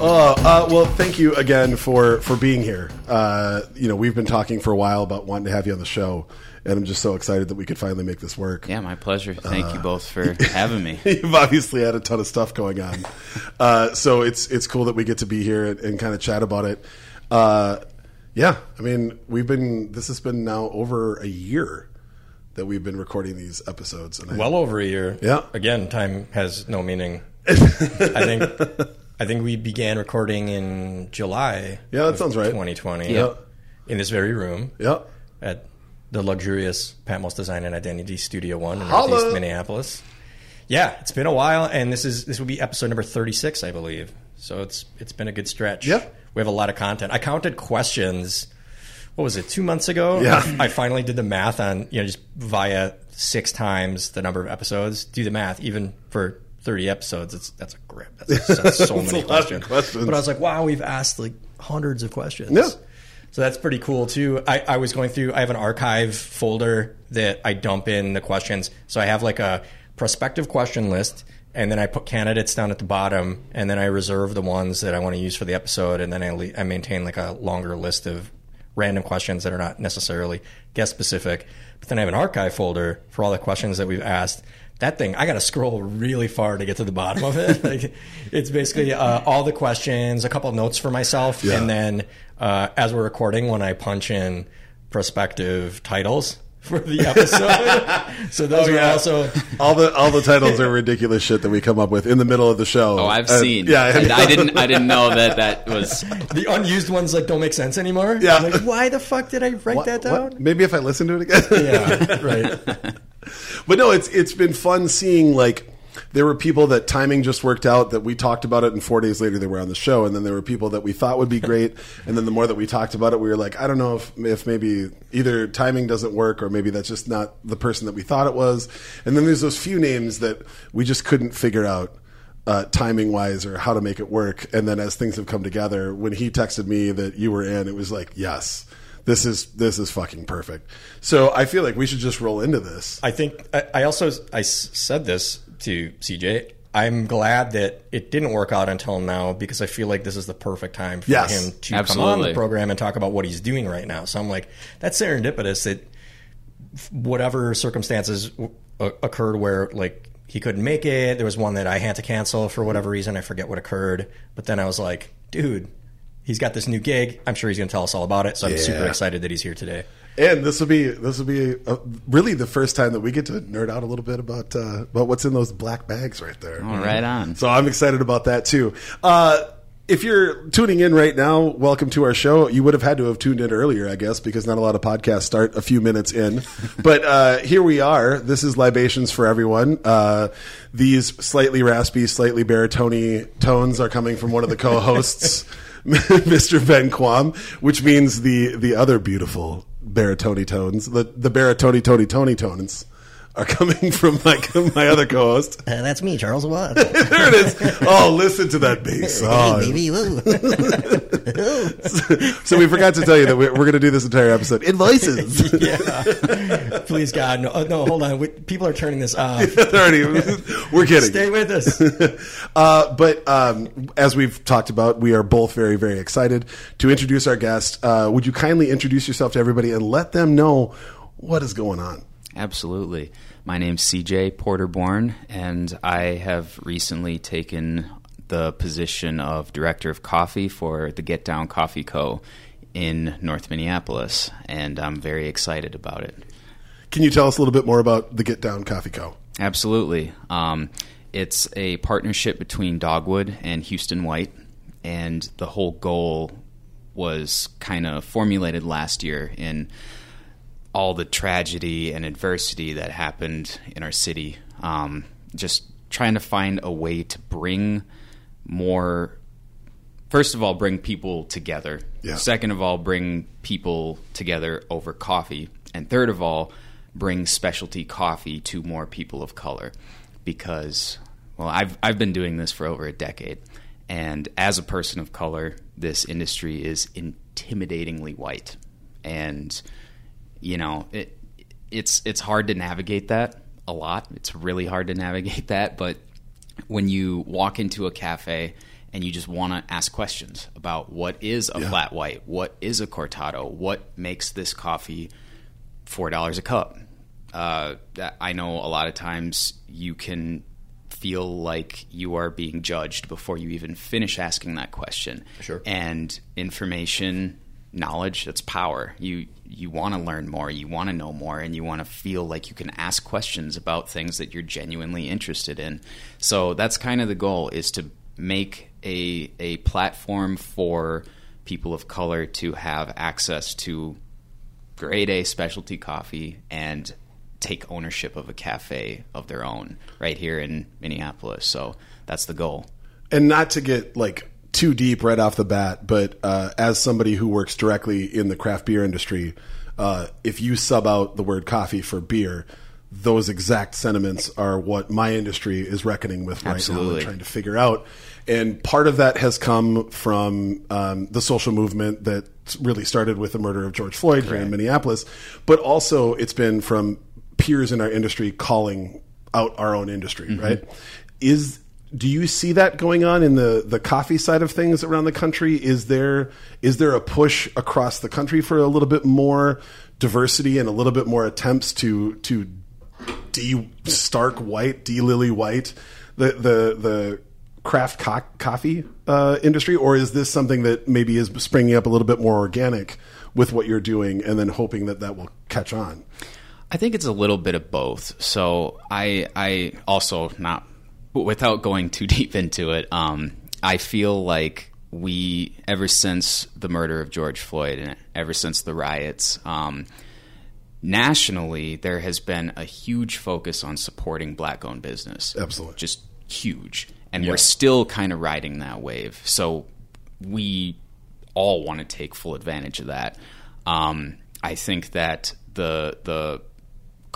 Oh, uh, well, thank you again for for being here. Uh, you know, we've been talking for a while about wanting to have you on the show, and I'm just so excited that we could finally make this work. Yeah, my pleasure. Thank you both for having me. You've obviously had a ton of stuff going on, uh, so it's it's cool that we get to be here and, and kind of chat about it. Uh, yeah, I mean, we've been this has been now over a year that we've been recording these episodes, and I, Well over a year. Yeah. Again, time has no meaning. I think I think we began recording in July. Yeah, that of sounds right. 2020. Yeah. In this very room yeah, at the luxurious Patmos Design and Identity Studio One in Holla. Northeast Minneapolis. Yeah, it's been a while, and this is this will be episode number 36, I believe. So it's it's been a good stretch. Yeah. We have a lot of content. I counted questions. What was it? Two months ago. Yeah. I finally did the math on you know just via six times the number of episodes. Do the math, even for thirty episodes. It's that's a grip. That's, that's so many a lot of questions. questions. But I was like, wow, we've asked like hundreds of questions. Yeah. So that's pretty cool too. I, I was going through. I have an archive folder that I dump in the questions. So I have like a prospective question list, and then I put candidates down at the bottom, and then I reserve the ones that I want to use for the episode, and then I, le- I maintain like a longer list of random questions that are not necessarily guest specific. But then I have an archive folder for all the questions that we've asked. That thing, I got to scroll really far to get to the bottom of it. like, it's basically uh, all the questions, a couple notes for myself, Yeah. and then uh, as we're recording, when I punch in prospective titles for the episode, so those Oh, are yeah. also all the all the titles are ridiculous shit that we come up with in the middle of the show. Oh, I've And- seen. Yeah, I, I didn't. I didn't know that that was. the unused ones. Like don't make sense anymore. Yeah. like why the fuck did I write What- that what? down? Maybe if I listen to it again. Yeah, right. But no, it's it's been fun seeing like there were people that timing just worked out that we talked about it and four days later they were on the show. And then there were people that we thought would be great. And then the more that we talked about it we were like I don't know if if maybe either timing doesn't work or maybe that's just not the person that we thought it was. And then there's those few names that we just couldn't figure out uh, timing wise or how to make it work. And then as things have come together when he texted me that you were in it was like yes this is this is fucking perfect. So I feel like we should just roll into this. I think I, I also I s- said this to CJ. I'm glad that it didn't work out until now because I feel like this is the perfect time for Yes, him to come on the program and talk about what he's doing right now. So I'm like, that's serendipitous that whatever circumstances occurred where like he couldn't make it. There was one that I had to cancel for whatever reason. I forget what occurred. But then I was like, dude, he's got this new gig. I'm sure he's going to tell us all about it. So I'm Yeah. super excited that he's here today. And this will be this will be uh really the first time that we get to nerd out a little bit about uh, about what's in those black bags right there. Oh, right on. So I'm excited about that too. Uh, if you're tuning in right now, welcome to our show. You would have had to have tuned in earlier, I guess, because not a lot of podcasts start a few minutes in. but uh, here we are. This is libations for everyone. Uh, these slightly raspy, slightly baritone tones are coming from one of the co-hosts. Mr. Ben Quam, which means the the other beautiful baritone tones, the the baritone Tony Tony tones, are coming from my my other co-host. Uh, that's me, Charles Watt. there it is. Oh, listen to that bass. Oh. Hey, baby, woo. so we forgot to tell you that we're, we're going to do this entire episode in voices. yeah. Please, God, no, oh, no hold on. We, people are turning this off. Already, we're kidding. Stay with us. Uh, but um, as we've talked about, we are both very, very excited to introduce our guest. Uh, would you kindly introduce yourself to everybody and let them know what is going on? Absolutely. My name's CJ Porterborn, and I have recently taken the position of director of coffee for the Get Down Coffee Co. in North Minneapolis, and I'm very excited about it. Can you tell us a little bit more about the Get Down Coffee Co? Absolutely. Um, it's a partnership between Dogwood and Houston White, and the whole goal was kind of formulated last year in all the tragedy and adversity that happened in our city. Um, just trying to find a way to bring more. First of all, bring people together. Yeah. Second of all, bring people together over coffee. And third of all, bring specialty coffee to more people of color. Because, well, I've, I've been doing this for over a decade. And as a person of color, this industry is intimidatingly white. And, you know, it, it's, it's hard to navigate that a lot. It's really hard to navigate that. But when you walk into a cafe and you just want to ask questions about what is a Yeah. flat white, what is a cortado, what makes this coffee four dollars a cup. Uh, I know a lot of times you can feel like you are being judged before you even finish asking that question. Sure. And information, knowledge, that's power. You you want to learn more, you want to know more, and you want to feel like you can ask questions about things that you're genuinely interested in. So that's kind of the goal is to make a a platform for people of color to have access to grade A specialty coffee and take ownership of a cafe of their own right here in Minneapolis. So that's the goal. and not to get like too deep right off the bat, but uh, as somebody who works directly in the craft beer industry, uh, if you sub out the word coffee for beer, those exact sentiments are what my industry is reckoning with right now Absolutely. and trying to figure out. And part of that has come from um, the social movement that really started with the murder of George Floyd here in Minneapolis, but also it's been from peers in our industry calling out our own industry, right? Is do you see that going on in the the coffee side of things around the country? Is there is there a push across the country for a little bit more diversity and a little bit more attempts to to de stark white, de lily white, the the the craft co- coffee uh, industry, or is this something that maybe is springing up a little bit more organic with what you're doing, and then hoping that that will catch on? I think it's a little bit of both. So I I also not without going too deep into it. Um, I feel like we ever since the murder of George Floyd and ever since the riots. Um, nationally, there has been a huge focus on supporting black-owned business. Absolutely. just huge, and Yeah. we're still kind of riding that wave. So we all want to take full advantage of that. Um, I think that the the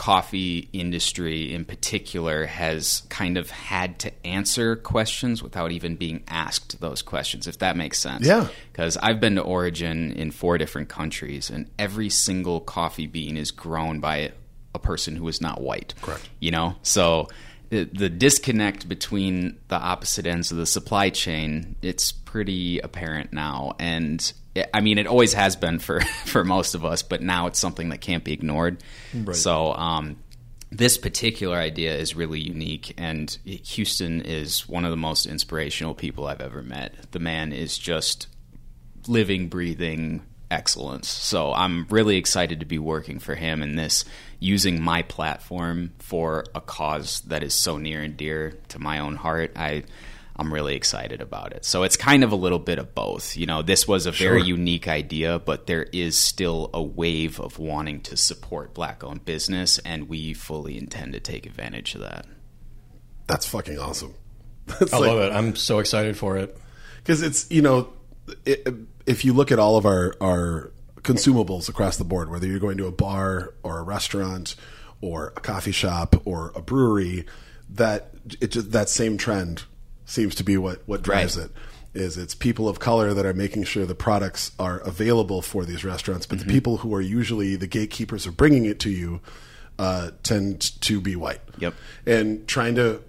coffee industry in particular has kind of had to answer questions without even being asked those questions, if that makes sense. Yeah. Because I've been to Origin in four different countries, and every single coffee bean is grown by a person who is not white. Correct. You know? So the, disconnect between the opposite ends of the supply chain, it's pretty apparent now. And I mean, it always has been for, for most of us, but now it's something that can't be ignored. So, um, this particular idea is really unique, and Houston is one of the most inspirational people I've ever met. The man is just living, breathing excellence. So I'm really excited to be working for him in this, using my platform for a cause that is so near and dear to my own heart. I I'm really excited about it. So it's kind of a little bit of both. You know, this was a very Sure. unique idea, but there is still a wave of wanting to support black owned business and we fully intend to take advantage of that. That's fucking awesome. It's I like- love it. I'm so excited for it. because it's you know it, if you look at all of our our consumables across the board whether you're going to a bar or a restaurant or a coffee shop or a brewery that it just that same trend seems to be what what drives Right. it is it's people of color that are making sure the products are available for these restaurants but the people who are usually the gatekeepers of bringing it to you uh, tend to be white Yep. and trying to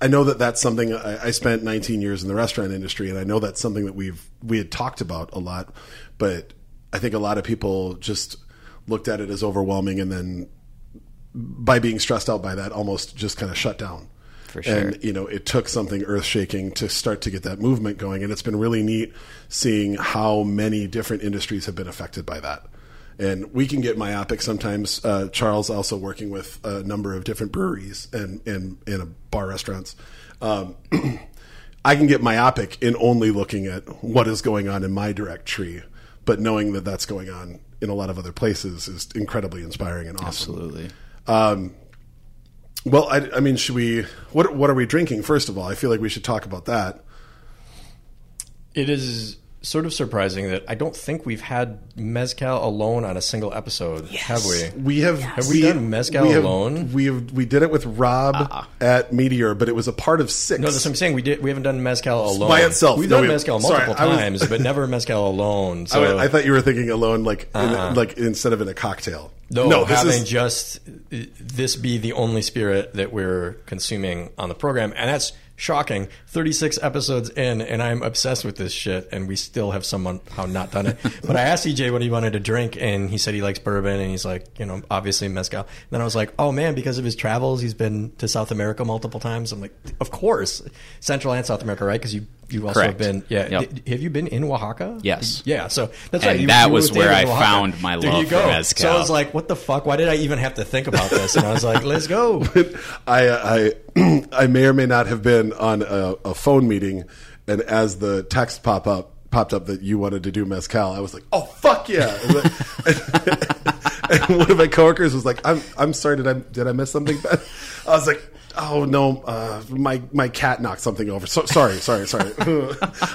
I know that that's something I, I spent 19 years in the restaurant industry, and I know that's something that we've we had talked about a lot. But I think a lot of people just looked at it as overwhelming, and then by being stressed out by that, almost just kind of shut down. For sure. And you know, it took something earth shaking to start to get that movement going, and it's been really neat seeing how many different industries have been affected by that. And we can get myopic sometimes. Uh, Charles also working with a number of different breweries and and and bar restaurants. Um, I can get myopic in only looking at what is going on in my direct tree, but knowing that that's going on in a lot of other places is incredibly inspiring and awesome. Absolutely. Well, I, I mean, should we? What what are we drinking? First of all, I feel like we should talk about that. It is sort of surprising that I don't think we've had mezcal alone on a single episode, have we? We have Have we done Mezcal we have- alone? We have, we did it with Rob at Meteor, but it was a part of six. No, that's what I'm saying. We did. We haven't done mezcal alone By itself. We've No, done we- mezcal sorry, multiple was- times, but never mezcal alone. I, So I thought you were thinking alone, like in, Uh-uh. like instead of in a cocktail. no, this having is just uh, this be the only spirit that we're consuming on the program, and that's shocking. 36 episodes in, and I'm obsessed with this shit, and we still have someone how not done it. but I asked EJ what he wanted to drink, and he said he likes bourbon, and he's like, you know, obviously mezcal. And then I was like, oh man, because of his travels, he's been to South America multiple times. I'm like, of course, Central and South America, right? Because you you also Correct. have been, yeah. Yep. D- have you been in Oaxaca? Yes. Yeah. So that's And right. You- that you was where I Oaxaca. found my There love you for mezcal. So I was like, what the fuck? Why did I even have to think about this? And I was like, let's go. I I I may or may not have been on a, a phone meeting, and as the text pop up popped up that you wanted to do mezcal, I was like, oh fuck yeah! And, the- and one of my coworkers was like, I'm I'm sorry, did I did I miss something? I was like. Oh no! Uh, my my cat knocked something over. So, sorry, sorry, sorry.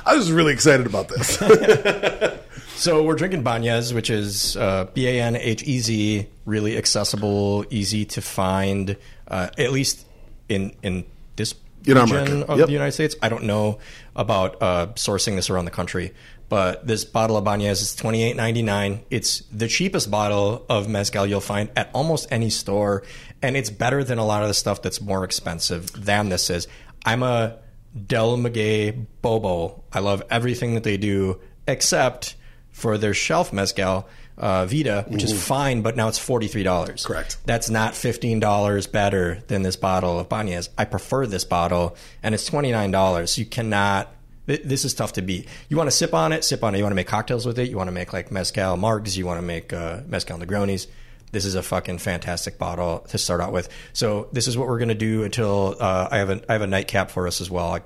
I was really excited about this. So we're drinking Banhez, which is uh, B A N H E Z, really accessible, easy to find, uh, at least in in this In region of Yep. the United States. I don't know about uh, sourcing this around the country, but this bottle of Banhez is twenty eight ninety nine. It's the cheapest bottle of mezcal you'll find at almost any store, and it's better than a lot of the stuff that's more expensive than this is. I'm a Del Maguey Bobo. I love everything that they do except for their shelf mezcal uh, Vida, which is fine, but now it's forty three dollars. Correct. That's not fifteen dollars better than this bottle of Banhez. I prefer this bottle, and it's twenty nine dollars. You cannot. This is tough to beat. You want to sip on it, sip on it. You want to make cocktails with it. You want to make like mezcal margs. You want to make uh, mezcal Negronis. This is a fucking fantastic bottle to start out with. So this is what we're gonna do until uh, I have a I have a nightcap for us as well. I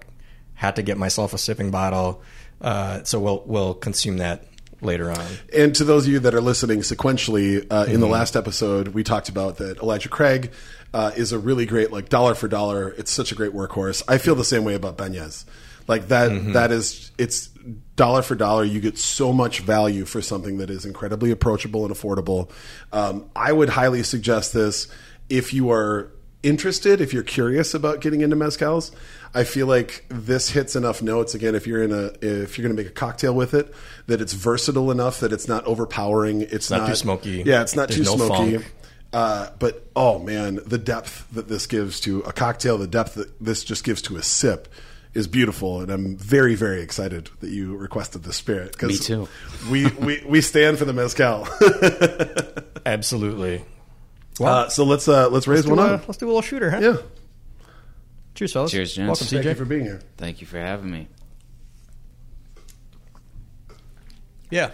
had to get myself a sipping bottle, uh, so we'll we'll consume that later on. And to those of you that are listening sequentially, uh, in the last episode, we talked about that Elijah Craig uh, is a really great, like dollar for dollar. It's such a great workhorse. I feel the same way about Banhez. Like that, that is, it's dollar for dollar. You get so much value for something that is incredibly approachable and affordable. Um, I would highly suggest this if you are interested, if you're curious about getting into mezcals, I feel like this hits enough notes. Again, if you're in a if you're going to make a cocktail with it, that it's versatile enough that it's not overpowering. It's not too smoky. Yeah, it's not There's too no smoky. Uh, but oh man, the depth that this gives to a cocktail, the depth that this just gives to a sip. Is beautiful, and I'm very, very excited that you requested the spirit. 'cause Me too. We, we we stand for the mezcal. Absolutely. uh, so let's uh, let's raise Let's one a, up. let's do a little shooter, huh? Yeah. Cheers, fellas. Cheers, gents. Welcome, Thank CJ. you for being here. Thank you for having me. yeah.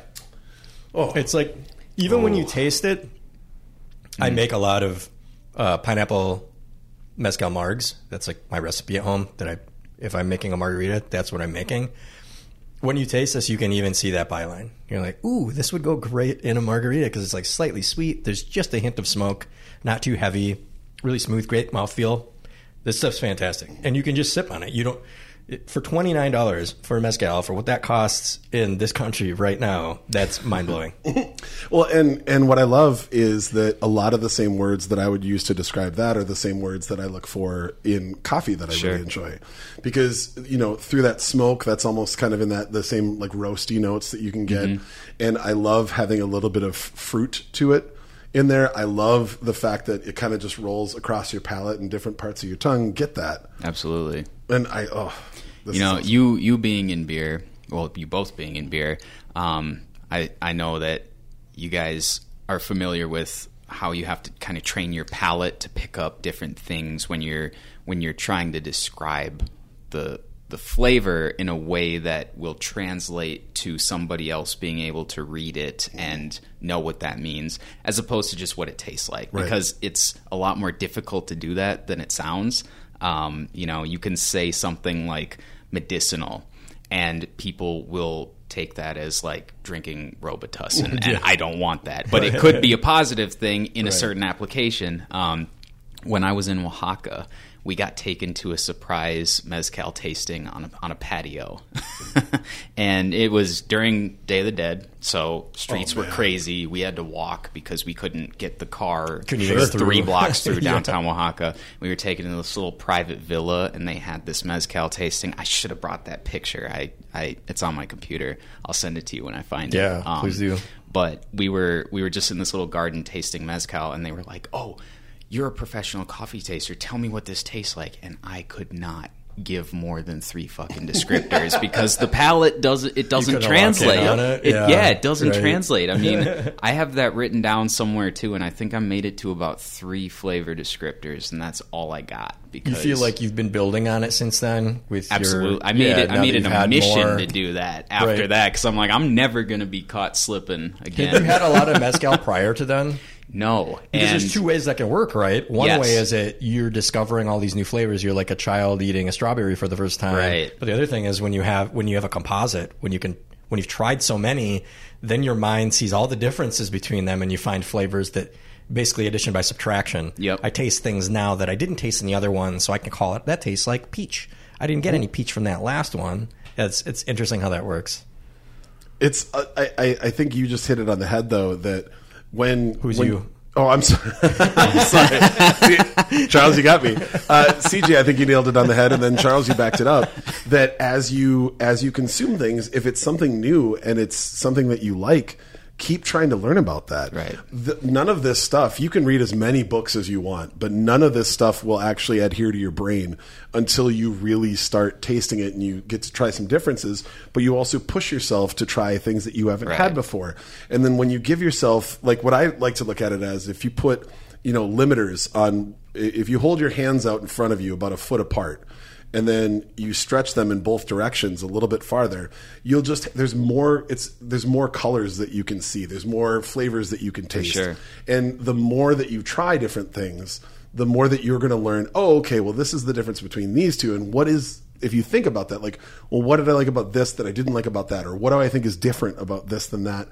Oh, It's like even when you taste it, I make a lot of uh, pineapple mezcal margs. That's like my recipe at home. That I, if I'm making a margarita, that's what I'm making. When you taste this, you can even see that byline. You're like, "Ooh, this would go great in a margarita because it's like slightly sweet. There's just a hint of smoke, not too heavy, really smooth, great mouthfeel. This stuff's fantastic, and you can just sip on it. You don't." For twenty nine dollars for a mezcal, for what that costs in this country right now, that's mind blowing. Well, and and what I love is that a lot of the same words that I would use to describe that are the same words that I look for in coffee that I Sure. really enjoy, because you know through that smoke, that's almost kind of in that the same like roasty notes that you can get, mm-hmm. and I love having a little bit of fruit to it in there. I love the fact that it kind of just rolls across your palate and different parts of your tongue get that, Absolutely. and I oh, this you know, awesome. you you being in beer, well, you both being in beer, um, I I know that you guys are familiar with how you have to kind of train your palate to pick up different things when you're when you're trying to describe the the flavor in a way that will translate to somebody else being able to read it and know what that means as opposed to just what it tastes like Right. because it's a lot more difficult to do that than it sounds. Um, you know, you can say something like medicinal, and people will take that as like drinking Robitussin, and I don't want that. But it could be a positive thing in a certain application. Um, when I was in Oaxaca, we got taken to a surprise mezcal tasting on a, on a patio, and it was during Day of the Dead, so streets were crazy. We had to walk because we couldn't get the car three blocks through Yeah. downtown Oaxaca. We were taken to this little private villa, and they had this mezcal tasting. I should have brought that picture. I, I, it's on my computer. I'll send it to you when I find Yeah, it. Um, please do. But we were we were just in this little garden tasting mezcal, and they were like, "Oh, you're a professional coffee taster. Tell me what this tastes like." And I could not give more than three fucking descriptors because the palate doesn't it doesn't couldn't lock in translate. it? It- Yeah, yeah, it doesn't right. translate. I mean, I have that written down somewhere too, and I think I made it to about three flavor descriptors, and that's all I got. Because You feel like you've been building on it since then with Absolutely, your I made yeah, it. I made that it a mission more- to do that after Right. that because I'm like, I'm never gonna be caught slipping Had again. you had a lot of mezcal prior to then? No, Because and there's two ways that can work, right? One Yes. way is that you're discovering all these new flavors. You're like a child eating a strawberry for the first time. Right. But the other thing is when you have when you have a composite, when you can when you've tried so many, then your mind sees all the differences between them, and you find flavors that basically addition by subtraction. Yep. I taste things now that I didn't taste in the other one, so I can call it that tastes like peach. I didn't get any peach from that last one. It's it's interesting how that works. It's uh, I, I I think you just hit it on the head though that when Who's when- you? Oh, I'm sorry. I'm sorry. See, Charles, you got me. Uh, CJ, I think you nailed it on the head, and then Charles, you backed it up. That as you as you consume things, if it's something new and it's something that you like, keep trying to learn about that. Right. The, none of this stuff you can read as many books as you want, but none of this stuff will actually adhere to your brain until you really start tasting it and you get to try some differences. But you also push yourself to try things that you haven't Right. had before. And then when you give yourself, like what I like to look at it as, if you put, you know, limiters on, if you hold your hands out in front of you about a foot apart, and then you stretch them in both directions a little bit farther, you'll just there's more it's there's more colors that you can see. There's more flavors that you can taste. sure. And the more that you try different things, the more that you're going to learn, oh, okay, well, this is the difference between these two. And what is, if you think about that, like, well, what did I like about this that I didn't like about that? Or what do I think is different about this than that?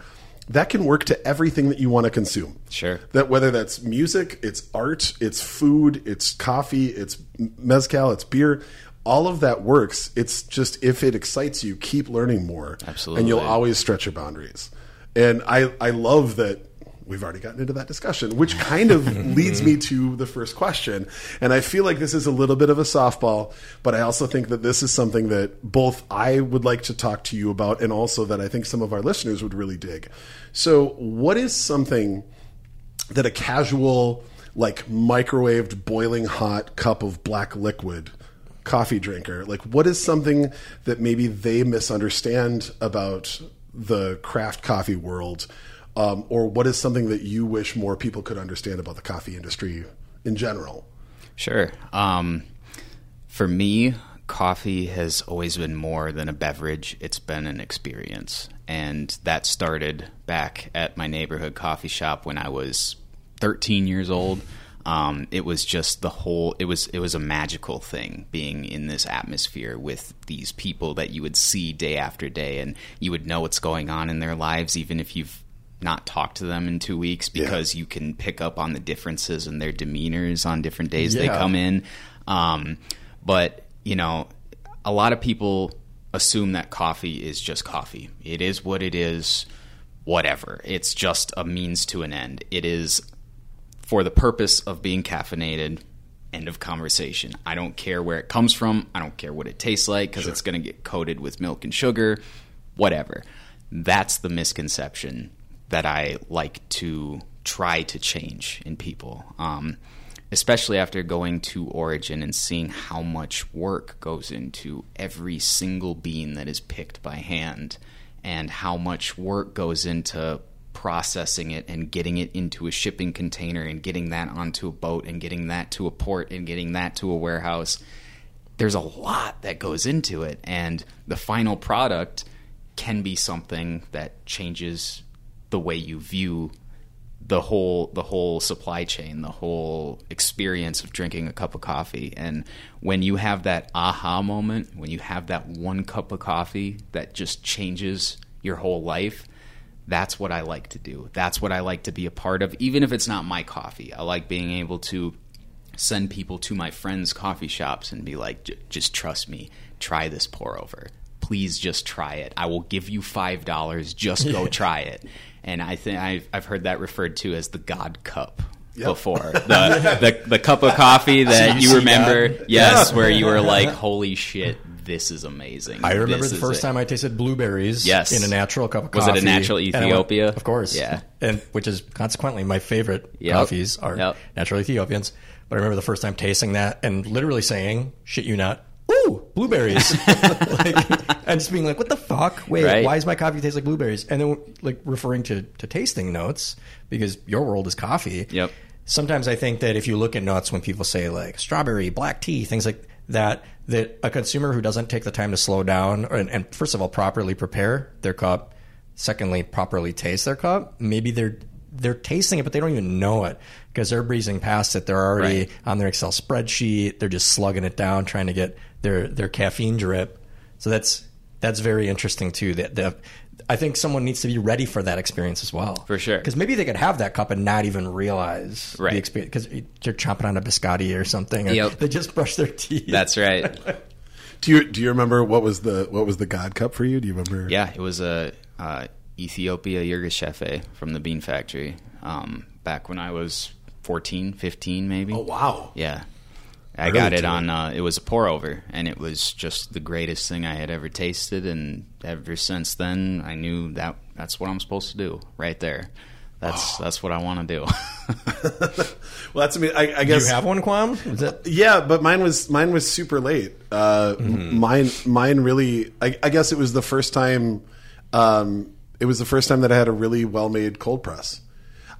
That can work to everything that you want to consume. Sure. That whether that's music, it's art, it's food, it's coffee, it's mezcal, it's beer, all of that works. It's just if it excites you, keep learning more. Absolutely. And you'll always stretch your boundaries. And I, I love that we've already gotten into that discussion, which kind of leads me to the first question. And I feel like this is a little bit of a softball, but I also think that this is something that both I would like to talk to you about and also that I think some of our listeners would really dig. So, what is something that a casual, like microwaved, boiling hot cup of black liquid coffee drinker, like what is something that maybe they misunderstand about the craft coffee world? Um, or what is something that you wish more people could understand about the coffee industry in general? Sure. Um, for me, coffee has always been more than a beverage. It's been an experience. And that started back at my neighborhood coffee shop when I was 13 years old. Um, it was just the whole. It was it was a magical thing being in this atmosphere with these people that you would see day after day, and you would know what's going on in their lives, even if you've not talked to them in two weeks, because you can pick up on the differences in their demeanors on different days they come in. Um, but you know, a lot of people assume that coffee is just coffee. It is what it is. Whatever. It's just a means to an end. It is for the purpose of being caffeinated. End of conversation. I don't care where it comes from. I don't care what it tastes like because it's going to get coated with milk and sugar. Whatever. That's the misconception that I like to try to change in people. Um, especially after going to Origin and seeing how much work goes into every single bean that is picked by hand and how much work goes into processing it and getting it into a shipping container and getting that onto a boat and getting that to a port and getting that to a warehouse. There's a lot that goes into it, and the final product can be something that changes the way you view the whole the whole supply chain, the whole experience of drinking a cup of coffee. And when you have that aha moment, when you have that one cup of coffee that just changes your whole life, that's what I like to do. That's what I like to be a part of, even if it's not my coffee. I like being able to send people to my friends' coffee shops and be like, just trust me, try this pour over. Please just try it. I will give you five dollars. Just go try it. And I think I've, I've heard that referred to as the God Cup before. The, the the cup of coffee that you remember, yes, where you were like, "Holy shit, this is amazing." I remember This the first it." time I tasted blueberries Yes. in a natural cup of coffee. Was it a natural I went- Ethiopia? of course. Yeah. And which is consequently my favorite Yep. coffees are Yep. natural Ethiopians. But I remember the first time tasting that and literally saying, shit you not, ooh, blueberries. like, and just being like, what the fuck? Wait, Right. why is my coffee taste like blueberries? And then like referring to, to tasting notes because your world is coffee. Yep. Sometimes I think that if you look at notes when people say like strawberry, black tea, things like that, that a consumer who doesn't take the time to slow down and, and first of all properly prepare their cup, secondly properly taste their cup, maybe they're they're tasting it but they don't even know it because they're breezing past it. They're already Right. on their Excel spreadsheet. They're just slugging it down, trying to get their their caffeine drip. So that's that's very interesting too. That the, I think someone needs to be ready for that experience as well. For sure. because maybe they could have that cup and not even realize Right. the experience because they're chomping on a biscotti or something. Or Yep. They just brush their teeth. That's right. Do you do you remember what was the what was the God Cup for you? Do you remember? Yeah, it was a uh, Ethiopia Yirgacheffe from the Bean Factory. Um, back when I was 14, 15 maybe. Oh wow. Yeah. I got it on. Uh, it was a pour over, and it was just the greatest thing I had ever tasted. And ever since then, I knew that that's what I'm supposed to do. Right there, that's that's what I want to do. Well, that's I mean, I, I guess you have one, Quam? Is that Yeah, but mine was mine was super late. Uh, Mine mine really. I, I guess it was the first time. Um, it was the first time that I had a really well made cold press.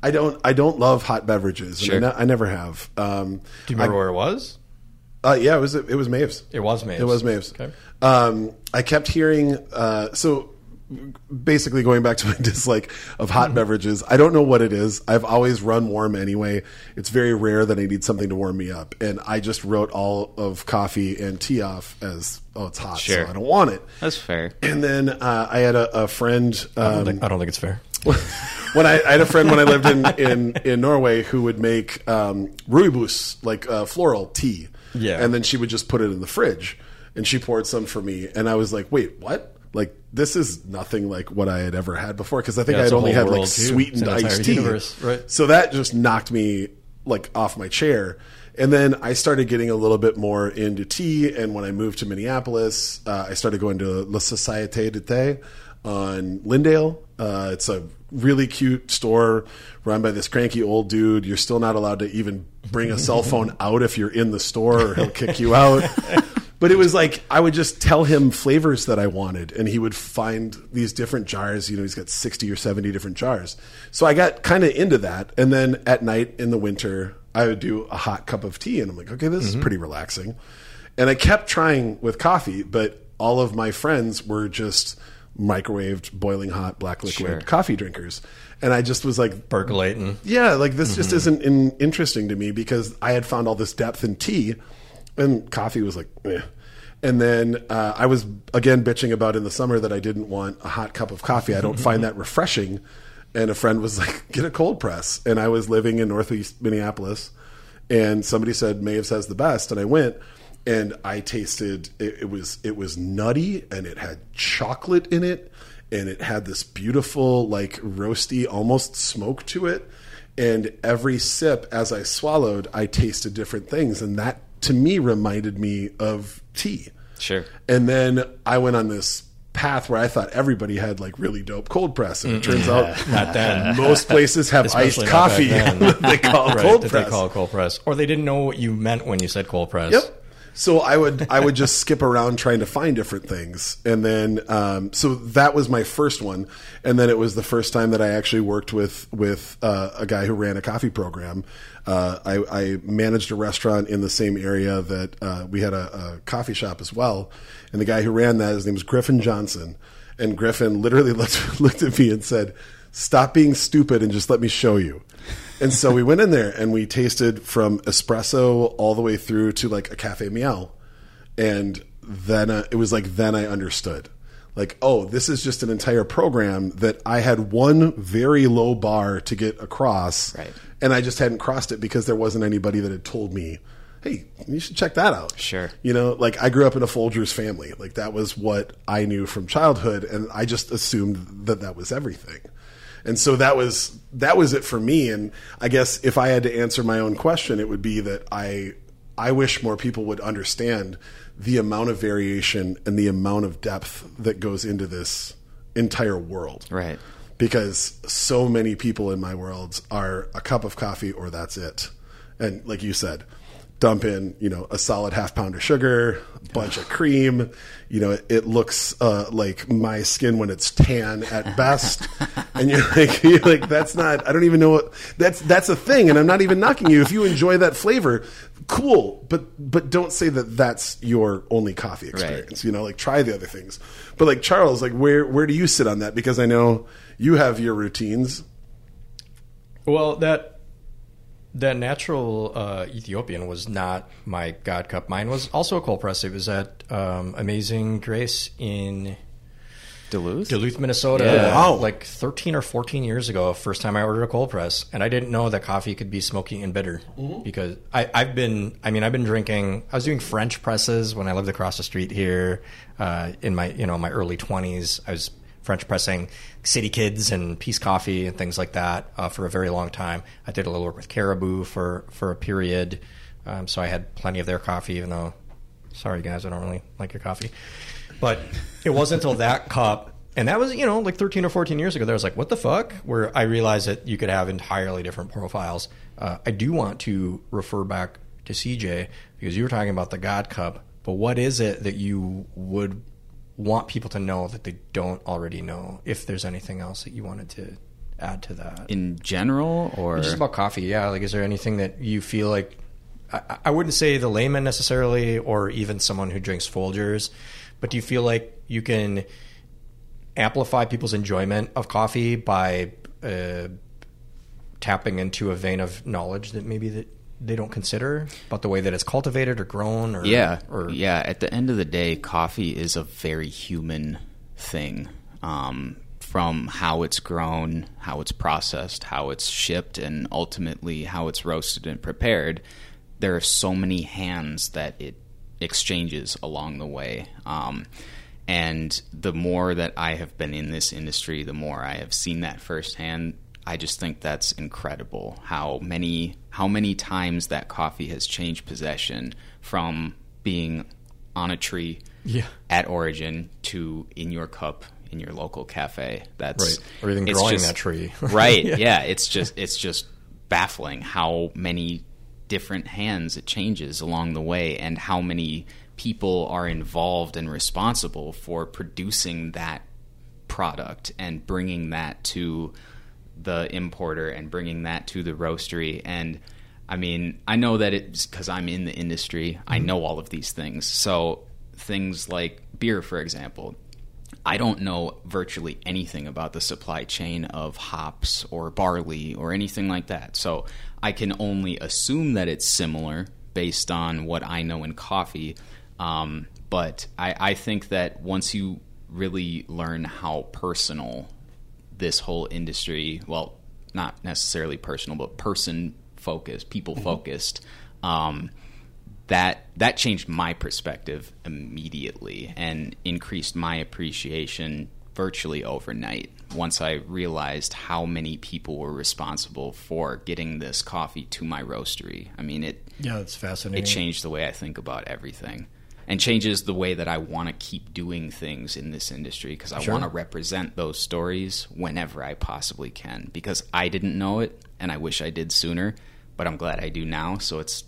I don't I don't love hot beverages. Sure. I, ne- I never have. Um, Do you remember where it was? Uh, yeah, it was it was Maeve's. It was Maeve's. It was Maeve's. Okay. Um, I kept hearing. Uh, so basically, going back to my dislike of hot beverages, I don't know what it is. I've always run warm anyway. It's very rare that I need something to warm me up, and I just wrote all of coffee and tea off as oh, it's hot, Sure. so I don't want it. that's fair. And then uh, I had a, a friend. I don't, Um, think, I don't think it's fair. when I, I had a friend when I lived in, in, in Norway who would make um, rooibos, like uh, floral tea. Yeah. And then she would just put it in the fridge. And she poured some for me. And I was like, wait, what? Like, this is nothing like what I had ever had before. Because I think Yeah, I had only had like too. sweetened iced tea. universe, right. So that just knocked me like off my chair. And then I started getting a little bit more into tea. And when I moved to Minneapolis, uh, I started going to La Société de Thé on Lyndale. Uh, it's a really cute store run by this cranky old dude. You're still not allowed to even bring a cell phone out if you're in the store, or he'll kick you out. But it was like I would just tell him flavors that I wanted, and he would find these different jars. You know, he's got sixty or seventy different jars. So I got kind of into that. And then at night in the winter, I would do a hot cup of tea, and I'm like, okay, this is mm-hmm. pretty relaxing. And I kept trying with coffee, but all of my friends were just microwaved, boiling hot black liquid Sure. coffee drinkers, and I just was like, Percolating. yeah, like this just Mm-hmm. isn't in, interesting to me because I had found all this depth in tea, and coffee was like, eh. And then uh, I was again bitching about in the summer that I didn't want a hot cup of coffee. I don't find that refreshing. And a friend was like, "Get a cold press." And I was living in Northeast Minneapolis, and somebody said Maeve's has the best, and I went. And I tasted it, it was it was nutty and it had chocolate in it and it had this beautiful like roasty almost smoke to it. And every sip as i swallowed i tasted different things. And that to me reminded me of tea. Sure. and then i went on this path where i thought everybody had like really dope cold press. And it turns out Not then. most places have iced Especially not coffee. they call Right, cold press they call cold press, or they didn't know what you meant when you said cold press. Yep. So I would I would just skip around trying to find different things, and then um, so that was my first one, and then it was the first time that I actually worked with with uh, a guy who ran a coffee program. Uh, I, I managed a restaurant in the same area that uh, we had a, a coffee shop as well, and the guy who ran that his name was Griffin Johnson, and Griffin literally looked looked at me and said, "Stop being stupid and just let me show you." And so we went in there and we tasted from espresso all the way through to like a cafe miel. And then uh, it was like, then I understood. Like, oh, this is just an entire program that I had one very low bar to get across. Right. And I just hadn't crossed it because there wasn't anybody that had told me, hey, you should check that out. Sure. You know, like I grew up in a Folgers family. Like that was what I knew from childhood. And I just assumed that that was everything. And so that was that was it for me. And I guess if I had to answer my own question, it would be that I I wish more people would understand the amount of variation and the amount of depth that goes into this entire world. Right. Because so many people in my world are a cup of coffee or that's it. And like you said, dump in, you know, a solid half pound of sugar, a bunch of cream. You know, it, it looks uh, like my skin when it's tan at best, and you're like, you're like, that's not. I don't even know what that's. That's a thing, and I'm not even knocking you if you enjoy that flavor. Cool, but but don't say that that's your only coffee experience. You know, like try the other things. But like Charles, like where where do you sit on that? Because I know you have your routines. Well, that that natural uh, Ethiopian was not my God cup. Mine was also a cold press. It was at um, Amazing Grace in Duluth. Duluth, Minnesota. Yeah. Wow. Like 13 or 14 years ago, first time I ordered a cold press. And I didn't know that coffee could be smoky and bitter because I, I've been, I mean, I've been drinking, I was doing French presses when I lived across the street here uh, in my, you know, my early 20s. I was French pressing City Kids and Peace Coffee and things like that uh, for a very long time. I did a little work with Caribou for, for a period. Um, so I had plenty of their coffee, even though, sorry guys, I don't really like your coffee. But it wasn't until that cup, and that was, you know, like 13 or 14 years ago, that I was like, what the fuck? Where I realized that you could have entirely different profiles. Uh, I do want to refer back to CJ because you were talking about the God Cup, but what is it that you would want people to know that they don't already know? If there's anything else that you wanted to add to that. in general, or Just about coffee, yeah. Like, is there anything that you feel like? I, I wouldn't say the layman necessarily, or even someone who drinks Folgers, but do you feel like you can amplify people's enjoyment of coffee by uh, tapping into a vein of knowledge that maybe that they don't consider about the way that it's cultivated or grown, or yeah, or yeah. At the end of the day, coffee is a very human thing. Um, from how it's grown, how it's processed, how it's shipped, and ultimately how it's roasted and prepared, there are so many hands that it exchanges along the way. Um, and the more that I have been in this industry, the more I have seen that firsthand. I just think that's incredible how many how many times that coffee has changed possession from being on a tree Yeah. at origin to in your cup in your local cafe. That's Right. Or even growing that tree. right. Yeah. yeah. It's just it's just baffling how many different hands it changes along the way and how many people are involved and responsible for producing that product and bringing that to the importer and bringing that to the roastery and I mean, I know that it's because I'm in the industry. I know all of these things. So things like beer, for example, I don't know virtually anything about the supply chain of hops or barley or anything like that. So I can only assume that it's similar based on what I know in coffee. Um, but I, I think that once you really learn how personal this whole industry, well, not necessarily personal, but person focused, people focused, um, that that changed my perspective immediately and increased my appreciation virtually overnight once I realized how many people were responsible for getting this coffee to my roastery. I mean, it Yeah, it's fascinating. it changed the way I think about everything and changes the way that I want to keep doing things in this industry because I Sure. want to represent those stories whenever I possibly can because I didn't know it and I wish I did sooner, but I'm glad I do now. So it's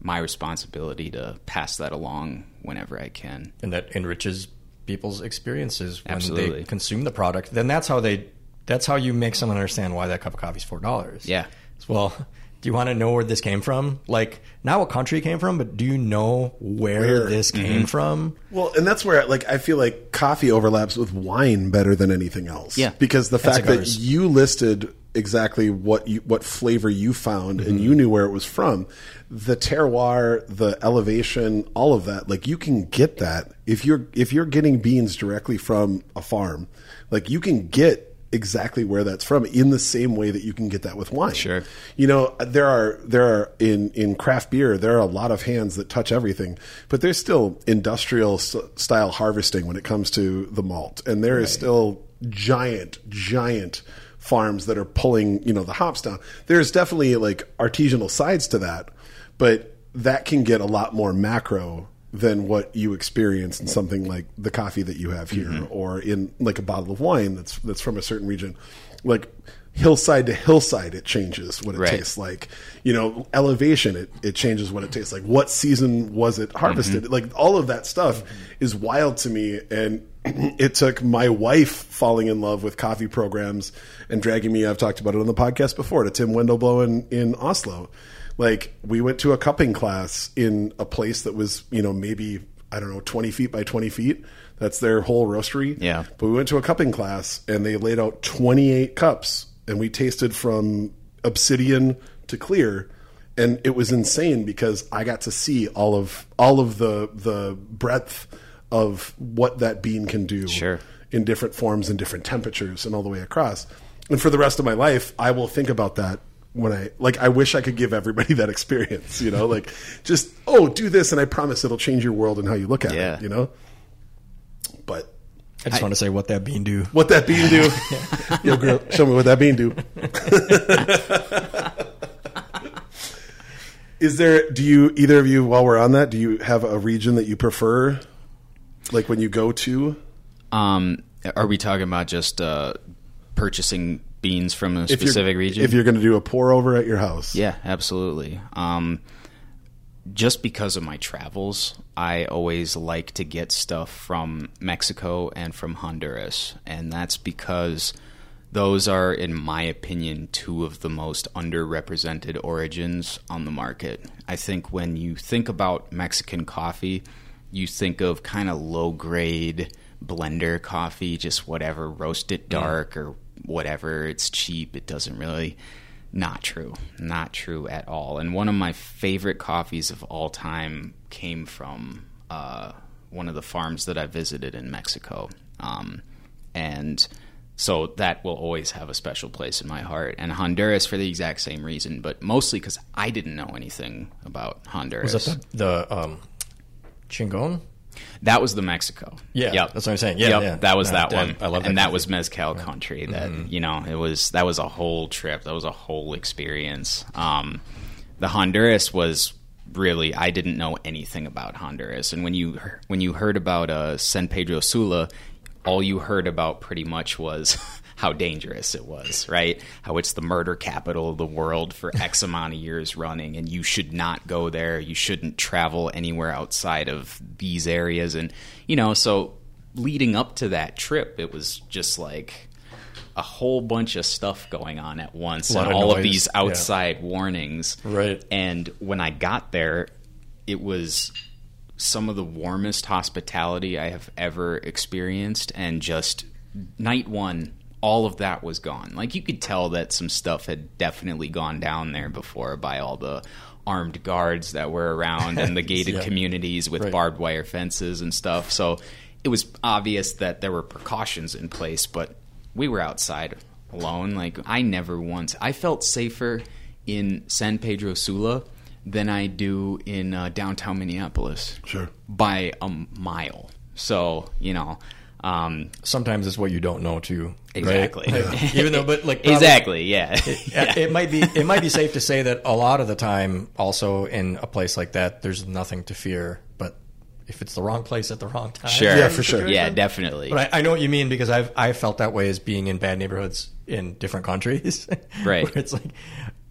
my responsibility to pass that along whenever I can. and that enriches people's experiences when Absolutely. they consume the product. Then that's how they that's how you make someone understand why that cup of coffee is four dollars. Yeah. Well, do you want to know where this came from? Like not what country it came from, but do you know where, Where? this Mm-hmm. came from? Well, and that's where like I feel like coffee overlaps with wine better than anything else. Yeah. because the fact that you listed exactly what you, what flavor you found and you knew where it was from, the terroir, the elevation, all of that. Like you can get that if you're if you're getting beans directly from a farm, like you can get exactly where that's from in the same way that you can get that with wine. Sure. You know, there are there are in in craft beer there are a lot of hands that touch everything, but there's still industrial s- style harvesting when it comes to the malt, and there is still giant giant farms that are pulling you know the hops down. There's definitely like artisanal sides to that, but that can get a lot more macro than what you experience in something like the coffee that you have here or in like a bottle of wine that's that's from a certain region like hillside to hillside, it changes what it Right. tastes like. You know, elevation, it, it changes what it tastes like. What season was it harvested? Mm-hmm. Like all of that stuff is wild to me. And it took my wife falling in love with coffee programs and dragging me. I've talked about it on the podcast before to Tim Wendelboe in, in Oslo. Like we went to a cupping class in a place that was, you know, maybe I don't know, 20 feet by 20 feet. That's their whole roastery. Yeah. But we went to a cupping class and they laid out 28 cups and we tasted from obsidian to clear and it was insane because I got to see all of all of the the breadth of what that bean can do Sure. in different forms and different temperatures and all the way across. And for the rest of my life, I will think about that when I like I wish I could give everybody that experience, you know, like just oh, do this and I promise it'll change your world and how you look at Yeah. it, you know? But I just want to say what that bean do. what that bean do? Yo, girl, show me what that bean do. Is there? Do you either of you, while we're on that, do you have a region that you prefer? Like when you go to, Um, are we talking about just uh, purchasing beans from a if specific region? if you're going to do a pour over at your house, Yeah, absolutely. Um, just because of my travels, I always like to get stuff from Mexico and from Honduras. And that's because those are, in my opinion, two of the most underrepresented origins on the market. I think when you think about Mexican coffee, you think of kind of low grade blender coffee, just whatever, roast it dark or whatever. It's cheap. It doesn't really. Not true. Not true at all. And one of my favorite coffees of all time came from uh, one of the farms that I visited in Mexico. Um, and so that will always have a special place in my heart. And Honduras for the exact same reason, but mostly because I didn't know anything about Honduras. Was that the, the um, Chingon? That was the Mexico. Yeah, Yep. that's what I'm saying. Yeah, Yep, yeah. that was No, that damn, one. I love that and that coffee. was mezcal country. That you know, it was that was a whole trip. That was a whole experience. Um, the Honduras was really I didn't know anything about Honduras, and when you when you heard about uh, San Pedro Sula, all you heard about pretty much was. How dangerous it was, right? How it's the murder capital of the world for X amount of years running, and you should not go there. You shouldn't travel anywhere outside of these areas. And, you know, so leading up to that trip, it was just like a whole bunch of stuff going on at once, and of all of noise, these yeah. outside warnings. Right. And when I got there, it was some of the warmest hospitality I have ever experienced, and just night one. All of that was gone. Like you could tell that some stuff had definitely gone down there before by all the armed guards that were around and the gated Yeah. communities with Right. barbed wire fences and stuff. So it was obvious that there were precautions in place, but we were outside alone. Like I never once I felt safer in San Pedro Sula than I do in uh, downtown Minneapolis sure. by a mile. So you know, um, Sometimes it's what you don't know too. Right? exactly. Even though, but like probably- exactly, yeah. Yeah, it might be it might be safe to say that a lot of the time also in a place like that there's nothing to fear but if it's the wrong place at the wrong time Sure. Yeah, for sure. Yeah, definitely. but I, I know what you mean because I've I felt that way as being in bad neighborhoods in different countries Right. where it's like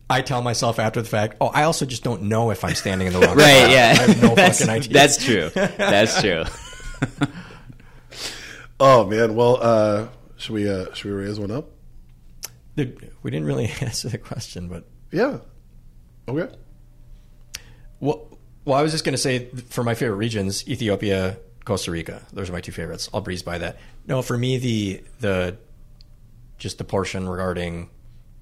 I tell myself after the fact oh I also just don't know if I'm standing in the wrong right, spot. yeah. I have no that's, fucking idea that's true. That's true. Oh man, well, uh, should we uh, should we raise one up? Dude, we didn't really answer the question but Yeah. Okay. Well, well, I was just going to say for my favorite regions, Ethiopia, Costa Rica. Those are my two favorites. I'll breeze by that. No, for me, the the just the portion regarding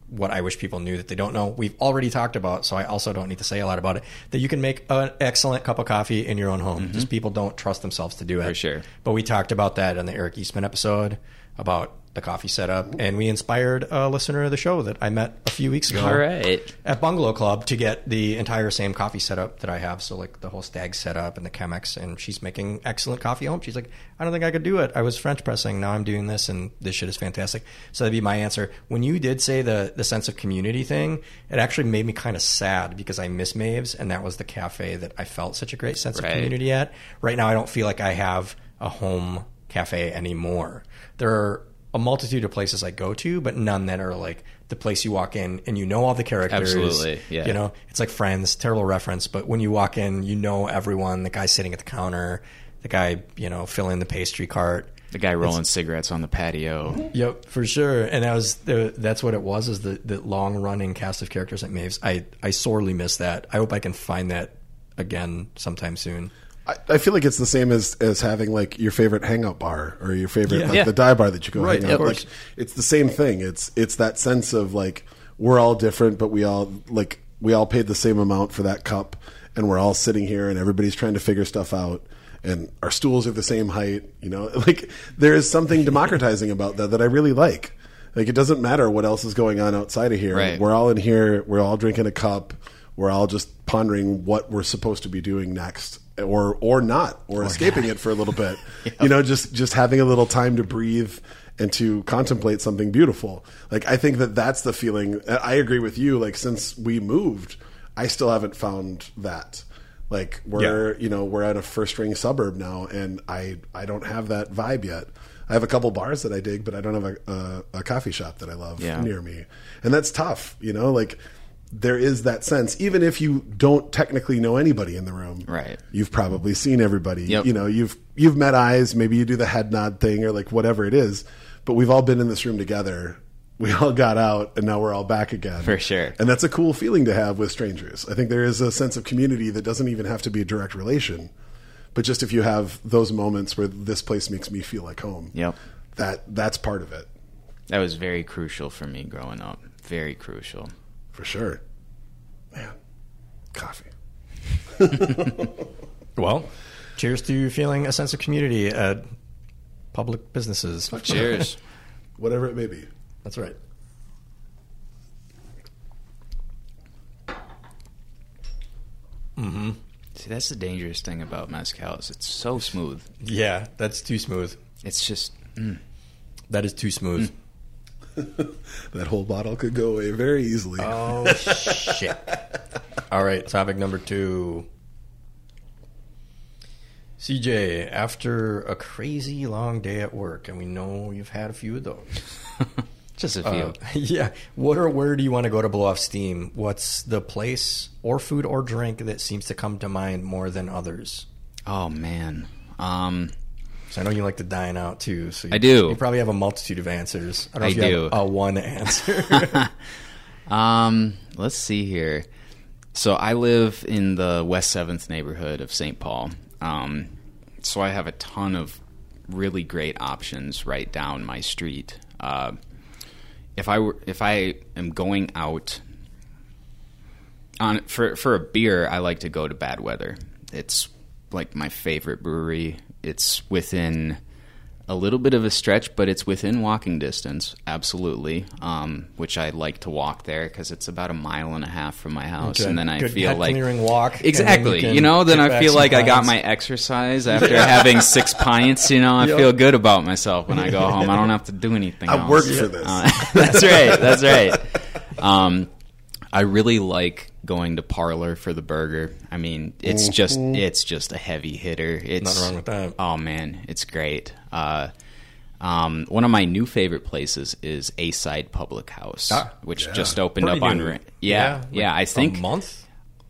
what I wish people knew that they don't know. We've already talked about, so I also don't need to say a lot about it. That you can make an excellent cup of coffee in your own home. Just people don't trust themselves to do it. For sure. But we talked about that on the Eric Eastman episode about the coffee setup, and we inspired a listener of the show that I met a few weeks ago All right. at Bungalow Club to get the entire same coffee setup that I have. So like the whole Stagg setup and the Chemex, and she's making excellent coffee at home. She's like, I don't think I could do it. I was French pressing. Now I'm doing this, and this shit is fantastic. So that'd be my answer. When you did say the the sense of community thing, it actually made me kind of sad because I miss Maeve's, and that was the cafe that I felt such a great sense Right. of community at. Right now, I don't feel like I have a home cafe anymore. There are a multitude of places I go to, but none that are like the place you walk in and you know all the characters. Absolutely, yeah. You know, it's like Friends, terrible reference, but when you walk in, you know everyone. The guy sitting at the counter, the guy you know filling the pastry cart. The guy rolling cigarettes on the patio. Yep, for sure. And that was the, that's what it was is the, the long running cast of characters at Maeve's. I I sorely miss that. I hope I can find that again sometime soon. I, I feel like it's the same as as having like your favorite hangout bar or your favorite Yeah. like Yeah. the dive bar that you go Right, hang of out. course. Like it's the same thing. It's it's that sense of like we're all different, but we all like we all paid the same amount for that cup, and we're all sitting here, and everybody's trying to figure stuff out. And our stools are the same height, you know. Like there is something democratizing about that that I really like. Like it doesn't matter what else is going on outside of here. Right. We're all in here. We're all drinking a cup. We're all just pondering what we're supposed to be doing next, or or not, or, escaping it for a little bit. You know, just just having a little time to breathe and to contemplate something beautiful. Like I think that that's the feeling. I agree with you. Like since we moved, I still haven't found that. Like we're you know we're at a first ring suburb now, and I I don't have that vibe yet. I have a couple bars that I dig, but I don't have a, a, a coffee shop that I love Yeah. near me, and that's tough. You know, like there is that sense, even if you don't technically know anybody in the room, Right. You've probably seen everybody. Yep. You know, you've you've met eyes. Maybe you do the head nod thing or like whatever it is. But we've all been in this room together. We all got out, and now we're all back again. For sure. And that's a cool feeling to have with strangers. I think there is a sense of community that doesn't even have to be a direct relation, but just if you have those moments where this place makes me feel like home. Yep. That that's part of it That was very crucial for me growing up. Very crucial. For sure. Man, coffee. Well, cheers to you feeling a sense of community at public businesses. Cheers. Whatever it may be. That's right. Mm-hmm. See, that's the dangerous thing about mezcal is it's so smooth. Yeah, that's too smooth. It's just mm, That is too smooth. That whole bottle could go away very easily. Oh shit! All right, topic number two. CJ, after a crazy long day at work, and we know you've had a few of those. just a few. Uh, yeah, what or where do you want to go to blow off steam? What's the place or food or drink that seems to come to mind more than others? oh man. Um, So I know you like to dine out too. So you, I do. You probably have a multitude of answers. I don't know I if you do. have a one answer. um, let's see here. So I live in the West Seventh neighborhood of St. Paul. Um, so I have a ton of really great options right down my street. Uh, if I were, if I am going out on for for a beer, I like to go to Bad Weather. It's like my favorite brewery. It's within a little bit of a stretch, but it's within walking distance, absolutely. Um, which I like to walk there because it's about a mile and a half from my house, Okay. and then I Good feel like clearing walk, and Exactly, you you, know. Then I feel some like I got my exercise after having six pints. You know, I Yep. feel good about myself when I go home. I don't have to do anything. I else. worked for this. Uh, that's right. That's right. Um, I really like going to Parlour for the burger. I mean, it's just it's just a heavy hitter. It's Nothing wrong with that. Oh man, it's great. Uh, um, one of my new favorite places is A Side Public House, Ah, which yeah. just opened Pretty up on. new. Ra- yeah, yeah. like I think a month.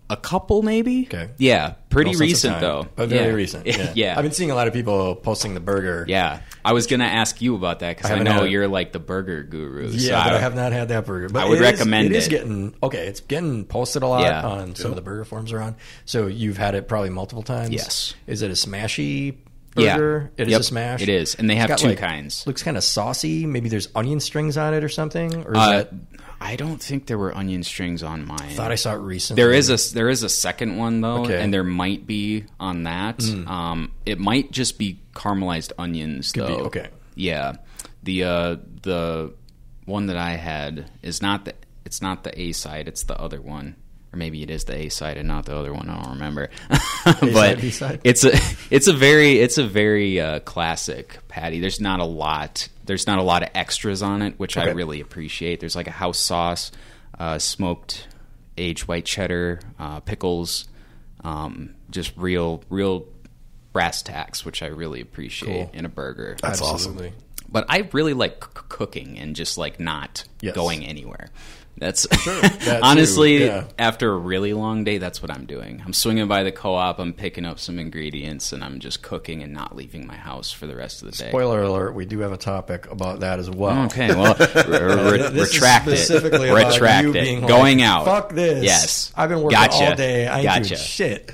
A couple maybe. Okay. Yeah, pretty No recent though. but very yeah. recent. Yeah. yeah. I've been seeing a lot of people posting the burger. yeah. I was gonna ask you about that because I I, know you're like the burger guru. Yeah, so but I have not had that burger. But I would it is- recommend It is it. getting okay. It's getting posted a lot Yeah. on some of the burger forums around. So you've had it probably multiple times. Yes. Is it a smashy burger. Yeah. burger? It is Yep, a smash. it is. And they It's have got, two like- kinds. Looks kind of saucy. Maybe there's onion strings on it or something. Or is Uh, that? I don't think there were onion strings on mine. I thought I saw it recently. There is a there is a second one though, Okay. And there might be on that. Um, it might just be caramelized onions Could be, though. okay. Yeah, the uh, the one that I had is not the it's not the A side. It's the other one, or maybe it is the A side and not the other one. I don't remember. but B-side? it's a it's a very it's a very uh, classic patty. There's not a lot. There's not a lot of extras on it, which I really appreciate. There's like a house sauce, uh, smoked aged white cheddar, uh, pickles, um, just real real brass tacks, which I really appreciate Cool. in a burger. That's Absolutely. but I really like c- cooking and just like not Yes. going anywhere. That's that honestly yeah. after a really long day. That's what I'm doing. I'm swinging by the co-op. I'm picking up some ingredients, and I'm just cooking and not leaving my house for the rest of the day. Spoiler alert: We do have a topic about that as well. Okay, well, re- re- retract it. specifically about Retract it. Going like, out. Fuck this. Yes. I've been working Gotcha. all day. I Gotcha. shit.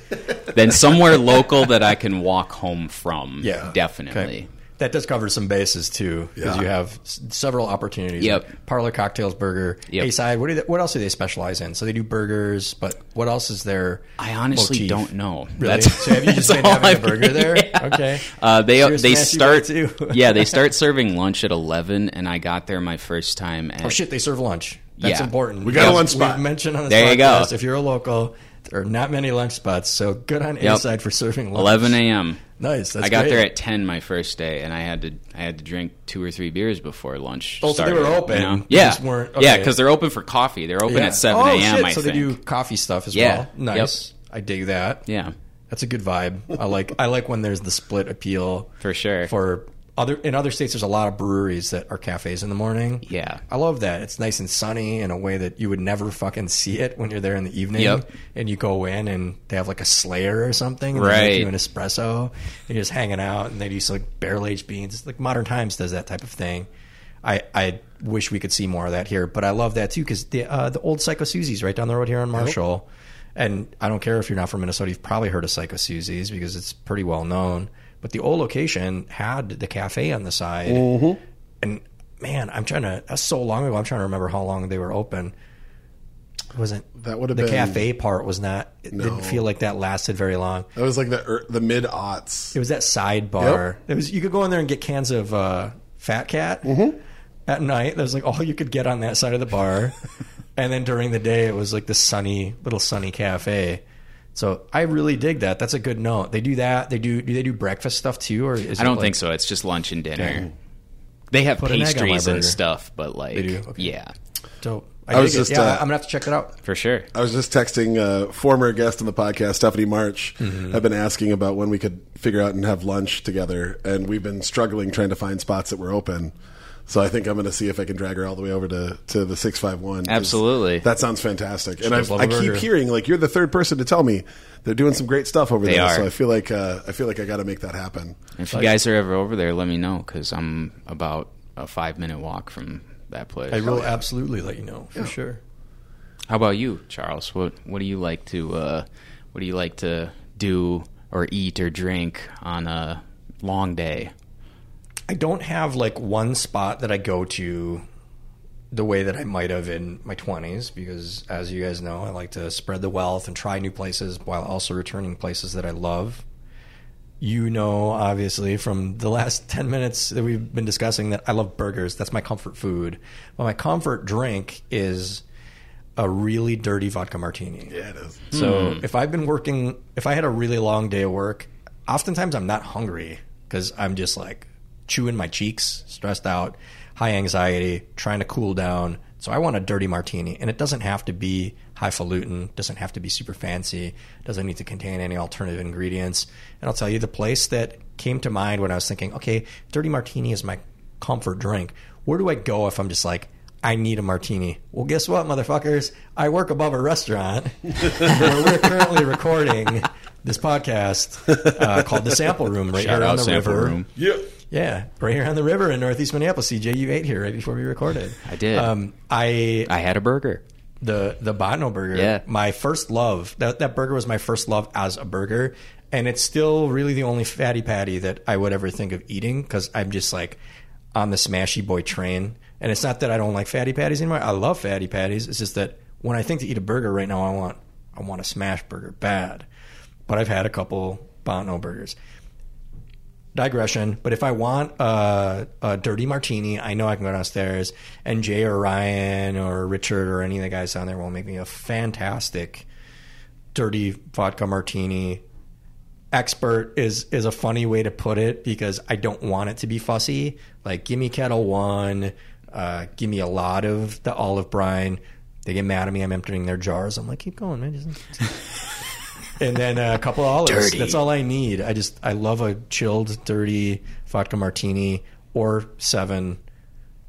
then somewhere local that I can walk home from. Yeah, definitely. Okay. That does cover some bases too, because Yeah. you have s- several opportunities. Yep. Like Parlour Cocktails Burger. Yep. A side. What do they, what else do they specialize in? So they do burgers, but what else is there? I honestly motif? don't know. Really? so have you just been all having a I've- burger there? Yeah. Okay. Uh, they So they start too. yeah they start serving lunch at eleven and I got there my first time at Oh shit! They serve lunch. That's Yeah. important. We got a Yes, lunch spot. We've mentioned on this There you go. podcast, if you're a local, there are not many lunch spots. So good on Yep. A side for serving lunch. eleven a.m. Nice. That's I got great. there at ten my first day and I had to I had to drink two or three beers before lunch. Oh, so they were open. you know? Yeah, weren't- yeah, because they're open for coffee. They're open Yeah. at seven oh, a.m. shit. I so think. they do coffee stuff as Yeah. well. Nice. I dig that. yeah, That's a good vibe. I like I like when there's the split appeal for sure. for other in other states. There's a lot of breweries that are cafes in the morning. yeah, I love that. It's nice and sunny in a way that you would never fucking see it when you're there in the evening. Yep. And you go in and they have like a Slayer or something. And Right. you an espresso. And you're just hanging out and they do some like barrel aged beans. Like Modern Times does that type of thing. I, I wish we could see more of that here, but I love that too because the uh, the old Psycho Suzi's right down the road here on Marshall, and I don't care if you're not from Minnesota, you've probably heard of Psycho Suzi's because it's pretty well known. But the old location had the cafe on the side, and man, I'm trying to. That's so long ago. I'm trying to remember how long they were open. It wasn't That would have the been cafe part was not. It No. didn't feel like that lasted very long. That was like the er, the mid aughts. It was that sidebar. It was you could go in there and get cans of uh, Fat Cat Mm-hmm. at night. That was like all you could get on that side of the bar. and then during the day, it was like the sunny little sunny cafe. So I really dig that. That's a good note. They do that. They do. Do they do breakfast stuff too, or is I don't like- think so. It's just lunch and dinner. They have Put an egg on my pastries and stuff, but like, They do? Okay. yeah, Dope. I was just, yeah. uh, I'm gonna have to check that out. for sure. I was just texting a former guest on the podcast, Stephanie March. Mm-hmm. I've been asking about when we could figure out and have lunch together, and we've been struggling trying to find spots that were open. So I think I'm going to see if I can drag her all the way over to, to the six five one. Absolutely. that sounds fantastic. And does I've, love I a keep hearing like you're the third person to tell me they're doing some great stuff over They there. are. So I feel like uh, I feel like I got to make that happen. If you guys are ever over there, let me know because I'm about a five minute walk from that place. I will absolutely let you know for sure. How about you, Charles? What What do you like to uh, What do you like to do or eat or drink on a long day? I don't have like one spot that I go to the way that I might have in my 20s because as you guys know, I like to spread the wealth and try new places while also returning places that I love. You know, obviously, from the last 10 minutes that we've been discussing, that I love burgers. That's my comfort food. But my comfort drink is a really dirty vodka martini. Yeah, it is. So hmm. if I've been working, if I had a really long day of work, oftentimes I'm not hungry because I'm just like chewing my cheeks, stressed out, high anxiety, trying to cool down. So I want a dirty martini, and it doesn't have to be highfalutin, doesn't have to be super fancy, doesn't need to contain any alternative ingredients. And I'll tell you, the place that came to mind when I was thinking, okay, dirty martini is my comfort drink. Where do I go if I'm just like, I need a martini. Well, guess what, motherfuckers? I work above a restaurant where we're currently recording this podcast uh, called the Sample Room right Shout here on the Sample river. Room. Yeah. Yeah, right here on the river in Northeast Minneapolis. CJ, you ate here right before we recorded. I did. Um, I I had a burger. the the Botno burger. Yeah. my first love. That that burger was my first love as a burger, and it's still really the only fatty patty that I would ever think of eating because I'm just like on the smashy boy train. And it's not that I don't like fatty patties anymore. I love fatty patties. It's just that when I think to eat a burger right now, I want I want a smash burger bad. But I've had a couple Botno burgers digression. But if I want a, a dirty martini, I know I can go downstairs, and Jay or Ryan or Richard or any of the guys down there will make me a fantastic dirty vodka martini. Expert is is a funny way to put it because I don't want it to be fussy. Like, give me Ketel One, uh, give me a lot of the olive brine. They get mad at me. I'm emptying their jars. I'm like, keep going, man. And then uh, a couple of olives. Dirty. That's all I need. I just I love a chilled, dirty vodka martini. or seven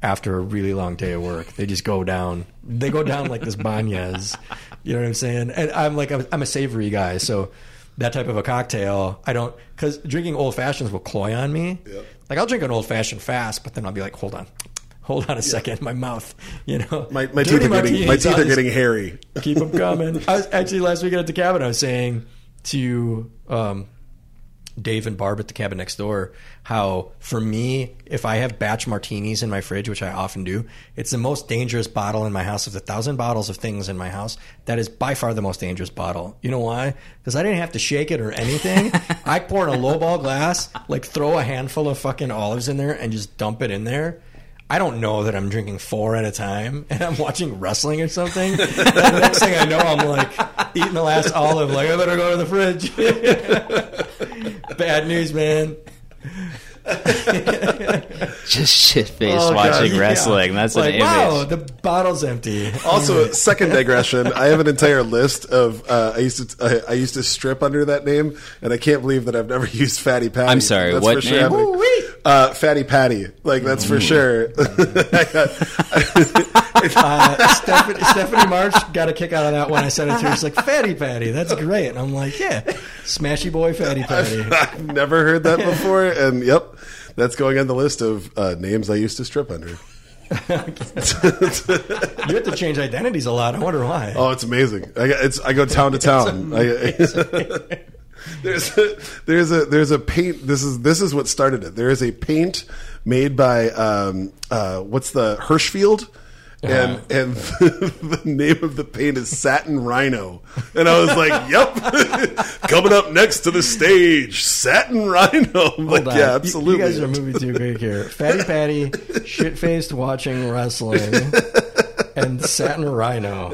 after a really long day of work. They just go down. They go down like this Banhez. You know what I'm saying? And I'm like I'm, I'm a savory guy, so that type of a cocktail, I don't because drinking old fashions will cloy on me. Yep. Like I'll drink an old fashioned fast, but then I'll be like, hold on. Hold on a second, my mouth. You know, My, my teeth are getting my teeth are getting hairy. keep them coming. I was actually last week at the cabin. I was saying to um, Dave and Barb at the cabin next door how for me, if I have batch martinis in my fridge, which I often do, it's the most dangerous bottle in my house. Of the thousand bottles of things in my house, that is by far the most dangerous bottle. You know why? Because I didn't have to shake it or anything. I pour in a lowball glass, like throw a handful of fucking olives in there, and just dump it in there. I don't know that I'm drinking four at a time and I'm watching wrestling or something. the next thing I know, I'm like eating the last olive. Like I better go to the fridge. Bad news, man. Just shit faced Oh, God. watching Yeah. wrestling. That's like, an image. wow, the bottle's empty. Also, second digression. I have an entire list of. Uh, I used to. I, I used to strip under that name, and I can't believe that I've never used Fatty Patty. I'm sorry, That's what for sure name? happening. Woo-wee. Uh, Fatty Patty. Like that's for sure. Uh, Stephanie, Stephanie March got a kick out of that when I said it to her. She's like, Fatty Patty, that's great. And I'm like, yeah, Smashy Boy Fatty Patty. I've never heard that before, and yep, that's going on the list of uh, names I used to strip under. You have to change identities a lot. I wonder why. Oh, it's amazing. I, it's, I go town to town. I, there's a, there's a there's a paint. This is this is what started it. There is a paint made by um, uh, what's the Hirshfield. And and the name of the paint is Satin Rhino, and I was like, "Yep, coming up next to the stage, Satin Rhino." I'm like, on. yeah, You- absolutely. You, guys are moving too quick here. Fatty Patty, shit faced watching wrestling, and Satin Rhino.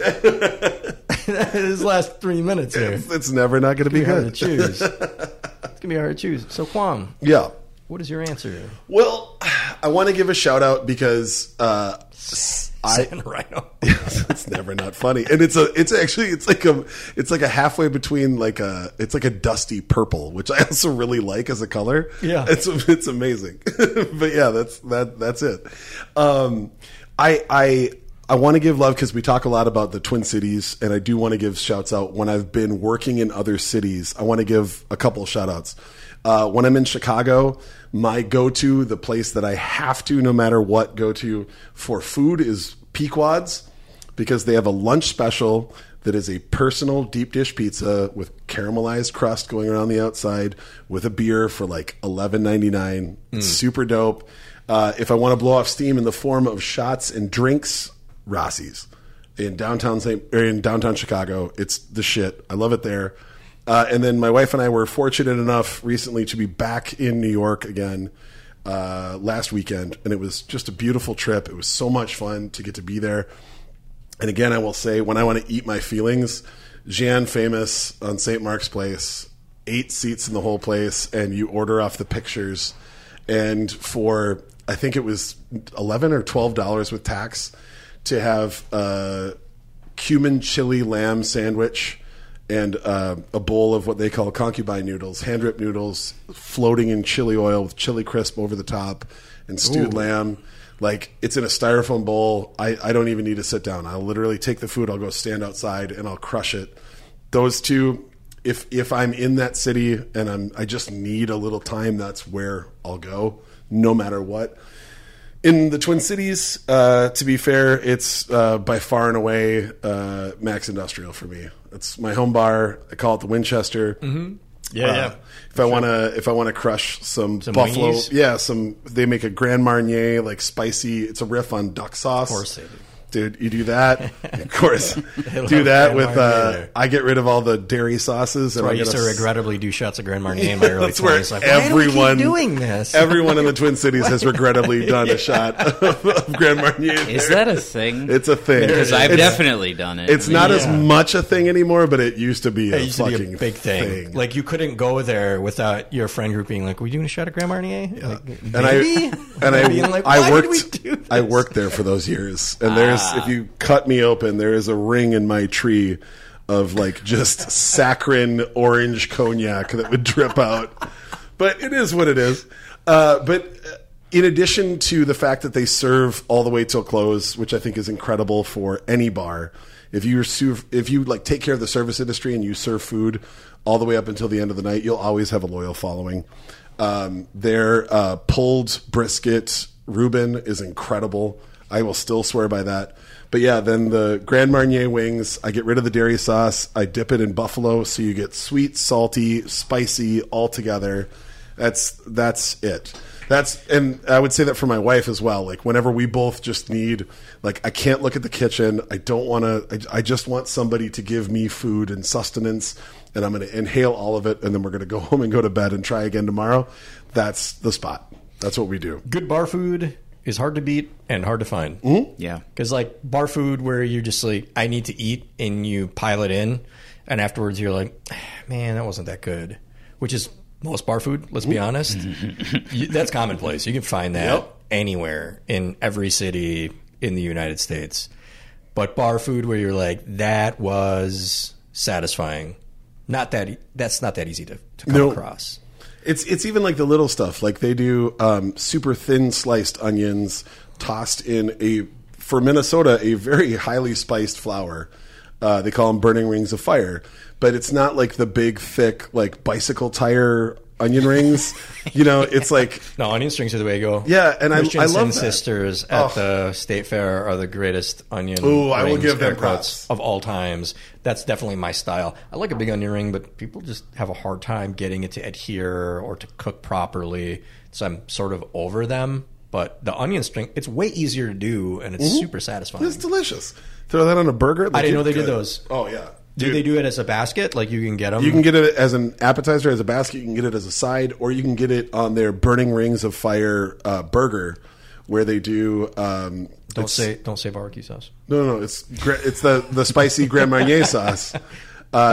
His last three minutes here. It's it's never not going to be be hard to choose. It's gonna be hard to choose. So, Quam, Yeah. what is your answer? Well, I want to give a shout out because uh, I Rhino. it's never not funny, and it's a it's actually it's like a it's like a halfway between like a it's like a dusty purple, which I also really like as a color. Yeah. it's it's amazing. but yeah, that's that that's it. Um, I I. I want to give love because we talk a lot about the Twin Cities, and I do want to give shouts out when I've been working in other cities. I want to give a couple shout outs. Uh, when I'm in Chicago, my go to, the place that I have to, no matter what, go to for food is Pequod's because they have a lunch special that is a personal deep dish pizza with caramelized crust going around the outside with a beer for like eleven ninety nine. It's super dope. Uh, if I want to blow off steam in the form of shots and drinks, Rossi's in downtown. Or in downtown Chicago. It's the shit. I love it there. Uh, and then my wife and I were fortunate enough recently to be back in New York again uh, last weekend, and it was just a beautiful trip. It was so much fun to get to be there. And again, I will say, when I want to eat my feelings, Xi'an Famous on St. Mark's Place, eight seats in the whole place, and you order off the pictures. And for, I think it was 11 or $12 with tax to have a cumin chili lamb sandwich and uh, a bowl of what they call concubine noodles, hand ripped noodles floating in chili oil with chili crisp over the top and stewed lamb. Like it's in a styrofoam bowl. I, I don't even need to sit down. I'll literally take the food. I'll go stand outside and I'll crush it. Those two, if if I'm in that city and I'm I just need a little time, that's where I'll go, no matter what. In the Twin Cities, uh, to be fair, it's uh, by far and away uh, Mac's Industrial for me. It's my home bar. I call it the Winchester. Mm-hmm. Yeah, yeah. If I want to, if I want to crush some, Some buffalo, wingies? yeah, some. They make a Grand Marnier like spicy. It's a riff on duck sauce. Of course they do. Dude, you do that. of course, do that with. Uh. I get rid of all the dairy sauces. and I I used to a- regrettably do shots of Grand Marnier in my early That's where 20s. Like, why do we keep everyone doing this? Everyone in the Twin Cities has regrettably done a shot of, of Grand Marnier. Is that a thing? It's a thing. because I've It's- definitely done it. It's I mean, not as much a thing anymore, but it used to be a It used to fucking be a big thing. Like you couldn't go there without your friend group being like, "We doing a shot of Grand Marnier?" Like, and I maybe? and I Being like, I "Why worked we do this? I worked there for those years, and there's Ah. if you cut me open, there is a ring in my tree of like just saccharine orange cognac that would drip out. But it is what it is. Uh, but uh, in addition to the fact that they serve all the way till close, which I think is incredible for any bar. If you serve, if you like take care of the service industry and you serve food all the way up until the end of the night, you'll always have a loyal following. Um, their uh, pulled brisket Reuben is incredible. I will still swear by that. But yeah, then the Grand Marnier wings, I get rid of the dairy sauce. I dip it in buffalo, so you get sweet, salty, spicy all together. That's that's it. That's and I would say that for my wife as well. Like whenever we both just need, like I can't look at the kitchen. I don't want to. I, I just want somebody to give me food and sustenance, and I'm going to inhale all of it, and then we're going to go home and go to bed and try again tomorrow. That's the spot. That's what we do. Good bar food is hard to beat and hard to find. Mm-hmm. Yeah. Because like bar food, where you're just like, I need to eat, and you pile it in, and afterwards you're like, ah, man, that wasn't that good. Which is most bar food. Let's be mm-hmm. honest. You- That's commonplace. You can find that Yep. anywhere in every city in the United States. But bar food, where you're like, that was satisfying. Not that. e- That's not that easy to, to come No. across. It's it's even like the little stuff. Like they do um, super thin sliced onions tossed in a for Minnesota a very highly spiced flour. Uh, they call them burning rings of fire, but it's not like the big thick like bicycle tire onion rings. you know, it's like No, onion strings are the way to go. Yeah, and I- I love that. sisters at Oh. the state fair are the greatest onion. Ooh, I will rings, give them props. of all times. That's definitely my style. I like a big onion ring, but people just have a hard time getting it to adhere or to cook properly. So I'm sort of over them. But the onion string, it's way easier to do, and it's super satisfying. it's delicious. Throw that on a burger. I didn't know they Good. did those. Oh yeah. Do Dude. they do it as a basket? Like you can get them. You can get it as an appetizer, as a basket. You can get it as a side, or you can get it on their Burning Rings of Fire uh, burger, where they do. Um, don't say don't say barbecue sauce. no, no, no. It's it's the the spicy Grand Marnier sauce, uh,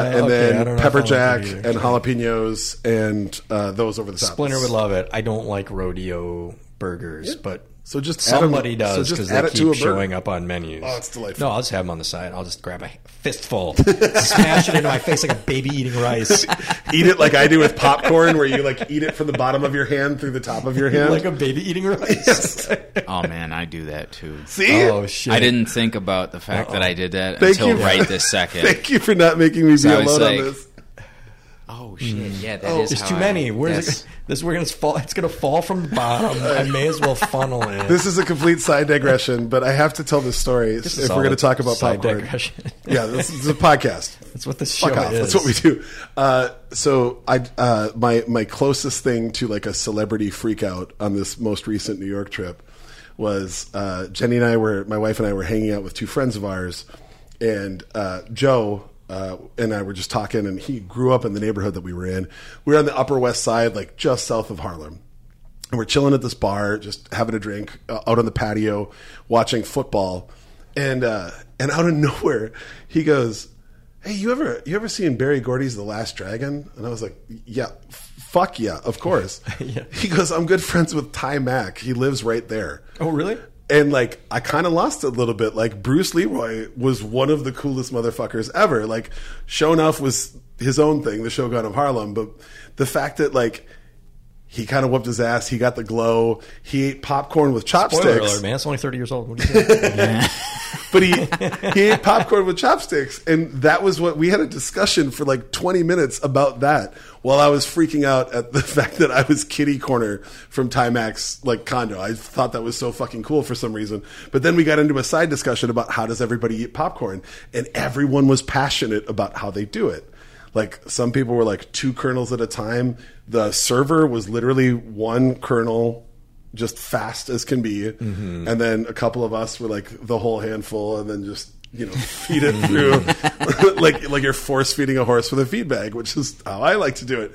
and okay, then don't know if I pepper jack and jalapenos and uh, those over the top. Splinter would love it. I don't like rodeo burgers, but So just add 'em- somebody so does because add they it to keep showing up on menus. Oh, it's delightful. No, I'll just have them on the side. I'll just grab a fistful, smash it into my face like a baby eating rice, Eat it like I do with popcorn, where you like eat it from the bottom of your hand through the top of your hand. like a baby eating rice. Oh man, I do that too. See, Oh shit! I didn't think about the fact that I did that Thank until you. right this second. thank you for not making me be I was alone like- on this. Oh shit! Yeah, that is. There's how too I- many. Where's that's- it? This we're gonna fall. It's gonna fall from the bottom. I may as well funnel it. This is a complete side digression, but I have to tell this story This if is we're going to talk about side popcorn. digression. yeah, this is a podcast. That's what this show Fuck off. is. That's what we do. Uh, so I, uh, my my closest thing to like a celebrity freak out on this most recent New York trip was uh, Jenny and I were my wife and I were hanging out with two friends of ours, and uh, Joe. Uh, and I were just talking, and he grew up in the neighborhood that we were in. We were on the Upper West Side, like just south of Harlem and we're chilling at this bar, just having a drink uh, out on the patio, watching football, and uh, and out of nowhere, he goes, "Hey, you ever you ever seen Berry Gordy's The Last Dragon?" And I was like, "Yeah, fuck yeah, of course." Yeah. He goes, "I'm good friends with Taimak. He lives right there." Oh really? And like, I kind of lost a little bit. Like, Bruce Leroy was one of the coolest motherfuckers ever. Like, Sho'nuff was his own thing, the Shogun of Harlem. But the fact that, like, he kind of whooped his ass, he got the glow, he ate popcorn with chopsticks. Spoiler alert, man. It's only thirty years old. What do you think? But he, he ate popcorn with chopsticks. And that was what we had a discussion for like 20 minutes about that while I was freaking out at the fact that I was kitty corner from Taimak's like condo. I thought that was so fucking cool for some reason. But then we got into a side discussion about how does everybody eat popcorn and everyone was passionate about how they do it. Like some people were like two kernels at a time. The server was literally one kernel just fast as can be. Mm-hmm. And then a couple of us were like the whole handful and then just, you know, feed it through like like you're force feeding a horse with a feed bag, which is how I like to do it.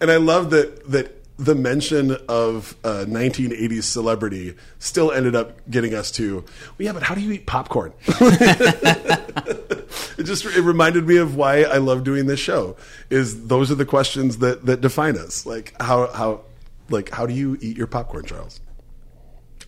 And I love that that the mention of uh, a 1980s celebrity still ended up getting us to, well, yeah, but how do you eat popcorn? it just it reminded me of why I love doing this show. Is those are the questions that that define us. Like how how like how do you eat your popcorn, Charles?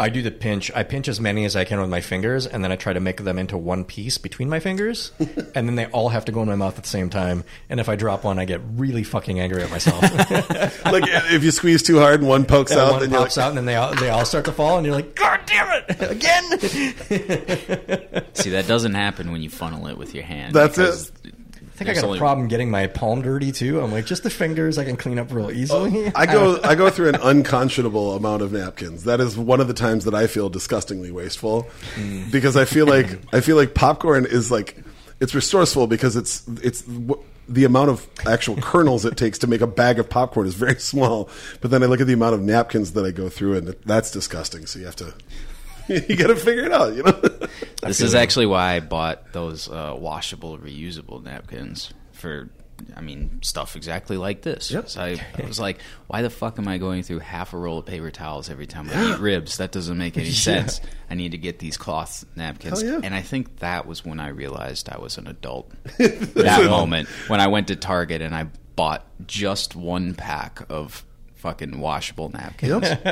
I do the pinch. I pinch as many as I can with my fingers, and then I try to make them into one piece between my fingers, and then they all have to go in my mouth at the same time. And if I drop one, I get really fucking angry at myself. like if you squeeze too hard and one pokes And out, one then pops like, out, and then they all they all start to fall, and you're like, God damn it, again! See, that doesn't happen when you funnel it with your hand. That's it. I think I got a problem getting my palm dirty too. I'm like, just the fingers I can clean up real oh, easily. I go I go through an unconscionable amount of napkins. That is one of the times that I feel disgustingly wasteful mm. because I feel like I feel like popcorn is like it's resourceful because it's it's w- the amount of actual kernels it takes to make a bag of popcorn is very small. But then I look at the amount of napkins that I go through and that's disgusting. So you have to you got to figure it out, you know. This is actually why I bought those uh, washable, reusable napkins for. I mean, stuff exactly like this. Yep. So I, I was like, why the fuck am I going through half a roll of paper towels every time I eat ribs? That doesn't make any sense. I need to get these cloth napkins. Yeah. And I think that was when I realized I was an adult. that moment when I went to Target and I bought just one pack of fucking washable napkins.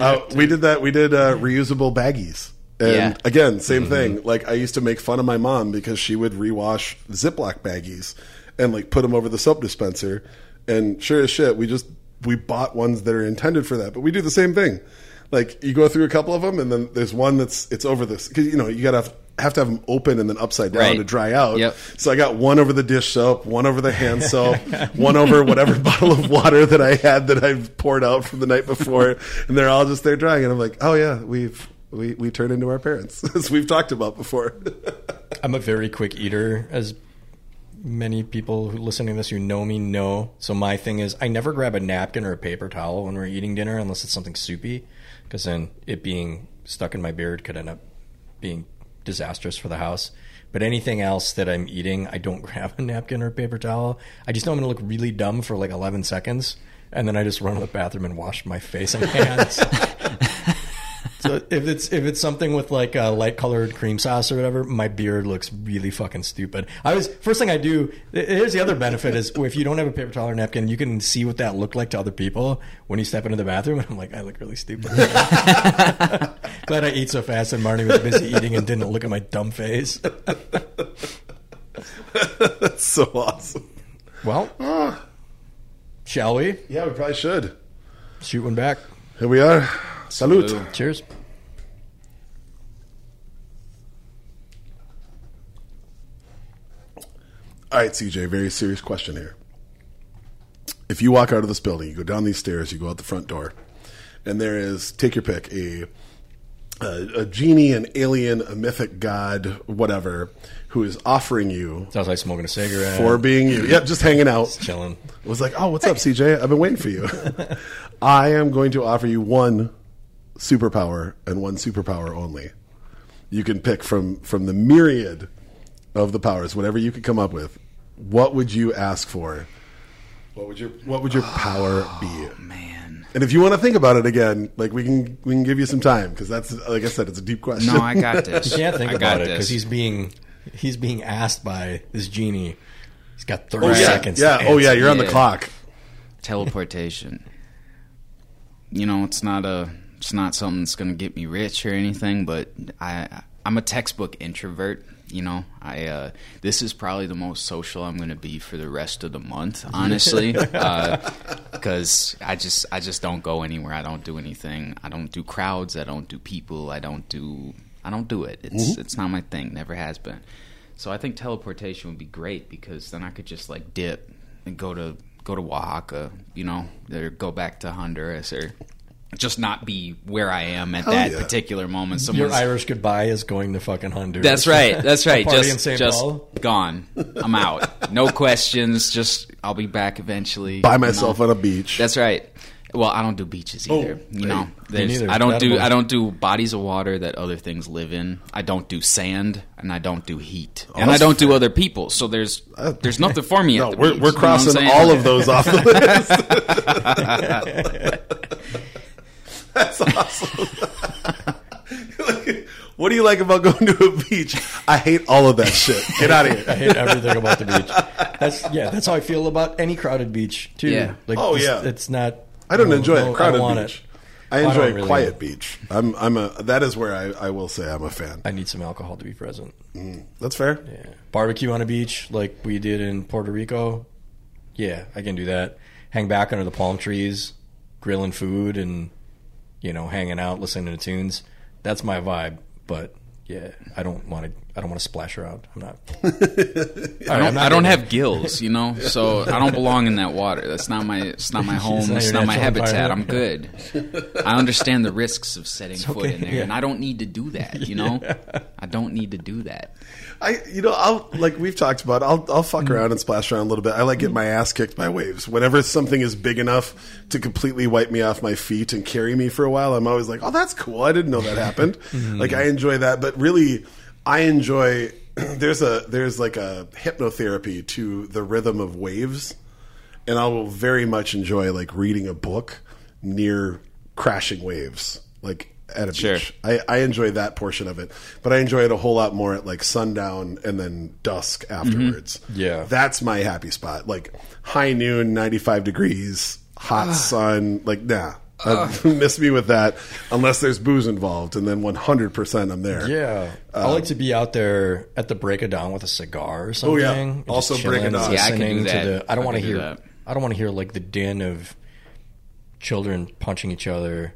Uh, we did that. We did uh, reusable baggies. And Yeah. again, same thing. Like I used to make fun of my mom because she would rewash Ziploc baggies and like put them over the soap dispenser. And sure as shit, we just we bought ones that are intended for that. But we do the same thing. Like you go through a couple of them, and then there's one that's it's over this because you know you gotta have, have to have them open and then upside down Right. to dry out. Yep. So I got one over the dish soap, one over the hand soap, one over whatever bottle of water that I had that I poured out from the night before, and they're all just there drying. And I'm like, oh yeah, we've we we turn into our parents as we've talked about before. I'm a very quick eater, as many people who listening to this who know me know. So my thing is, I never grab a napkin or a paper towel when we're eating dinner unless it's something soupy, because then it being stuck in my beard could end up being disastrous for the house. But anything else that I'm eating, I don't grab a napkin or a paper towel. I just know I'm going to look really dumb for like 11 seconds, and then I just run to the bathroom and wash my face and hands. So if it's if it's something with like a light colored cream sauce or whatever, my beard looks really fucking stupid. I was first thing I do. Here's the other benefit is if you don't have a paper towel or napkin, you can see what that looked like to other people when you step into the bathroom. And I'm like, I look really stupid. Glad I eat so fast and Marnie was busy eating and didn't look at my dumb face. That's so awesome. Well, ah. shall we Yeah, we probably should. shoot one back? Here we are. Salute. Salute. Cheers. All right, CJ, very serious question here. If you walk out of this building, you go down these stairs, you go out the front door, and there is, take your pick, a, a, a genie, an alien, a mythic god, whatever, who is offering you Sounds like smoking a cigarette. for being you. Yep, just hanging out. chilling. It was like, oh, what's up, CJ? I've been waiting for you. I am going to offer you one superpower and one superpower only. You can pick from from the myriad of the powers, whatever you could come up with. What would you ask for? What would your What would your ah, power be? Man. And if you want to think about it again, like we can we can give you some time because that's like I said, it's a deep question. No, I got this. You can't think I about got it because he's being he's being asked by this genie. He's got thirty oh yeah, seconds. to yeah. Oh yeah, you're on the Yeah. clock. teleportation. You know, it's not a it's not something that's going to get me rich or anything, but I I'm a textbook introvert. You know, I uh, this is probably the most social I'm going to be for the rest of the month, honestly, because I just I just don't go anywhere. I don't do anything. I don't do crowds. I don't do people. I don't do I don't do it. It's it's not my thing. Never has been. So I think teleportation would be great because then I could just like dip and go to go to Oaxaca, you know, or go back to Honduras or just not be where I am at Hell that yeah. particular moment. Your Irish goodbye is going to fucking Honduras. that's right. That's right. just in St. just Paul? gone. I'm out. No questions. Just I'll be back eventually. By you know. myself on a beach. That's right. Well, I don't do beaches oh, either. Oh, you know, hey. There's- I don't That do one. I don't do bodies of water that other things live in. I don't do sand, and I don't do heat, and I don't do other people. So there's uh, there's nothing for me. no, at the we're beach, we're you know crossing all of those off the list. That's awesome. Like, what do you like about going to a beach? I hate all of that shit. Get out of here. I hate everything about the beach. That's yeah. That's how I feel about any crowded beach too. Yeah. Like, Oh, it's, yeah. It's not. I don't no, enjoy no, a crowded I don't beach. It. I I don't enjoy really- quiet beach. I'm I'm a that is where I, I will say I'm a fan. I need some alcohol to be present. Mm, that's fair. Yeah. Barbecue on a beach like we did in Puerto Rico. Yeah, I can do that. Hang back under the palm trees, grilling food and you know, hanging out, listening to tunes. That's my vibe. But yeah, I don't want to. I don't want to splash around. I'm not. I don't, I don't have gills, you know, so I don't belong in that water. That's not my. It's not my home. not It's your not my habitat. I'm good. I understand the risks of setting foot in there, yeah. and I don't need to do that. You know, I don't need to do that. I you know I'll like we've talked about. I'll I'll fuck Mm-hmm. around and splash around a little bit. I like get my ass kicked by waves. Whenever something is big enough to completely wipe me off my feet and carry me for a while, I'm always like, oh, that's cool. I didn't know that happened. Mm-hmm. Like I enjoy that, but really, I enjoy. There's a there's like a hypnotherapy to the rhythm of waves, and I will very much enjoy like reading a book near crashing waves, like at a Sure. beach. I, I enjoy that portion of it, but I enjoy it a whole lot more at like sundown and then dusk mm-hmm. afterwards. Yeah. that's my happy spot. Like high noon, ninety five degrees, hot ah. sun. Like nah, Uh, miss me with that unless there's booze involved, and then one hundred percent I'm there. Yeah, I like to be out there at the break of dawn with a cigar or something. Oh, yeah. Also break of chilling, dawn. Yeah, I can do to that. the- I don't want to hear. that. I don't want to hear like the din of children punching each other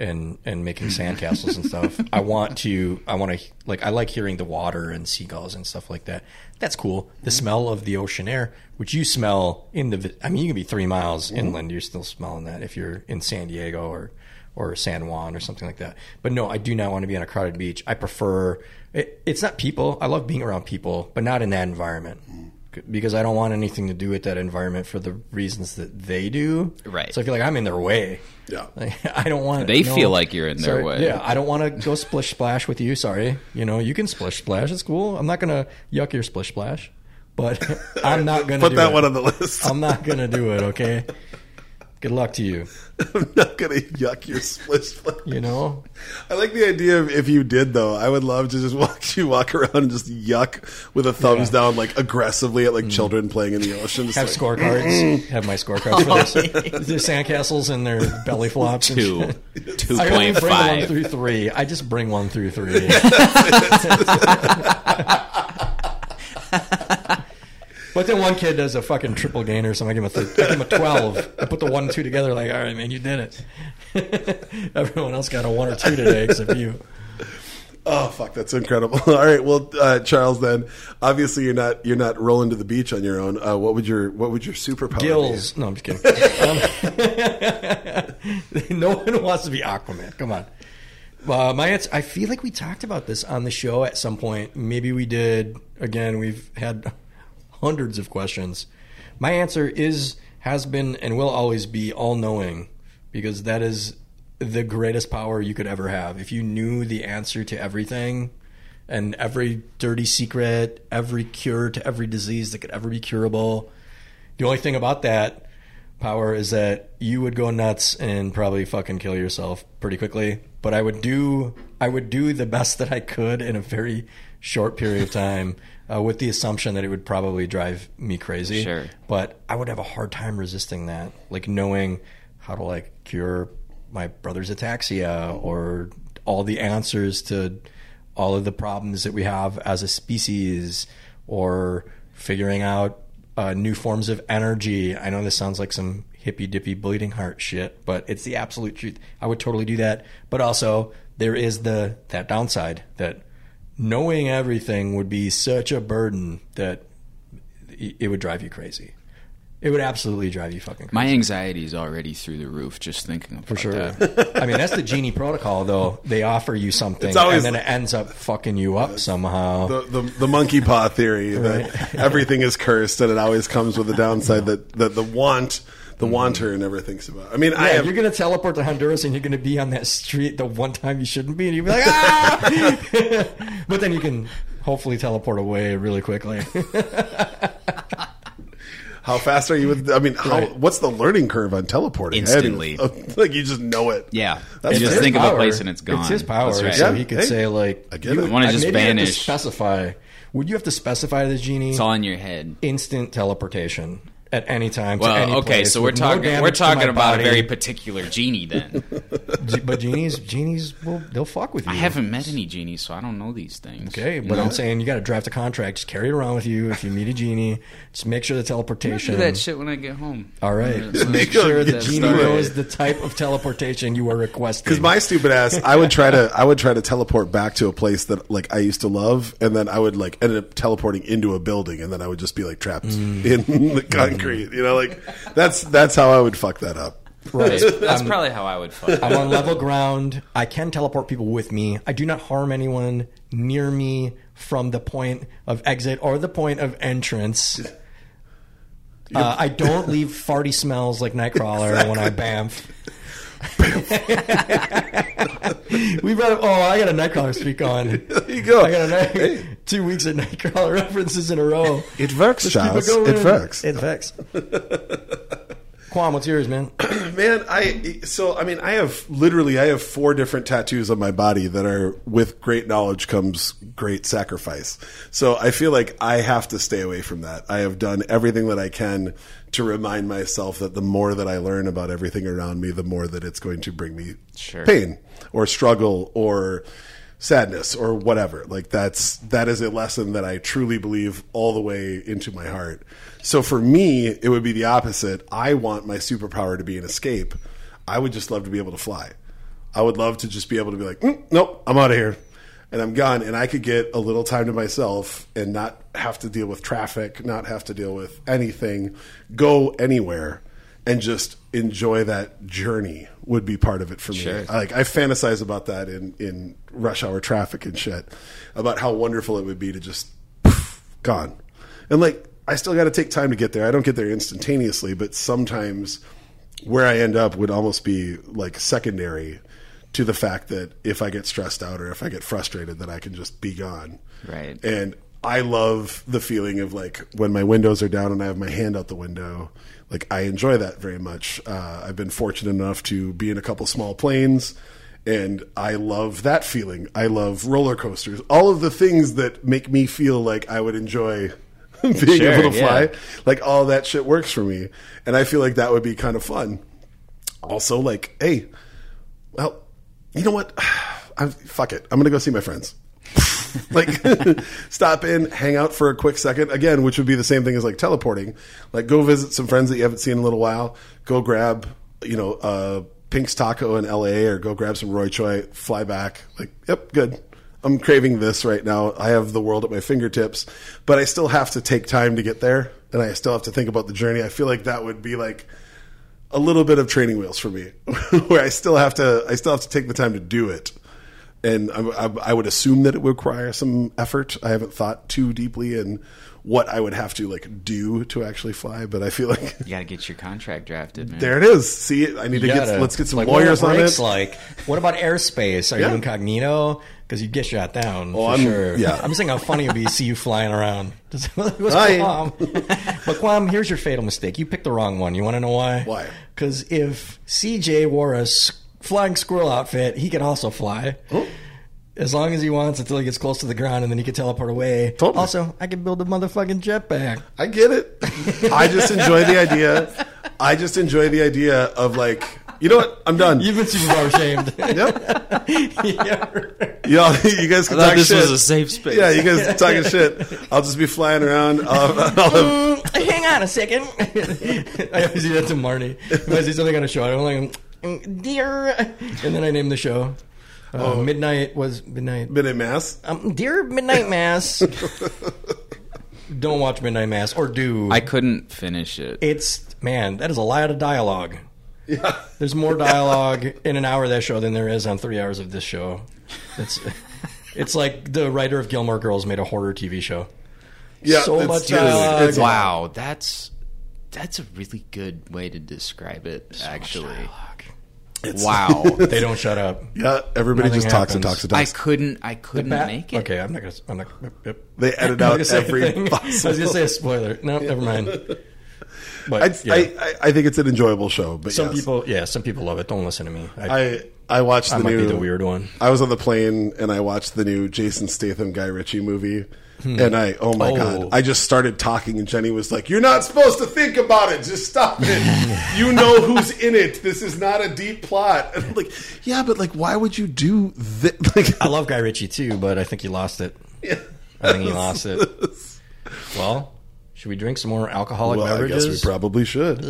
and and making sandcastles and stuff. I want to. I want to like. I like hearing the water and seagulls and stuff like that. That's cool. The mm-hmm. smell of the ocean air, which you smell in the. I mean, you can be three miles mm-hmm. inland. You're still smelling that if you're in San Diego or or San Juan or something like that. But no, I do not want to be on a crowded beach. I prefer. It, it's not people. I love being around people, but not in that environment. Mm-hmm. Because I don't want anything to do with that environment for the reasons that they do. Right. So I feel like I'm in their way. Yeah. Like, I don't want. They no- feel like you're in their way. Yeah, I don't want to go splish splash with you. Sorry, you know you can splish splash. It's cool. I'm not gonna yuck your splish splash, but I'm not gonna Put do that it. one on the list. I'm not gonna do it. Okay. Good luck to you. I'm not gonna yuck your split split. You know. I like the idea of if you did though. I would love to just watch you walk around and just yuck with a thumbs Yeah. down, like aggressively at like mm. children playing in the ocean. Just Have like, scorecards. Mm. Have my scorecards for this. Their sandcastles and their belly flops. Two, shit. two I only bring one through three. I just bring one through three. But then one kid does a fucking triple gainer, so. I give him a, th- I give him a twelve. I put the one and two together. Like, all right, man, you did it. Everyone else got a one or two today except you. Oh fuck, that's incredible. All right, well, uh, Charles, then obviously you're not you're not rolling to the beach on your own. Uh, what would your what would your superpower Gills. No, I'm just kidding. Um, no one wants to be Aquaman. Come on. Uh, my answer, I feel like we talked about this on the show at some point. Maybe we did. Again, we've had hundreds of questions. My answer is, has been, and will always be all knowing because that is the greatest power you could ever have. If you knew the answer to everything and every dirty secret, every cure to every disease that could ever be curable, the only thing about that power is that you would go nuts and probably fucking kill yourself pretty quickly. But I would do I would do the best that I could in a very short period of time, uh, with the assumption that it would probably drive me crazy. Sure. But I would have a hard time resisting that, like knowing how to like cure my brother's ataxia or all the answers to all of the problems that we have as a species or figuring out uh, new forms of energy. I know this sounds like some hippy dippy bleeding heart shit, but it's the absolute truth. I would totally do that. But also, there is the that downside that knowing everything would be such a burden that it it would drive you crazy. It would absolutely drive you fucking crazy. My anxiety is already through the roof just thinking about For sure. that. I mean, that's the genie protocol, though. They offer you something, always- and then it ends up fucking you up somehow. The, the the monkey paw theory that everything is cursed and it always comes with the downside that, that the want the wanter never thinks about. I mean, I have you're gonna teleport to Honduras, and you're gonna be on that street the one time you shouldn't be, and you'll be like, ah! but then you can hopefully teleport away really quickly. how fast are you with? I mean, how Right. what's the learning curve on teleporting? Instantly. even- like you just know it. Yeah, That's you just fair. think of a power. place and it's gone. It's his power. Right. So Yeah, he could hey, say like, I get you Wanna uh, just maybe you have vanish. specify. Would you have to specify the genie It's all in your head. instant teleportation? At any time. to Well, any okay, place so we're with no talking we're talking about a very particular genie. Then but genies, genies will they'll fuck with you. I haven't met any genies, so I don't know these things. Okay, but I'm saying you got to draft a contract. Just carry it around with you. If you meet a genie, just make sure the teleportation. do teleportation. that shit when I get home. All right, just make sure sure the genie started. knows the type of teleportation you are requesting. Because my stupid ass, I would try to, I would try to teleport back to a place that like I used to love, and then I would like end up teleporting into a building, and then I would just be like trapped Mm. in the concrete. You know, like that's that's how I would fuck that up. right. That's probably how I would fuck. I'm on level ground. I can teleport people with me. I do not harm anyone near me from the point of exit or the point of entrance. Uh, I don't leave farty smells like Nightcrawler when I bamf. We've got oh, I got a Nightcrawler speak on. There you go. I got a night, two weeks of Nightcrawler references in a row. It works, Let's Charles. it. It works. It works. Quan, what's yours, man? Man, I so I mean I have literally I have four different tattoos on my body that are with great knowledge comes great sacrifice. So I feel like I have to stay away from that. I have done everything that I can to remind myself that the more that I learn about everything around me, the more that it's going to bring me Sure. pain or struggle or sadness or whatever. Like that's that is a lesson that I truly believe all the way into my heart. So for me, it would be the opposite. I want my superpower to be an escape. I would just love to be able to fly. I would love to just be able to be like, "Mm, nope, I'm out of here. And I'm gone. And I could get a little time to myself and not have to deal with traffic, not have to deal with anything, go anywhere and just enjoy that journey would be part of it for me. Sure. Like I fantasize about that in, in rush hour traffic and shit, about how wonderful it would be to just poof, gone. And like I still got to take time to get there. I don't get there instantaneously, but sometimes where I end up would almost be like secondary to the fact that if I get stressed out or if I get frustrated, that I can just be gone. Right. And I love the feeling of like when my windows are down and I have my hand out the window. Like I enjoy that very much. Uh, I've been fortunate enough to be in a couple small planes, and I love that feeling. I love roller coasters. All of the things that make me feel like I would enjoy being Sure, able to fly. yeah. Like all that shit works for me, and I feel like that would be kind of fun. Also, like, hey, well, you know what? I'm, fuck it. I'm gonna go see my friends. like stop in, hang out for a quick second again, which would be the same thing as like teleporting. Like go visit some friends that you haven't seen in a little while. Go grab, you know, uh, Pink's Taco in L.A. or go grab some Roy Choi. Fly back. Like, yep, good. I'm craving this right now. I have the world at my fingertips, but I still have to take time to get there, and I still have to think about the journey. I feel like that would be like a little bit of training wheels for me, where I still have to I still have to take the time to do it, and I, I, I would assume that it would require some effort. I haven't thought too deeply in what I would have to like do to actually fly, but I feel like You gotta get your contract drafted, man. there it is. See, I need to You get gotta- let's get some like, lawyers on brakes it. Like, what about airspace? Are Yeah. you incognito? Because you get shot down oh, for I'm- sure. yeah. I'm just saying how funny it would be to see you flying around. What's Hi. Quam? but Quam, here's your fatal mistake. You picked the wrong one. You want to know why? Why? Because if CJ wore a s- flying squirrel outfit, he can also fly. Oh. As long as he wants until he gets close to the ground and then he can teleport away. Totally. Also, I can build a motherfucking jetpack. I get it. I just enjoy the idea. I just enjoy the idea of like, you know what? I'm done. You've been superpower shamed. Yep. yeah. Y'all, you guys can I thought talk this shit. was a safe space. Yeah, you guys talking shit. I'll just be flying around. I'll, I'll have, Mm, hang on a second. I always do that to Marnie. If I see something on a show, I'm like, mm, dear, and then I named the show. Uh, Midnight was midnight. been in mass. Um, dear Midnight Mass. Don't watch Midnight Mass, or do. I couldn't finish it. it's man, that is a lot of dialogue. Yeah. There's more dialogue in an hour of that show than there is on three hours of this show. It's it's like the writer of Gilmore Girls made a horror TV show. Yeah, So it's- much dialogue. It's- wow, that's that's a really good way to describe it. actually, It's- wow. They don't shut up. Yeah, everybody Nothing just talks and talks and talks. I talks. couldn't. I couldn't Bat- make it. Okay, I'm not gonna. I'm not. Yep, yep. They edit I'm not out gonna say every anything. I was possible. gonna say a spoiler. No, never mind. But I, yeah. I, I, I think it's an enjoyable show, but some yes. people, yeah, some people love it. Don't listen to me. I, I I watched I the might new. be the weird one. I was on the plane and I watched the new Jason Statham Guy Ritchie movie. And I, oh my Oh. god, I just started talking, and Jenny was like, "You're not supposed to think about it. Just stop it. you know who's in it. This is not a deep plot." And I'm like, "Yeah, but like, why would you do that?" Like, I love Guy Ritchie too, but I think he lost it. I think he lost it. Well, should we drink some more alcoholic well, I beverages? guess we probably should.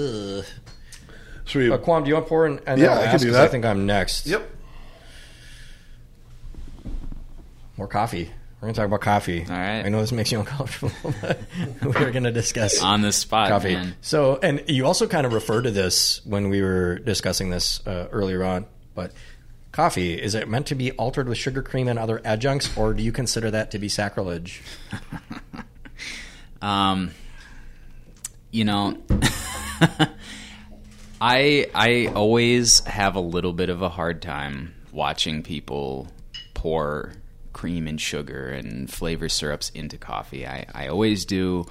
Should we? Uh, Quam, do you want to pour in? And Yeah, I'll can do that. I think I'm next. yep. More coffee. We're going to talk about coffee. All right. I know this makes you uncomfortable, but we're going to discuss On the spot, coffee. man. So, and you also kind of referred to this when we were discussing this uh, earlier on, but coffee, is it meant to be altered with sugar cream and other adjuncts, or do you consider that to be sacrilege? Um, you know, I I always have a little bit of a hard time watching people pour cream and sugar and flavor syrups into coffee. I, I always do,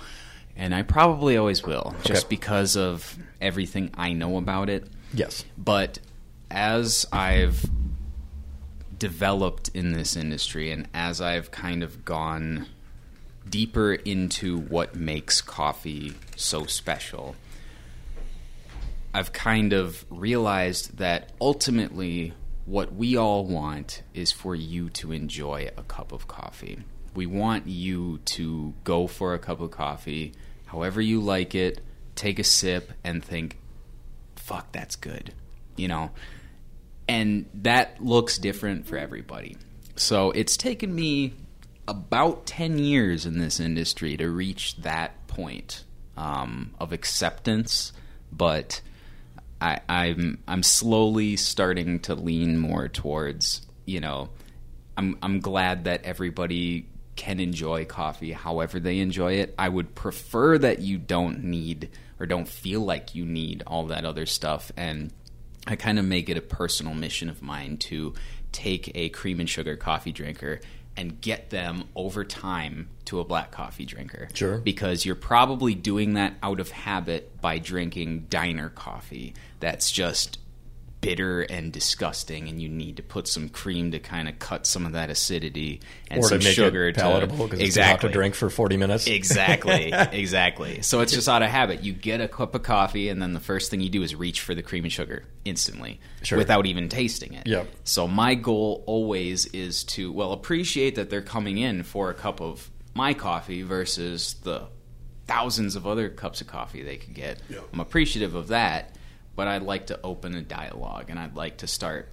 and I probably always will, just because of everything I know about it. Yes. But as I've developed in this industry and as I've kind of gone deeper into what makes coffee so special, I've kind of realized that ultimately what we all want is for you to enjoy a cup of coffee. We want you to go for a cup of coffee, however you like it, take a sip, and think, fuck, that's good. You know? And that looks different for everybody. So it's taken me about 10 years in this industry to reach that point um, of acceptance, but I, I'm I'm slowly starting to lean more towards you know I'm I'm glad that everybody can enjoy coffee however they enjoy it. I would prefer that you don't need or don't feel like you need all that other stuff and I kind of make it a personal mission of mine to take a cream and sugar coffee drinker and get them over time to a black coffee drinker. Sure. Because you're probably doing that out of habit by drinking diner coffee that's just bitter and disgusting and you need to put some cream to kind of cut some of that acidity and or some to make sugar it palatable because it's to drink for 40 minutes. Exactly, exactly. So it's just out of habit. You get a cup of coffee, and then the first thing you do is reach for the cream and sugar instantly, Sure. without even tasting it. Yep. So my goal always is to well appreciate that they're coming in for a cup of my coffee versus the thousands of other cups of coffee they could get. Yep. I'm appreciative of that, but I'd like to open a dialogue, and I'd like to start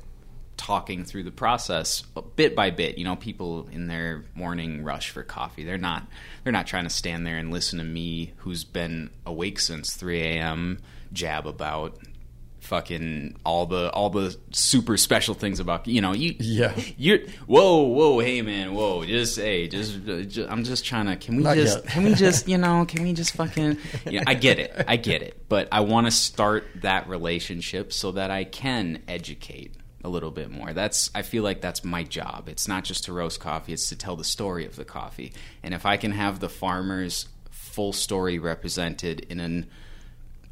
talking through the process bit by bit. You know, people in their morning rush for coffee, they're not they're not trying to stand there and listen to me who's been awake since 3 a.m. jab about fucking all the all the super special things about you know you Yeah. you're whoa whoa hey man whoa just hey just, uh, ju- I'm just trying to can we Not just yet. can we just you know can we just fucking you know, I get it I get it but I want to start that relationship so that I can educate a little bit more that's I feel like that's my job it's not just to roast coffee it's to tell the story of the coffee and if I can have the farmers full story represented in an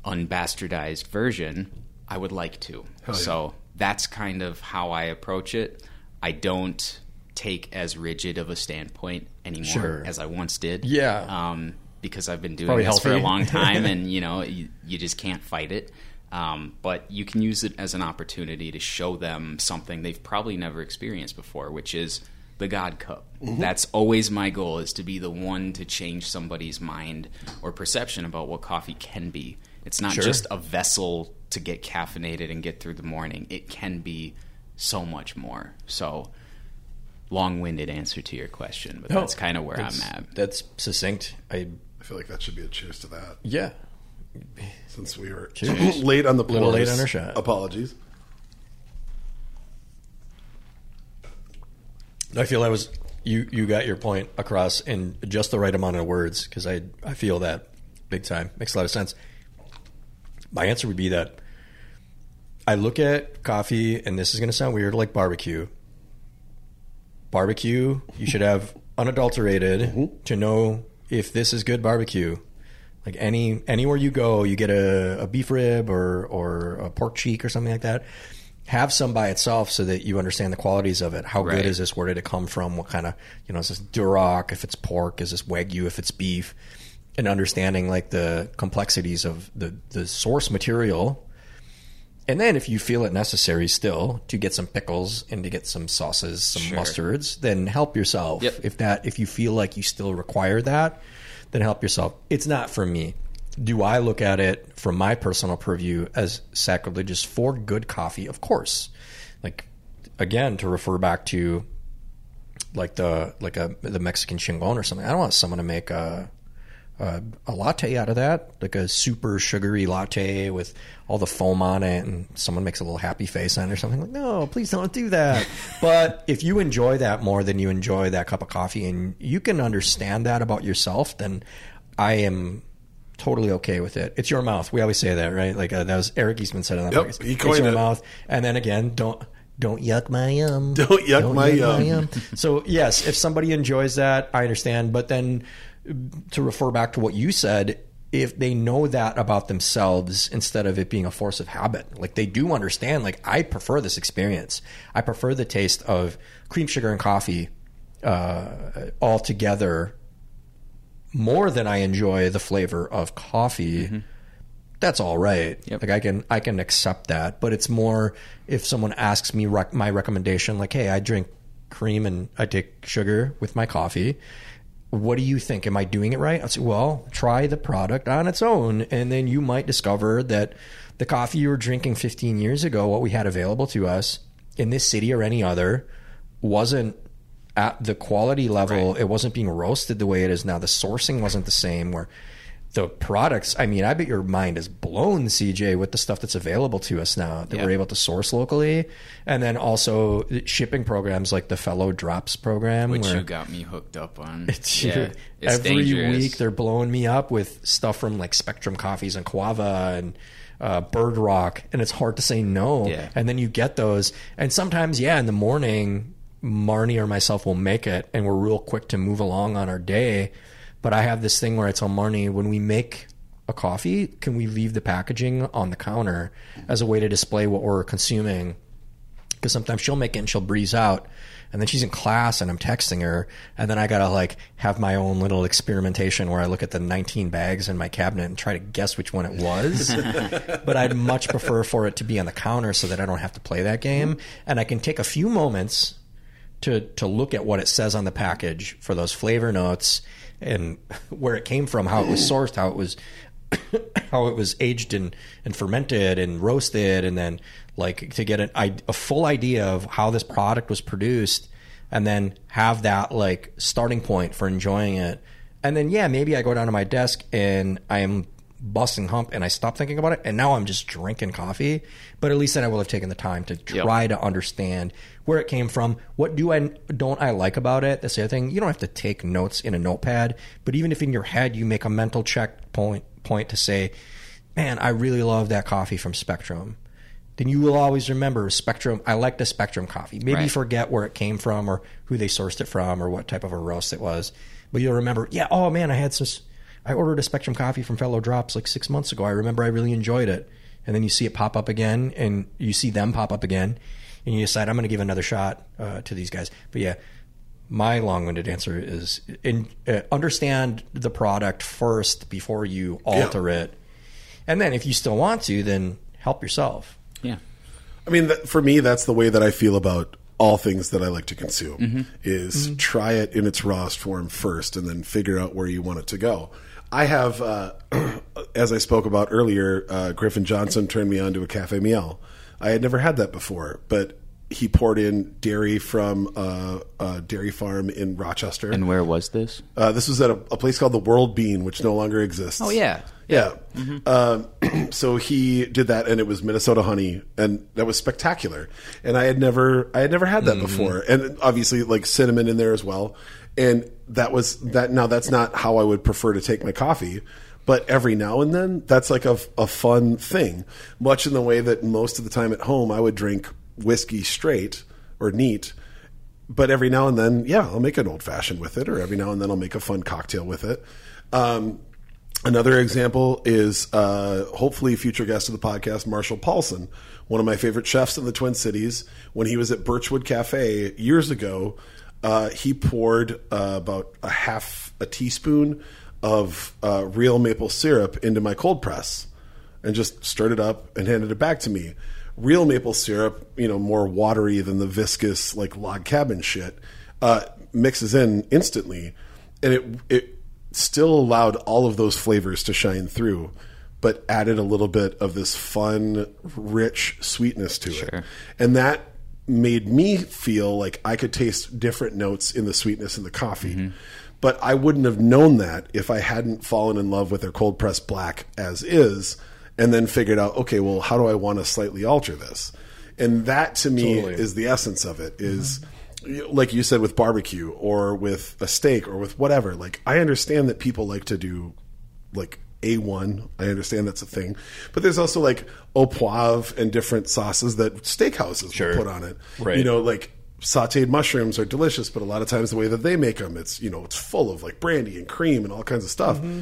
unbastardized version, I would like to. yeah. So that's kind of how I approach it. I don't take as rigid of a standpoint anymore Sure. as I once did. Yeah. Um, because I've been doing Probably this for a long time, and you know, you, you just can't fight it. Um, but you can use it as an opportunity to show them something they've probably never experienced before, which is the God Cup. Mm-hmm. That's always my goal: is to be the one to change somebody's mind or perception about what coffee can be. It's not Sure. just a vessel to get caffeinated and get through the morning. It can be so much more. So, long-winded answer to your question, but that's kind of where I'm That's- at. That's succinct. I I feel like that should be a cheers to that. yeah. Since we were Cheers. late on the Little late on our shot. Apologies. I feel I was you. You got your point across in just the right amount of words because I I feel that big time makes a lot of sense. My answer would be that I look at coffee, and this is going to sound weird, like barbecue. Barbecue, you should have unadulterated mm-hmm. to know if this is good barbecue. Like any anywhere you go, you get a, a beef rib or or a pork cheek or something like that. have some by itself so that you understand the qualities of it. How Right. good is this? Where did it come from? What kind of, you know, is this Duroc? If it's pork, is this Wagyu? If it's beef? And understanding like the complexities of the, the source material. And then if you feel it necessary still to get some pickles and to get some sauces, some Sure. mustards, then help yourself. Yep. If that, if you feel like you still require that, then help yourself. It's not for me. Do I look at it from my personal purview as sacrilegious for good coffee? Of course. Like again, to refer back to like the like a the Mexican chingon or something. I don't want someone to make a a, a latte out of that, like a super sugary latte with all the foam on it, and someone makes a little happy face on it or something. Like, no, please don't do that. but if you enjoy that more than you enjoy that cup of coffee, and you can understand that about yourself, then I am totally okay with it. It's your mouth. We always say that, right? Like uh, that was Eric Eastman said on that. Yep, podcast. he it's coined your it. mouth, and then again, don't. Don't yuck my yum. Don't yuck my yum. So yes, if somebody enjoys that, I understand. But then to refer back to what you said, if they know that about themselves instead of it being a force of habit, like they do understand, like I prefer this experience. I prefer the taste of cream, sugar, and coffee uh, all together more than I enjoy the flavor of coffee. That's all right. Yep. Like I can I can accept that, but it's more if someone asks me rec- my recommendation, like, "Hey, I drink cream and I take sugar with my coffee. What do you think? Am I doing it right?" I say, "Well, try the product on its own, and then you might discover that the coffee you were drinking 15 years ago, what we had available to us in this city or any other, wasn't at the quality level. It wasn't being roasted the way it is now. The sourcing wasn't the same. Where the products, I mean, I bet your mind is blown, CJ, with the stuff that's available to us now that Yeah. we're able to source locally, and then also shipping programs like the Fellow Drops program, which where you got me hooked up on. it's yeah, it's every dangerous. week they're blowing me up with stuff from like Spectrum Coffees and Quava and uh, Bird Rock, and it's hard to say no. Yeah. And then you get those, and sometimes, yeah, in the morning, Marnie or myself will make it, and we're real quick to move along on our day. But I have this thing where I tell Marnie when we make a coffee, can we leave the packaging on the counter as a way to display what we're consuming? because sometimes she'll make it and she'll breeze out and then she's in class and i'm texting her and then i gotta like have my own little experimentation where i look at the 19 bags in my cabinet and try to guess which one it was but i'd much prefer for it to be on the counter so that i don't have to play that game and i can take a few moments to to look at what it says on the package for those flavor notes and where it came from how it was sourced how it was how it was aged and, and fermented and roasted and then like to get an, a full idea of how this product was produced and then have that like starting point for enjoying it. And then yeah maybe i go down to my desk and i am busting hump and i stop thinking about it and now i'm just drinking coffee. But at least then i will have taken the time to try to understand where it came from. What do i don't i like about it? That's the other thing. You don't have to take notes in a notepad but even if in your head you make a mental check point point to say man i really love that coffee from spectrum. Then you will always remember spectrum i like the spectrum coffee. Maybe Right. forget where it came from or who they sourced it from or what type of a roast it was but you'll remember yeah oh man i had this i ordered a spectrum coffee from fellow drops like six months ago i remember i really enjoyed it and then you see it pop up again and you see them pop up again and you decide i'm going to give another shot uh, to these guys but yeah my long-winded answer is in, uh, understand the product first before you alter it and then if you still want to then help yourself Yeah. I mean, that, for me, that's the way that I feel about all things that I like to consume. Mm-hmm. Is try it in its rawest form first, and then figure out where you want it to go. I have, uh, as I spoke about earlier, uh, Griffin Johnson turned me on to a Cafe Miel. I had never had that before, but he poured in dairy from uh, a dairy farm in Rochester. And where was this? Uh, this was at a, a place called the World Bean, which no longer exists. Oh yeah. Yeah. Um, so he did that, and it was Minnesota honey, and that was spectacular. And I had never, I had never had that before, and obviously like cinnamon in there as well. And that was that. Now that's not how I would prefer to take my coffee, but every now and then that's like a, a fun thing. Much in the way that most of the time at home I would drink whiskey straight or neat. But every now and then, yeah, I'll make an old fashioned with it, or every now and then I'll make a fun cocktail with it. Um, Another example is uh, hopefully future guest of the podcast, Marshall Paulsen, one of my favorite chefs in the Twin Cities. When he was at Birchwood Cafe years ago, uh, he poured uh, about a half a teaspoon of uh, real maple syrup into my cold press and just stirred it up and handed it back to me. Real maple syrup, you know, more watery than the viscous like log cabin shit, uh, mixes in instantly, and it it still allowed all of those flavors to shine through, but added a little bit of this fun, rich sweetness to it. And that made me feel like I could taste different notes in the sweetness in the coffee. But I wouldn't have known that if I hadn't fallen in love with their cold pressed black as is and then figured out, okay, well, how do I want to slightly alter this? And that to me Totally. is the essence of it is like you said with barbecue or with a steak or with whatever like i understand that people like to do like a1 i understand that's a thing but there's also like au poivre and different sauces that steakhouses Sure. will put on it Right. you know like sauteed mushrooms are delicious but a lot of times the way that they make them it's you know it's full of like brandy and cream and all kinds of stuff mm-hmm.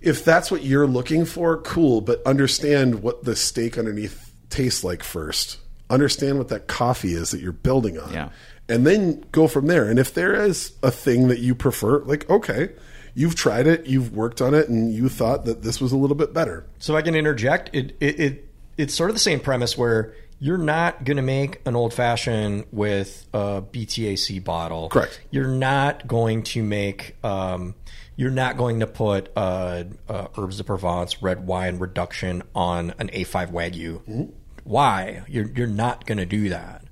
if that's what you're looking for, cool, but understand what the steak underneath tastes like first. Understand what that coffee is that you're building on. Yeah. And then go from there. And if there is a thing that you prefer, like, okay, you've tried it, you've worked on it, and you thought that this was a little bit better. So I can interject. It, it, it it's sort of the same premise where you're not going to make an old fashioned with a BTAC bottle. Correct. You're not going to make. Um, you're not going to put uh, uh, herbes de Provence red wine reduction on an A5 Wagyu. Why? You're you're not going to do that.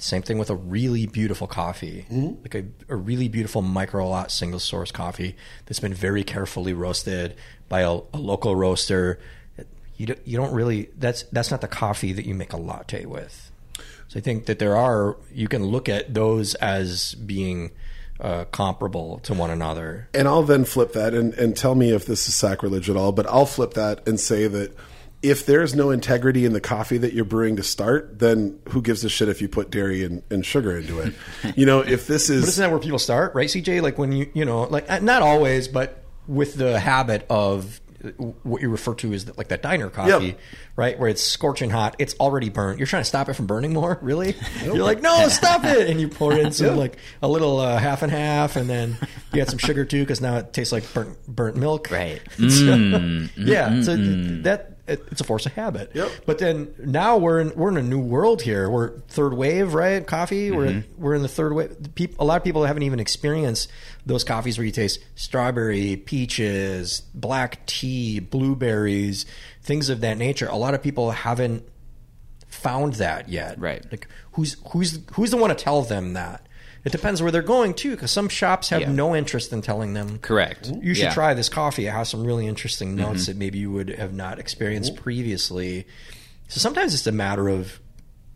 Same thing with a really beautiful coffee, like a, a really beautiful micro lot single source coffee that's been very carefully roasted by a, a local roaster. You don't, you don't really that's that's not the coffee that you make a latte with. So I think that there are you can look at those as being uh, comparable to one another. And I'll then flip that and, and tell me if this is sacrilege at all, but I'll flip that and say that if there's no integrity in the coffee that you're brewing to start, then who gives a shit if you put dairy and, and sugar into it? You know, if this is But isn't that where people start, right, CJ? Like when you, you know, like uh, not always, but with the habit of uh, what you refer to as the, like that diner coffee, Yep. right, where it's scorching hot, it's already burnt. You're trying to stop it from burning more, really? You're like, no, stop it, and you pour in some like a little uh, half and half, and then you add some sugar too, because now it tastes like burnt burnt milk, Right. So- yeah, so that it, it's a force of habit. Yep. But then now we're in we're in a new world here. We're third wave, right? Coffee. We're mm-hmm. we're in the third wave. A lot of people haven't even experienced those coffees where you taste strawberry, peaches, black tea, blueberries, things of that nature. A lot of people haven't found that yet. Right. Like who's who's who's the one to tell them that? It depends where they're going too, because some shops have Yeah. no interest in telling them. Correct. You should Yeah. try this coffee. It has some really interesting mm-hmm. notes that maybe you would have not experienced previously. So sometimes it's a matter of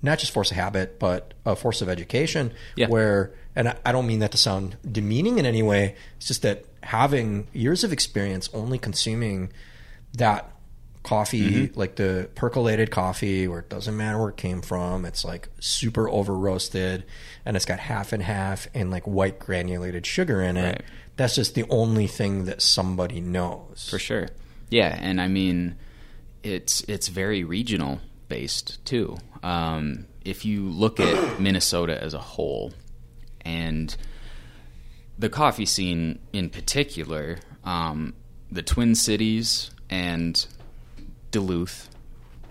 not just force of habit, but a force of education. Yeah. Where, and I don't mean that to sound demeaning in any way. It's just that having years of experience only consuming that coffee, like the percolated coffee, where it doesn't matter where it came from, it's like super over roasted, and it's got half and half and like white granulated sugar in it. Right. That's just the only thing that somebody knows. For sure. Yeah, and I mean, it's it's very regional based too. Um, if you look at Minnesota as a whole, and the coffee scene in particular, um, the Twin Cities and Duluth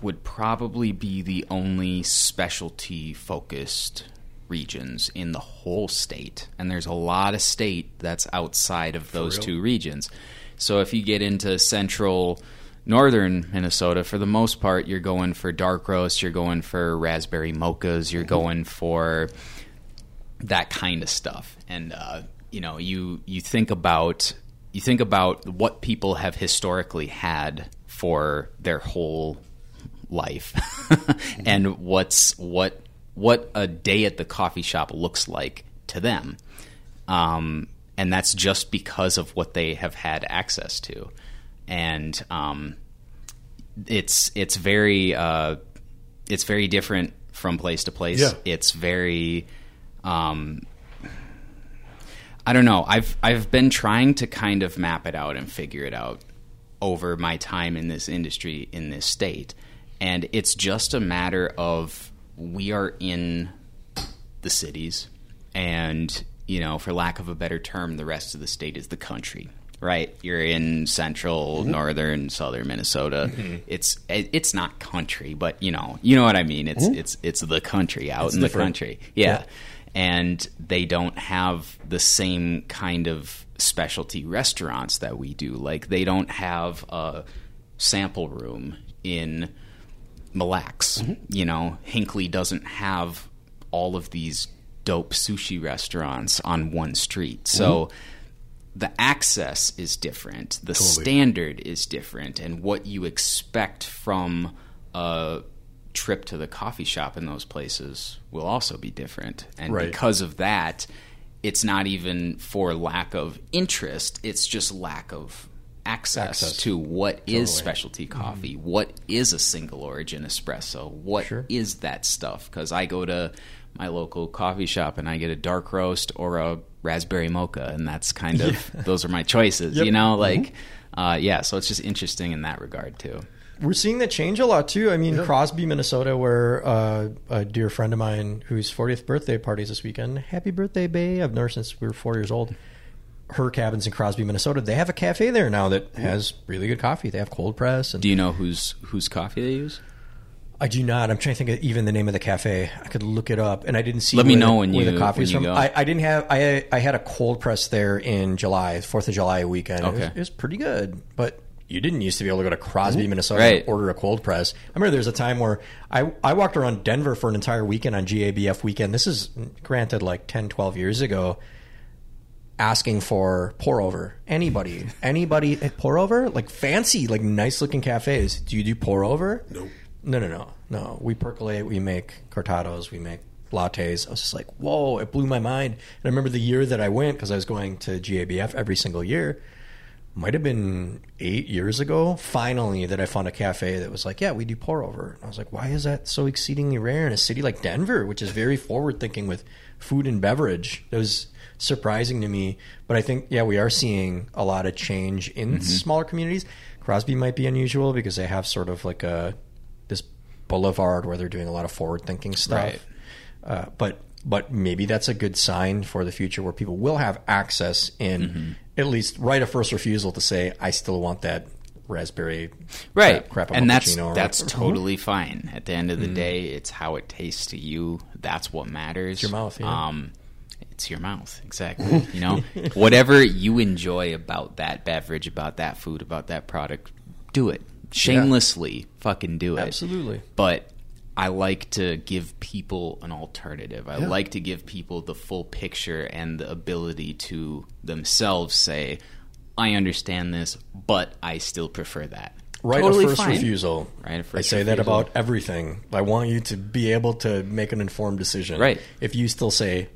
would probably be the only specialty focused regions in the whole state. And there's a lot of state that's outside of those two regions. So if you get into central northern Minnesota, for the most part, you're going for dark roast, you're going for raspberry mochas, you're going for that kind of stuff. And uh, you know, you you think about you think about what people have historically had for their whole life, and what's what what a day at the coffee shop looks like to them. Um, and that's just because of what they have had access to, and um, it's it's very uh, it's very different from place to place. Yeah. It's very um, I don't know. I've I've been trying to kind of map it out and figure it out. Over my time in this industry in this state. And it's just a matter of we are in the cities, and, you know, for lack of a better term, the rest of the state is the country. Right, you're in central, mm-hmm. northern, southern Minnesota. Mm-hmm. It's it, it's not country, but you know, you know what I mean. It's mm-hmm. it's it's the country out in the different. country. yeah and they don't have the same kind of specialty restaurants that we do. Like they don't have a sample room in Mille Lacs. Mm-hmm. You know, Hinckley doesn't have all of these dope sushi restaurants on one street. So mm-hmm. the access is different, the standard is different, and what you expect from a trip to the coffee shop in those places will also be different. And Right. because of that, it's not even for lack of interest, it's just lack of access, Access. to what is Totally. specialty coffee, what is a single origin espresso, what is Sure. that stuff. Because I go to my local coffee shop and I get a dark roast or a raspberry mocha, and that's kind of those are my choices. Yep. You know, like uh, yeah. So it's just interesting in that regard too. We're seeing that change a lot too. I mean, Crosby, Minnesota, where uh, a dear friend of mine whose 40th birthday party is this weekend. Happy birthday, Bay! I've known her since we were four years old. Her cabin's in Crosby, Minnesota. They have a cafe there now that has really good coffee. They have cold press. And Do you know whose whose coffee they use? I do not. I'm trying to think of even the name of the cafe. I could look it up, and I didn't see. Let me know when where you- the coffee's when from. I, I didn't have. I I had a cold press there in July, Fourth of July weekend. It, was, Okay. it was pretty good, but you didn't used to be able to go to Crosby, Minnesota, Right. and order a cold press. I remember there was a time where I I walked around Denver for an entire weekend on GABF weekend. This is granted like 10, 12 years ago. Asking for pour over. Anybody, anybody at pour over? Like fancy, like nice looking cafes. Do you do pour over? Nope. No, no, no, no. We percolate. We make cortados. We make lattes. I was just like, whoa! It blew my mind. And I remember the year that I went because I was going to GABF every single year. Might have been eight years ago. Finally, that I found a cafe that was like, yeah, we do pour over. And I was like, why is that so exceedingly rare in a city like Denver, which is very forward thinking with food and beverage? It was surprising to me. But I think, yeah, we are seeing a lot of change in smaller communities. Crosby might be unusual because they have sort of like a this boulevard where they're doing a lot of forward thinking stuff. Right. Uh, but but maybe that's a good sign for the future where people will have access in Mm-hmm. at least right of first refusal to say I still want that raspberry right. crap, crap and that's that's whatever. totally fine. At the end of the day it's how it tastes to you. That's what matters. Your mouth, yeah. um it's your mouth. Exactly. You know? Whatever you enjoy about that beverage about that food about that product do it. Shamelessly fucking do it. Absolutely. but I like to give people an alternative. I like to give people the full picture and the ability to themselves say, I understand this, but I still prefer that. right Totally first fine. refusal. Right of I first say that about everything. I want you to be able to make an informed decision. Right. If you still say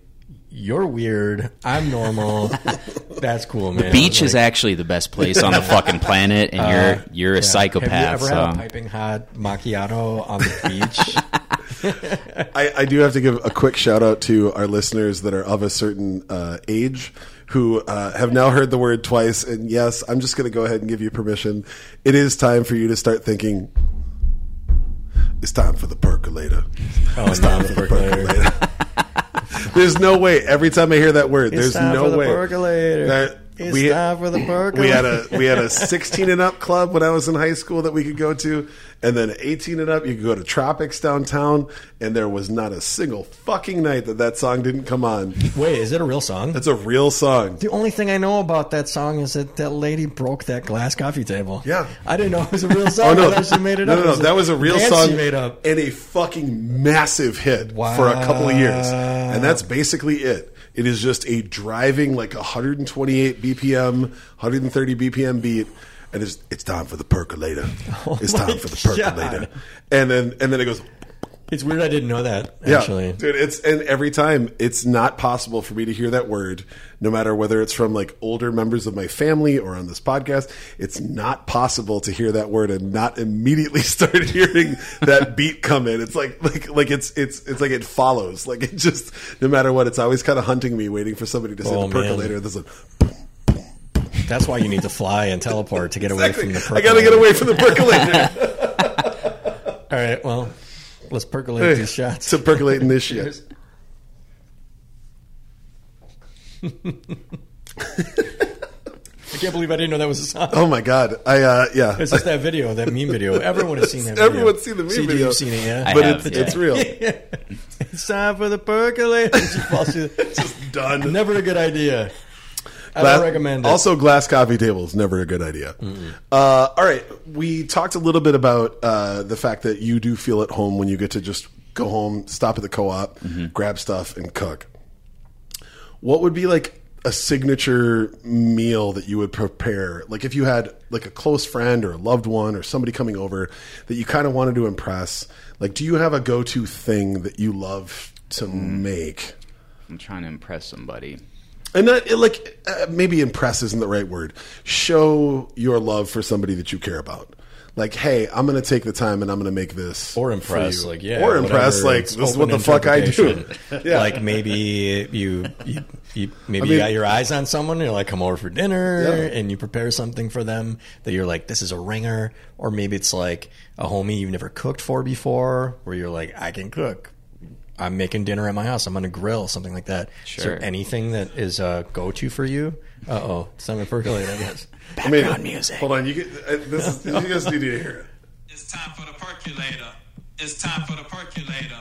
you're weird, I'm normal, that's cool, man. Beach is actually the best place on the fucking planet, and you're you're a yeah. psychopath. Have you ever had a piping hot macchiato on the beach? I, I do have to give a quick shout out to our listeners that are of a certain uh, age who uh, have now heard the word twice. And yes, I'm just going to go ahead and give you permission. It is time for you to start thinking. It's time for the percolator. Oh, it's time for the the percolator. percolator. There's no way. Every time I hear that word, It's there's no for the way. percolator. That- It's we- time for the percolator. we had a we had a 16 and up club when I was in high school that we could go to, and then 18 and up you could go to Tropics downtown, and there was not a single fucking night that that song didn't come on. Wait, is it a real song? That's a real song. the only thing I know about that song is that that lady broke that glass coffee table. Yeah. I didn't know it was a real song. Oh no, she made it no, up. no, It no, was that was a real song she made up. and a fucking massive hit for a couple of years, and that's basically it. It is just a driving like 128 BPM, 130 BPM beat, and it's it's time for the percolator. Oh it's Oh my time for the percolator, God. and then and then it goes. It's weird. I didn't know that. Yeah, Actually, dude, it's and every time it's not possible for me to hear that word, no matter whether it's from like older members of my family or on this podcast. It's not possible to hear that word and not immediately start hearing that beat come in. It's like like like it's it's it's like it follows. Like it just no matter what, it's always kind of hunting me, waiting for somebody to say Oh, the man. percolator. There's a That's why you need to fly and teleport to get away from the. Percolator. I gotta get away from the percolator All right, well, let's percolate these shots. to percolating this shit. I can't believe I didn't know that was a song. Oh my god! I uh, yeah. It's just that video, that meme video. Everyone has seen that video. Everyone's seen the meme CJ, video. You've seen it, yeah? I but have, it's, yeah. it's real. it's time for the percolator. She falls through the- Done. Never a good idea. I don't recommend it. Also, glass coffee table is never a good idea. Uh, all right, we talked a little bit about uh, the fact that you do feel at home when you get to just go home, stop at the co-op, grab stuff, and cook. What would be like a signature meal that you would prepare? Like if you had like a close friend or a loved one or somebody coming over that you kind of wanted to impress. Like, do you have a go-to thing that you love to make? I'm trying to impress somebody. And not it, like uh, maybe impress isn't the right word. Show your love for somebody that you care about. Like, hey, I'm going to take the time and I'm going to make this or for impress, you. like yeah, or impress, whatever. like It's this is what the fuck I do. Yeah. Like maybe you, you, you maybe I you got your eyes on someone. You're like, come over for dinner, Yeah. and you prepare something for them that you're like, this is a ringer. Or maybe it's like a homie you've never cooked for before, where you're like, I can cook. I'm making dinner at my house. I'm on a grill, something like that. Is Sure. Is there anything that is a go to for you? Uh oh, it's time to percolate, I guess. I mean, music. Hold on, you get uh, this. Is, you guys need to hear it. It's time for the percolator. It's time for the percolator.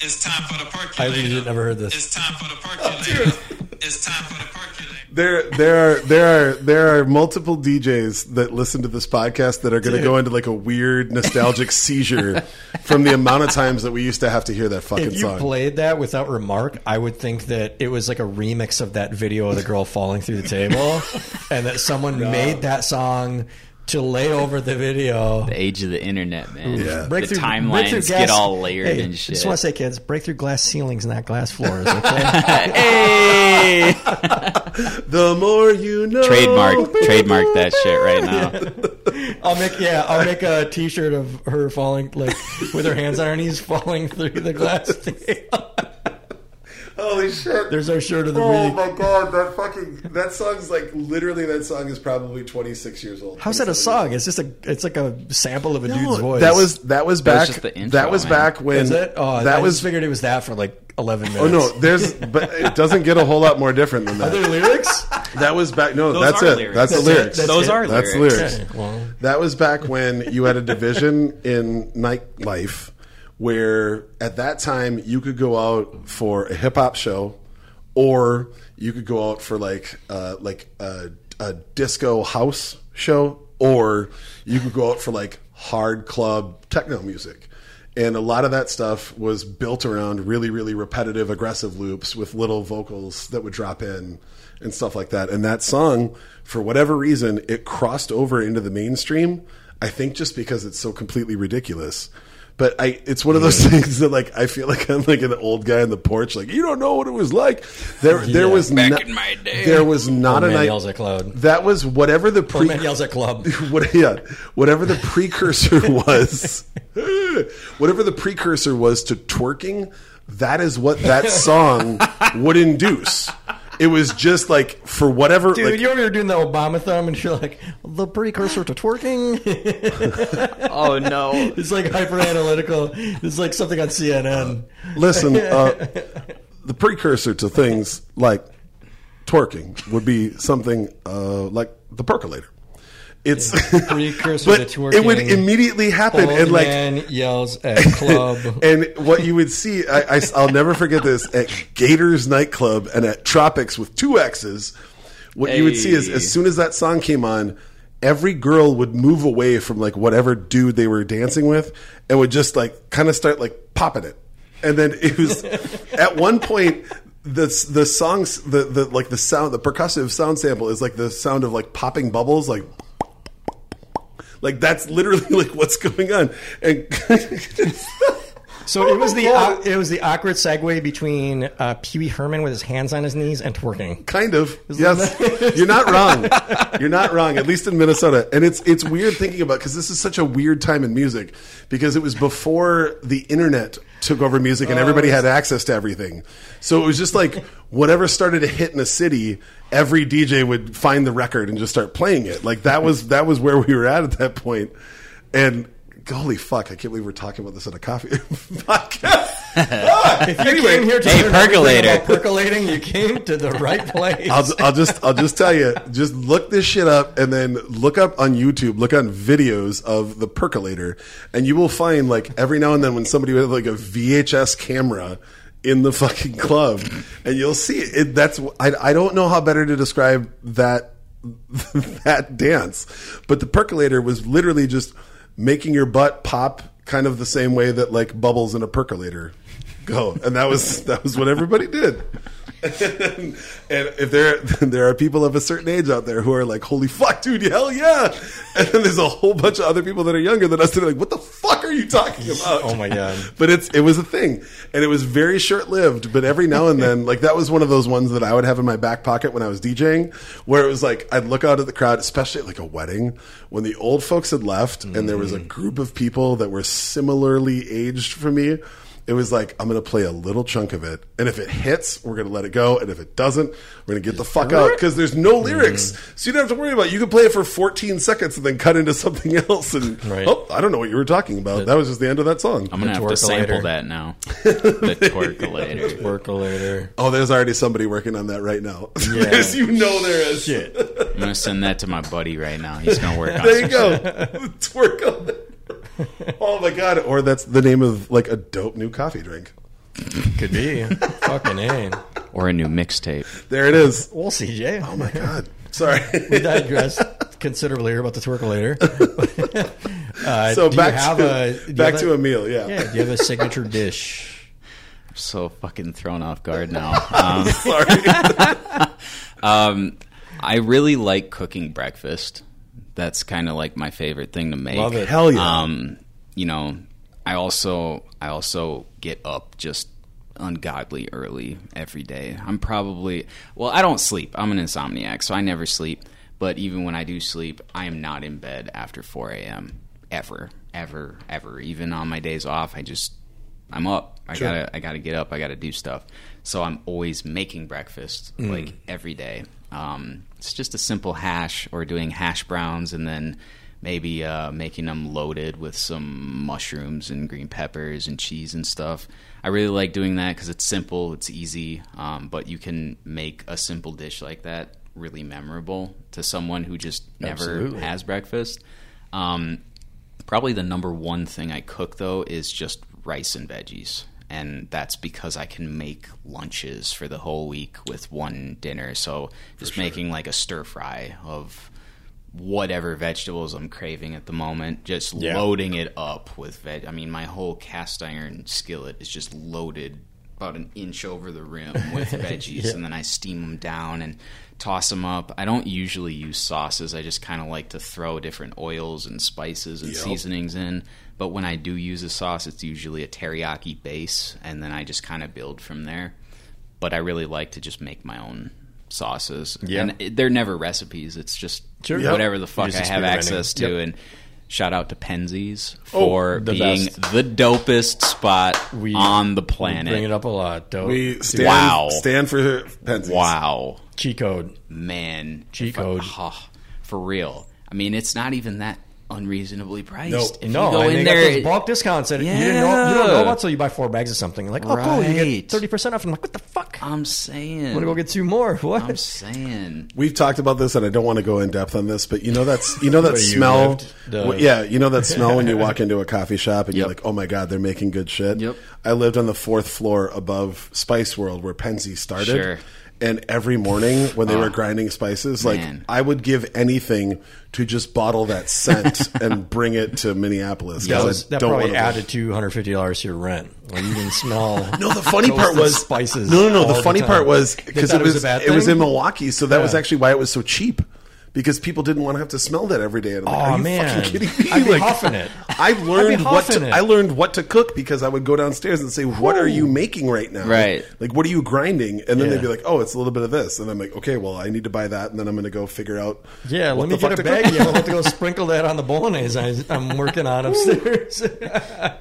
It's time for the I percolator. legit never heard this. It's time for the oh, percolator. it's time for the percolator. There, there are there are there are multiple DJs that listen to this podcast that are going to go into like a weird nostalgic seizure from the amount of times that we used to have to hear that fucking If you song. played that without remark, I would think that it was like a remix of that video of the girl falling through the table, and that someone made that song to lay over the video. The age of the internet, man. Yeah. The timelines get all layered hey, and shit. Just want to say, kids, break through glass ceilings, not glass floors. Okay? hey! the more you know. trademark, trademark that shit right now. I'll make yeah, I'll make a T-shirt of her falling like with her hands on her knees, falling through the glass. Holy shit! There's our shirt of the Oh week. my god, that fucking that song's like literally that song is probably 26 years old. How's that a song? It's just a it's like a sample of a dude's voice. That was that was That was back. just the intro, that was back when Is it? Oh, that I was just figured it was that for like 11 minutes. Oh no, there's but it doesn't get a whole lot more different than Are there lyrics? That was back. No, Those that's are it. lyrics. That's the That's it? lyrics. That's Those it? are That's lyrics. lyrics. Okay, well, That was back when you had a division in nightlife where at that time you could go out for a hip hop show or you could go out for like uh, like a, a disco house show or you could go out for like hard club techno music. And a lot of that stuff was built around really, really repetitive, aggressive loops with little vocals that would drop in and stuff like that. And that song, for whatever reason, it crossed over into the mainstream. I think just because it's so completely ridiculous. But I, it's one of those things that like I feel like I'm like an old guy on the porch, like you don't know what it was like. There, there was Back not, in my day. there was not Old a man night. yells at cloud. That was whatever the pre man yells at club. what, yeah, whatever the precursor was, whatever the precursor was to twerking, that is what that song would induce. It was just like for whatever. Dude, like, you over here doing the Obama thumb, and you're like the precursor to twerking. Oh no! it's like hyper analytical. It's like something on CNN. listen, uh, the precursor to things like twerking would be something uh, like the percolator. It's Precursor but to it would immediately happen, Old and like man yells at club. and what you would see, I, will never forget this at Gators nightclub and at Tropics with two X's. What you would see is as soon as that song came on, every girl would move away from like whatever dude they were dancing with and would just like kind of start like popping it. And then it was at one point the the songs the the like the sound the percussive sound sample is like the sound of like popping bubbles like like that's literally like what's going on. And So it was the uh, it was the awkward segue between uh, Pee Wee Herman with his hands on his knees and twerking. Kind of. Yes. You're not wrong. You're not wrong, at least in Minnesota. And it's it's weird thinking about because this is such a weird time in music because it was before the internet took over music and everybody had access to everything. So it was just like whatever started to hit in a city, every DJ would find the record and just start playing it. Like that was that was where we were at at that point. And holy fuck, I can't believe we're talking about this at a coffee podcast. Ah, If you anyway, came here to Hey, percolator. about percolating, you came to the right place. I'll, I'll just I'll just tell you, just look this shit up and then look up on YouTube, look on videos of the percolator, and you will find like every now and then when somebody with like a VHS camera in the fucking club, and you'll see it. That's I I don't know how better to describe that that dance, but the percolator was literally just making your butt pop kind of the same way that like bubbles in a percolator go, and that was that was what everybody did. and if there there are people of a certain age out there who are like, "Holy fuck, dude, hell yeah!" and then there's a whole bunch of other people that are younger than us that are like, "What the fuck are you talking about?" Oh my God. But it's it was a thing, and it was very short lived. But every now and then, like that was one of those ones that I would have in my back pocket when I was DJing, where it was like I'd look out at the crowd, especially at like a wedding, when the old folks had left, and there was a mm. group of people that were similarly aged for me. It was like I'm going to play a little chunk of it, and if it hits, we're going to let it go, and if it doesn't, we're going to get the fuck out because there's no mm. lyrics, so you don't have to worry about. It. You can play it for 14 seconds and then cut into something else, and Right. oh, I don't know what you were talking about. that was just the end of that song. I'm gonna have to sample that now. the twerkulator. Percolator. Oh, there's already somebody working on that right now. Yeah. You know there is. Shit. I'm gonna send that to my buddy right now. He's gonna work on. There you go. Twerk on it. Oh my god! Or that's the name of like a dope new coffee drink. Could be. Fucking A. or a new mixtape. There it is. Well, CJ. Oh my god! Sorry. we digressed considerably here about the twerkulator. uh, so back to a, back have to a, a meal. Yeah. Yeah, do you have a signature dish? So fucking thrown off guard now. Um, Sorry. um, I really like cooking breakfast. That's kind of like my favorite thing to make. Love it. Hell yeah. Um, you know, I also I also get up just ungodly early every day. I'm probably well, I don't sleep. I'm an insomniac, so I never sleep. But even when I do sleep, I am not in bed after 4 a.m. ever, ever, ever. Even on my days off, I just I'm up. I Sure. gotta I gotta get up. I gotta do stuff. So I'm always making breakfast like every day. Um, it's just a simple hash or doing hash browns and then maybe uh, making them loaded with some mushrooms and green peppers and cheese and stuff. I really like doing that because it's simple, it's easy, um, but you can make a simple dish like that really memorable to someone who just never Absolutely. has breakfast. Um, probably the number one thing I cook though is just rice and veggies. And that's because I can make lunches for the whole week with one dinner. So just making like a stir fry of whatever vegetables I'm craving at the moment, just Yeah. loading it up with veg. I mean, my whole cast iron skillet is just loaded about an inch over the rim with veggies, and then I steam them down and toss them up. I don't usually use sauces. I just kind of like to throw different oils and spices and Yep. seasonings in. But when I do use a sauce, it's usually a teriyaki base, and then I just kind of build from there. But I really like to just make my own sauces. Yeah. And it- they're never recipes. It's just Sure. whatever the fuck I have access to. Yep. And shout out to Penzeys Oh, for the being best. the dopest spot We- on the planet. Bring it up a lot. Dope. We stand, Wow. stand for Penzeys. Wow. Cheat code. Man. Cheat If I- code. oh, for real. I mean, it's not even that unreasonably priced. No. If no, you go and in they got there, those bulk discounts that you didn't know you don't know about till you buy four bags of something. Like, oh, cool, you get thirty percent off. I'm like, what the fuck? I'm I'm saying. gonna go get two more. What? I'm saying. We've talked about this, and I don't want to go in depth on this, but you know that's you know that Where you smell. lived, the- w- yeah, you know that smell when you walk into a coffee shop and you're like, "Oh my god, they're making good shit." Yep. I lived on the fourth floor above Spice World, where Penzey started. Sure. And every morning when they Oh, were ah, grinding spices, like man. I would give anything to just bottle that scent and bring it to Minneapolis. 'cause that I was, that don't probably wanna- added two hundred fifty dollars to your rent. Like you can smell. No, the funny part was spices. No, no, no. The funny time. part was because it was a bad it was in Milwaukee, so that was actually why it was so cheap. Because people didn't want to have to smell that every day. And I'm like, Aw, are you man. fucking kidding me? I'd be Like, huffing it. I learned what to, it. I learned what to cook because I would go downstairs and say, "What are you making right now? Right. Like, what are you grinding?" And then Yeah. they'd be like, "Oh, it's a little bit of this." And I'm like, "Okay, well, I need to buy that." And then I'm going to go figure out. Yeah, what let me the fuck get a to cook. I'm going to go sprinkle that on the bolognese I, I'm working on upstairs.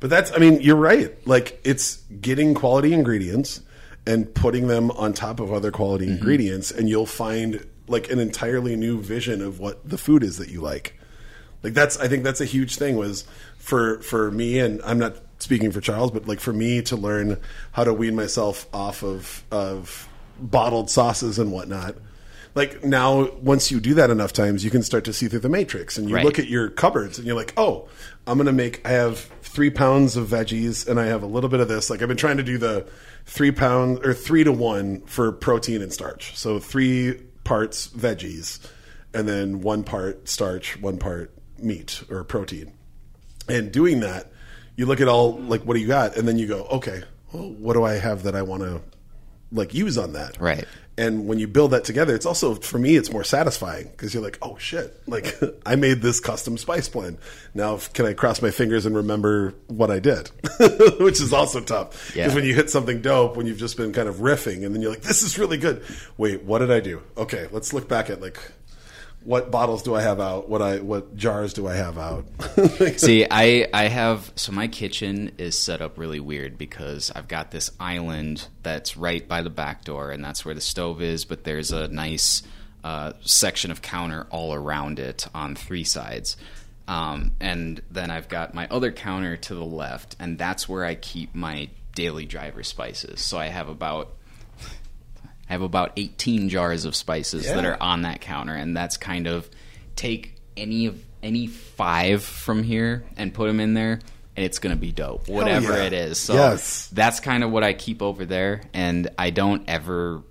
But that's, I mean, you're right. Like, it's getting quality ingredients and putting them on top of other quality Mm-hmm. ingredients, and you'll find like an entirely new vision of what the food is that you like. Like that's, I think that's a huge thing. Was for for me, and I'm not speaking for Charles, but like for me to learn how to wean myself off of of bottled sauces and whatnot. Like now, once you do that enough times, you can start to see through the matrix, and you Right. look at your cupboards, and you're like, "Oh, I'm gonna make. I have three pounds of veggies, and I have a little bit of this. Like I've been trying to do the three pound or three to one for protein and starch. So three parts veggies, and then one part starch, one part meat or protein. And doing that, you look at all like what do you got, and then you go, okay, well, what do I have that I want to like use on that? Right. And when you build that together, it's also for me, it's more satisfying because you're like, oh shit, like I made this custom spice blend. Now, can I cross my fingers and remember what I did? Which is also tough because Yeah. when you hit something dope, when you've just been kind of riffing, and then you're like, this is really good. Wait, what did I do? Okay, let's look back at like. What bottles do I have out? What I what jars do I have out? See, I I have so my kitchen is set up really weird because I've got this island that's right by the back door, and that's where the stove is. But there's a nice uh, section of counter all around it on three sides, um, and then I've got my other counter to the left, and that's where I keep my daily driver spices. So I have about I have about 18 jars of spices that are on that counter, and that's kind of take any of any five from here and put them in there, and it's going to be dope, whatever yeah. it is. So Yes. that's kind of what I keep over there, and I don't ever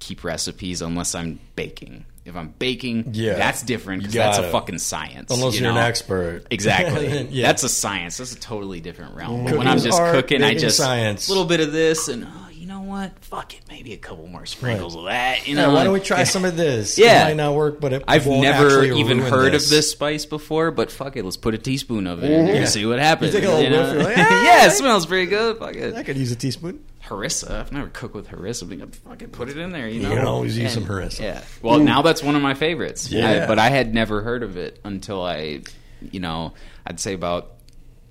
keep recipes unless I'm baking. If I'm baking, Yeah. that's different because that's a fucking science. Unless you you're an expert. Exactly. Yeah. That's a science. That's a totally different realm. But when I'm just art, cooking, I just science. a little bit of this and know what? Fuck it, maybe a couple more sprinkles of that. You Yeah, know, why don't we try some of this? Yeah. It might not work, but it I've won't never even ruin heard this. of this spice before, but fuck it, let's put a teaspoon of it in there and see what happens. take a little know? whiff, you're like, ah, yeah, it smells pretty good. Fuck it, I could use a teaspoon. Harissa. I've never cooked with harissa. But fucking put it in there. You You know, can always use some harissa. Yeah. Well, now mm. that's one of my favorites. Yeah. I- but I had never heard of it until I, you know, I'd say about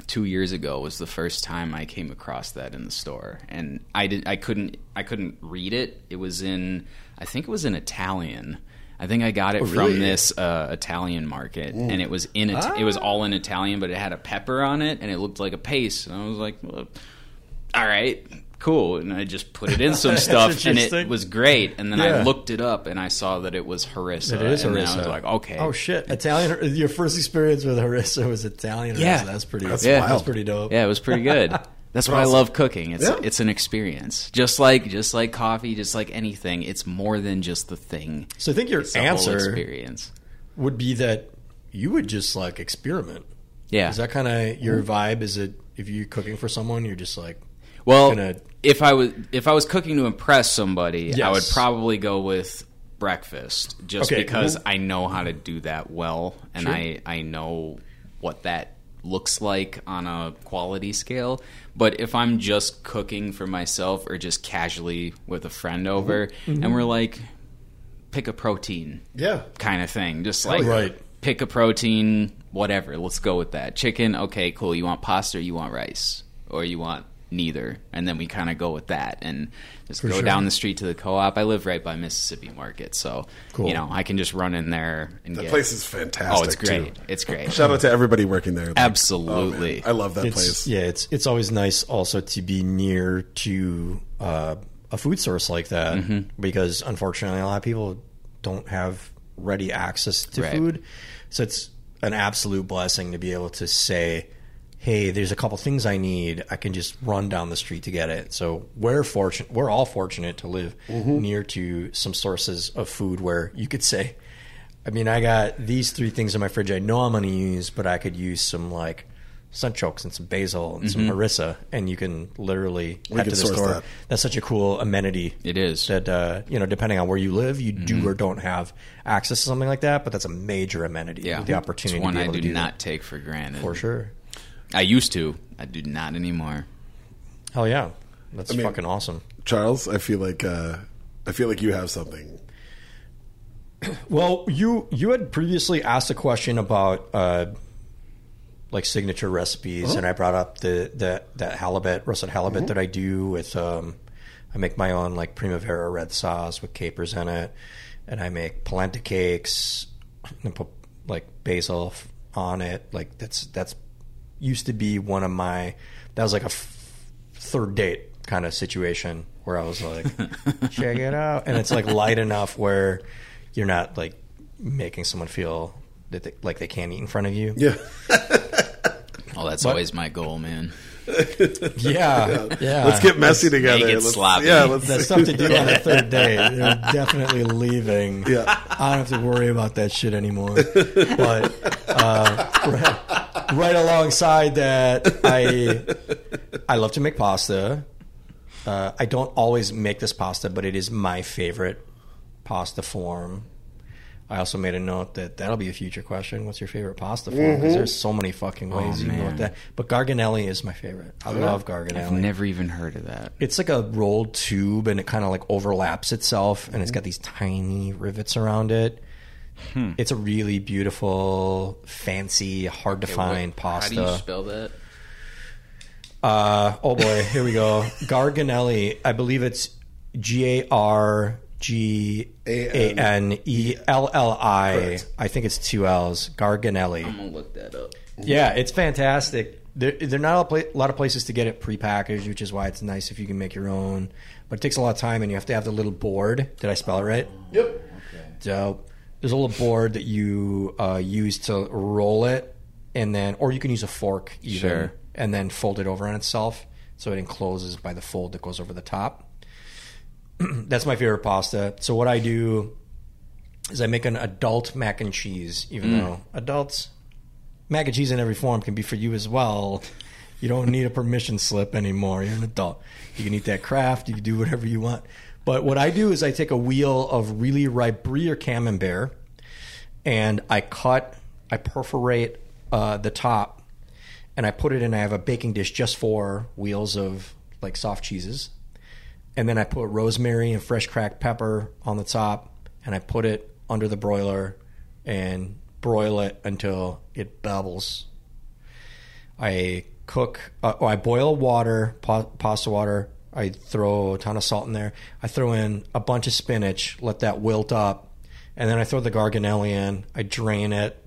two years ago was the first time I came across that in the store, and I did. I couldn't. I couldn't read it. It was in. I think it was in Italian. I think I got it Oh, really? from this uh, Italian market, and it was in. It, it was all in Italian, but it had a pepper on it, and it looked like a paste. And I was like, well, "All right, cool." And I just put it in some stuff, and it was great. And then I looked it up, and I saw that it was harissa. It is and harissa. then I was like, "Okay, Oh shit! Italian. Your first experience with harissa was Italian. harissa. Yeah. that's pretty. That's Yeah. wild. that's pretty dope. Yeah, it was pretty good. That's why I love cooking. It's Yeah. it's an experience. Just like just like coffee, just like anything, it's more than just the thing. So I think your It's answer experience. would be that you would just like experiment. Yeah. Is that kind of your mm-hmm. vibe? Is it if you're cooking for someone, you're just like, well, gonna- if I was if I was cooking to impress somebody, I would probably go with breakfast just Okay, because well- I know how to do that well and Sure. I I know what that looks like on a quality scale. But if I'm just cooking for myself or just casually with a friend over Mm-hmm. and we're like pick a protein yeah. kind of thing. Just like Right. pick a protein, whatever. Let's go with that. Chicken, okay, cool. You want pasta or you want rice? Or you want neither? And then we kind of go with that and just For go sure. down the street to the co-op. I live right by Mississippi Market, so Cool. you know, I can just run in there and That get place is fantastic. Oh, it's great. Too. It's great. Shout out to everybody working there. Like, Absolutely. oh, I love that it's, place. yeah, it's it's always nice also to be near to uh, a food source like that Mm-hmm. because unfortunately a lot of people don't have ready access to Right. food, so it's an absolute blessing to be able to say. Hey, there's a couple things I need. I can just run down the street to get it. So we're fortunate. We're all fortunate to live Mm-hmm. near to some sources of food where you could say, I mean, I got these three things in my fridge I know I'm going to use, but I could use some like sunchokes and some basil and some harissa, and you can literally head can to the store. that. That's such a cool amenity. It is. that uh, you know, depending on where you live, you do or don't have access to something like that. But that's a major amenity. Yeah, the opportunity It's one to be I do do not that. take for granted. for sure. I used to. I do not anymore. Hell yeah, that's mean- fucking awesome. Charles, I feel like uh, I feel like you have something. Well, you you had previously asked a question about uh, like signature recipes, and I brought up the that that halibut roasted halibut that I do with. Um, I make my own like primavera red sauce with capers in it, and I make polenta cakes and put like basil on it. Like that's that's used to be one of my that was like a f- third date kind of situation where I was like, check it out, and it's like light enough where you're not like making someone feel that they, like they can't eat in front of you. Yeah, Oh, that's But- always my goal, man. Yeah, yeah. let's get messy together. make it Let's- sloppy. Yeah, let's. That's stuff to do on the third day. They're definitely leaving. Yeah. I don't have to worry about that shit anymore. But uh, right, right alongside that, I I love to make pasta. Uh, I don't always make this pasta, but it is my favorite pasta form. I also made a note that that'll be a future question. What's your favorite pasta form? Because there's so many fucking ways you can go with that. But garganelli is my favorite. I love garganelli. I've never even heard of that. It's like a rolled tube and it kind of like overlaps itself and it's got these tiny rivets around it. It's a really beautiful, fancy, hard to find pasta. How do you spell that? uh, oh boy, here we go. Garganelli. I believe it's G A R G A N E L L I. Correct. I think it's two L's. Garganelli. I'm gonna look that up. Yeah, it's fantastic. There, there are not a, pla- a lot of places to get it prepackaged, which is why it's nice if you can make your own. But it takes a lot of time, and you have to have the little board. Did I spell it right? Yep. So there's a little board that you uh, use to roll it, and then, or you can use a fork even, Sure. and then fold it over on itself, so it encloses by the fold that goes over the top. That's my favorite pasta. So what I do is I make an adult mac and cheese, even though adults mac and cheese in every form can be for you as well. You don't need a permission slip anymore. You're an adult. You can eat that Kraft. You can do whatever you want. But what I do is I take a wheel of really ripe brie or camembert, and I cut, I perforate uh, the top, and I put it in. I have a baking dish just for wheels of like soft cheeses, and then I put rosemary and fresh cracked pepper on the top, and I put it under the broiler and broil it until it bubbles. I cook, uh, or I boil water, pa- pasta water. I throw a ton of salt in there. I throw in a bunch of spinach, let that wilt up, and then I throw the garganelli in. I drain it.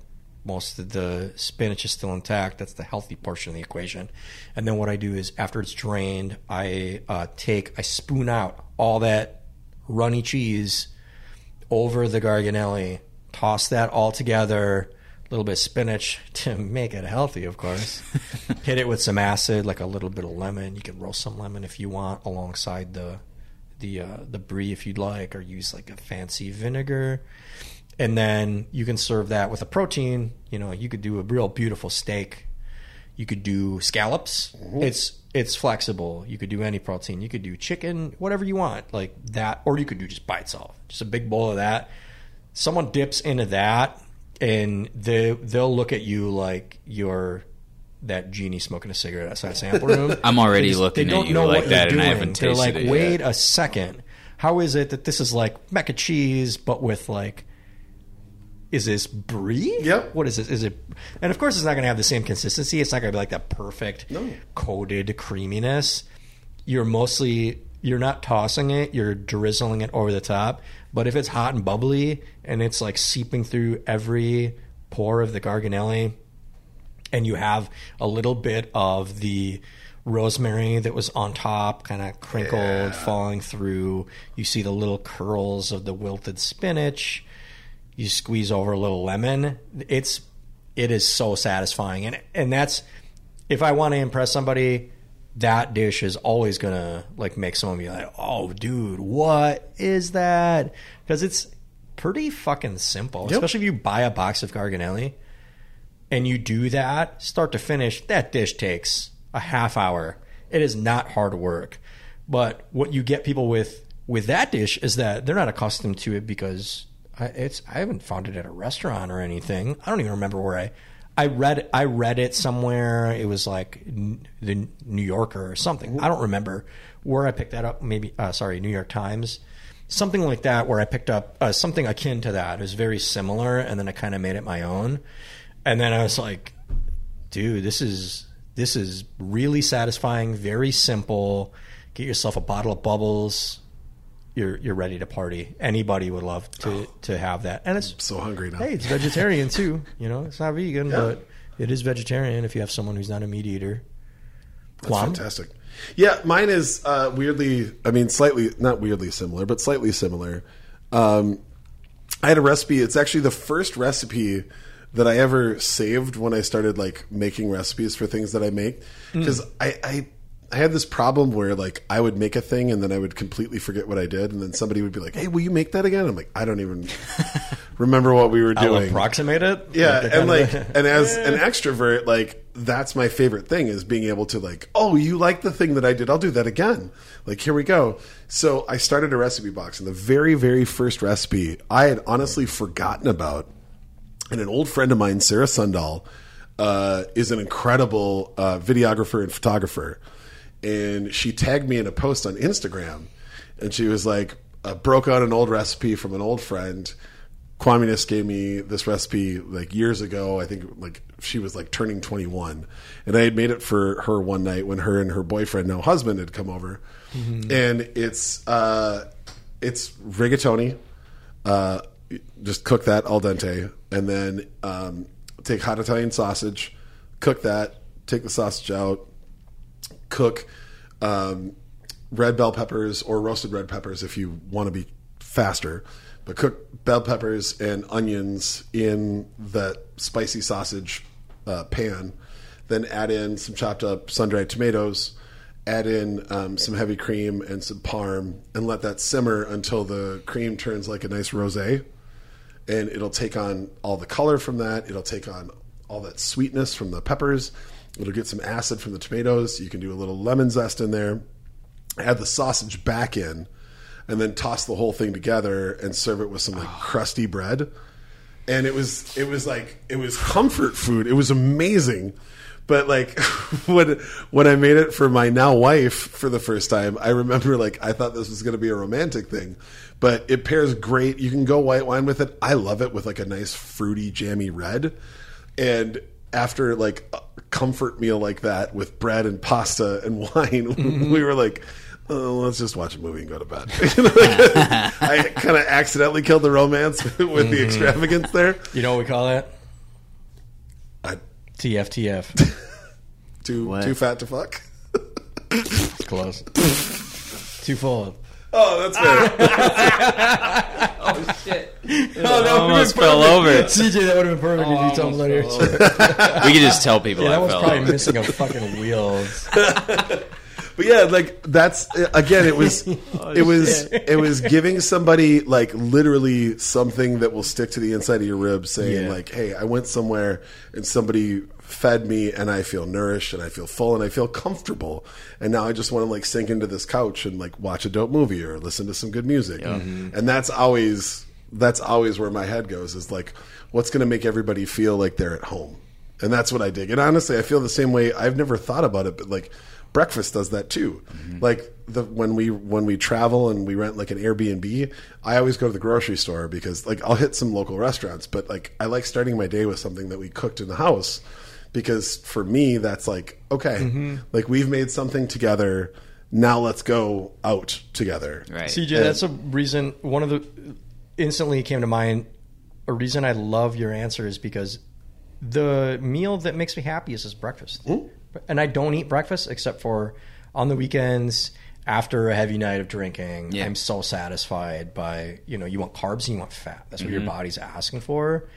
Most of the spinach is still intact. That's the healthy portion of the equation. And then what I do is, after it's drained, I uh, take, I spoon out all that runny cheese over the garganelli, toss that all together, little bit of spinach to make it healthy, of course. Hit it with some acid, like a little bit of lemon. You can roast some lemon if you want alongside the the uh, the brie if you'd like, or use like a fancy vinegar. And then you can serve that with a protein. You know, you could do a real beautiful steak. You could do scallops. It's it's flexible. You could do any protein. You could do chicken, whatever you want, like that, or you could do just by itself, just a big bowl of that. Someone dips into that, and they they'll look at you like you're that genie smoking a cigarette outside a sample room. I'm already They just- looking they at don't you know like what that, you're and I haven't They're like, it wait yet." a second. How is it that this is like mac and cheese, but with like is this brie? Yep. What is this? Is it? And of course, it's not going to have the same consistency. It's not going to be like that perfect No. coated creaminess. You're mostly you're not tossing it. You're drizzling it over the top. But if it's hot and bubbly and it's like seeping through every pore of the garganelli, and you have a little bit of the rosemary that was on top, kind of crinkled, falling through. You see the little curls of the wilted spinach. You squeeze over a little lemon. It's it is so satisfying, and and that's if I want to impress somebody. That dish is always gonna like make someone be like, "Oh, dude, what is that?" Because it's pretty fucking simple, Yep. especially if you buy a box of garganelli and you do that start to finish, that dish takes a half hour. It is not hard work. But what you get people with with that dish is that they're not accustomed to it because I, it's I haven't found it at a restaurant or anything. I don't even remember where I I read I read it somewhere. It was like the New Yorker or something. I don't remember where I picked that up. Maybe uh, sorry, New York Times, something like that. Where I picked up uh, something akin to that. It was very similar, and then I kind of made it my own. And then I was like, dude, this is this is really satisfying. Very simple. Get yourself a bottle of bubbles. You're you're ready to party. Anybody would love to to have that, and it's so hungry now. Hey, it's vegetarian too. You know, it's not vegan, but it is vegetarian if you have someone who's not a meat eater. That's Plum? fantastic. Yeah, mine is uh, weirdly, I mean, slightly, not weirdly similar, but slightly similar. Um, I had a recipe. It's actually the first recipe that I ever saved when I started like making recipes for things that I make. Because I, I, I had this problem where like I would make a thing and then I would completely forget what I did, and then somebody would be like, "Hey, will you make that again?" I'm like, I don't even remember what we were I'll doing. approximate it. Yeah, Like, and like, and as an extrovert, like that's my favorite thing is being able to like, oh, you like the thing that I did? I'll do that again. Like, here we go. So I started a recipe box, and the very, very first recipe I had honestly forgotten about, and an old friend of mine, Sarah Sundahl, uh, is an incredible uh, videographer and photographer, and she tagged me in a post on Instagram, and she was like, uh, broke out an old recipe from an old friend. Quaminess gave me this recipe like years ago. I think like she was like turning 21, and I had made it for her one night when her and her boyfriend, now husband, had come over, and it's uh, it's rigatoni. Uh, just cook that al dente, and then um, take hot Italian sausage, cook that, take the sausage out, cook um, red bell peppers or roasted red peppers if you want to be faster. But cook bell peppers and onions in that spicy sausage uh, pan. Then add in some chopped up sun dried tomatoes. Add in um, some heavy cream and some parm, and let that simmer until the cream turns like a nice rosé. And it'll take on all the color from that. It'll take on all that sweetness from the peppers. It'll get some acid from the tomatoes. You can do a little lemon zest in there add the sausage back in, and then toss the whole thing together and serve it with some like crusty bread. And it was it was like it was comfort food. It was amazing. But like when when I made it for my now wife for the first time, I remember like I thought this was going to be a romantic thing, but it pairs great. You can go white wine with it. I love it with like a nice fruity jammy red. And after like comfort meal like that with bread and pasta and wine, mm-hmm. we were like, oh, let's just watch a movie and go to bed. I kind of accidentally killed the romance with the mm-hmm. extravagance there. you know what we call that? I, TFTF. too What? too fat to fuck. Close. Too full. Oh, that's fair. Oh shit! Oh, that almost fell over. CJ, that would have been perfect if you told later. We could just tell people Yeah, that I was fell probably over. missing a fucking wheel. But yeah, like that's again. It was oh, it was it was giving somebody like literally something that will stick to the inside of your ribs, saying Yeah. like, "Hey, I went somewhere and somebody fed me, and I feel nourished, and I feel full, and I feel comfortable, and now I just want to like sink into this couch and like watch a dope movie or listen to some good music." Mm-hmm. And that's always that's always where my head goes is like, what's going to make everybody feel like they're at home, and that's what I dig. And honestly, I feel the same way. I've never thought about it, but like breakfast does that too. Mm-hmm. Like the when we when we travel and we rent like an Airbnb, I always go to the grocery store because like I'll hit some local restaurants, but like I like starting my day with something that we cooked in the house because for me that's like okay, mm-hmm. like we've made something together. Now let's go out together. Right. CJ, that's a reason. One of the instantly came to mind. A reason I love your answer is because the meal that makes me happiest is just breakfast, and I don't eat breakfast except for on the weekends after a heavy night of drinking. Yeah. I'm so satisfied by you know you want carbs and you want fat. That's what your mm-hmm. body's asking for.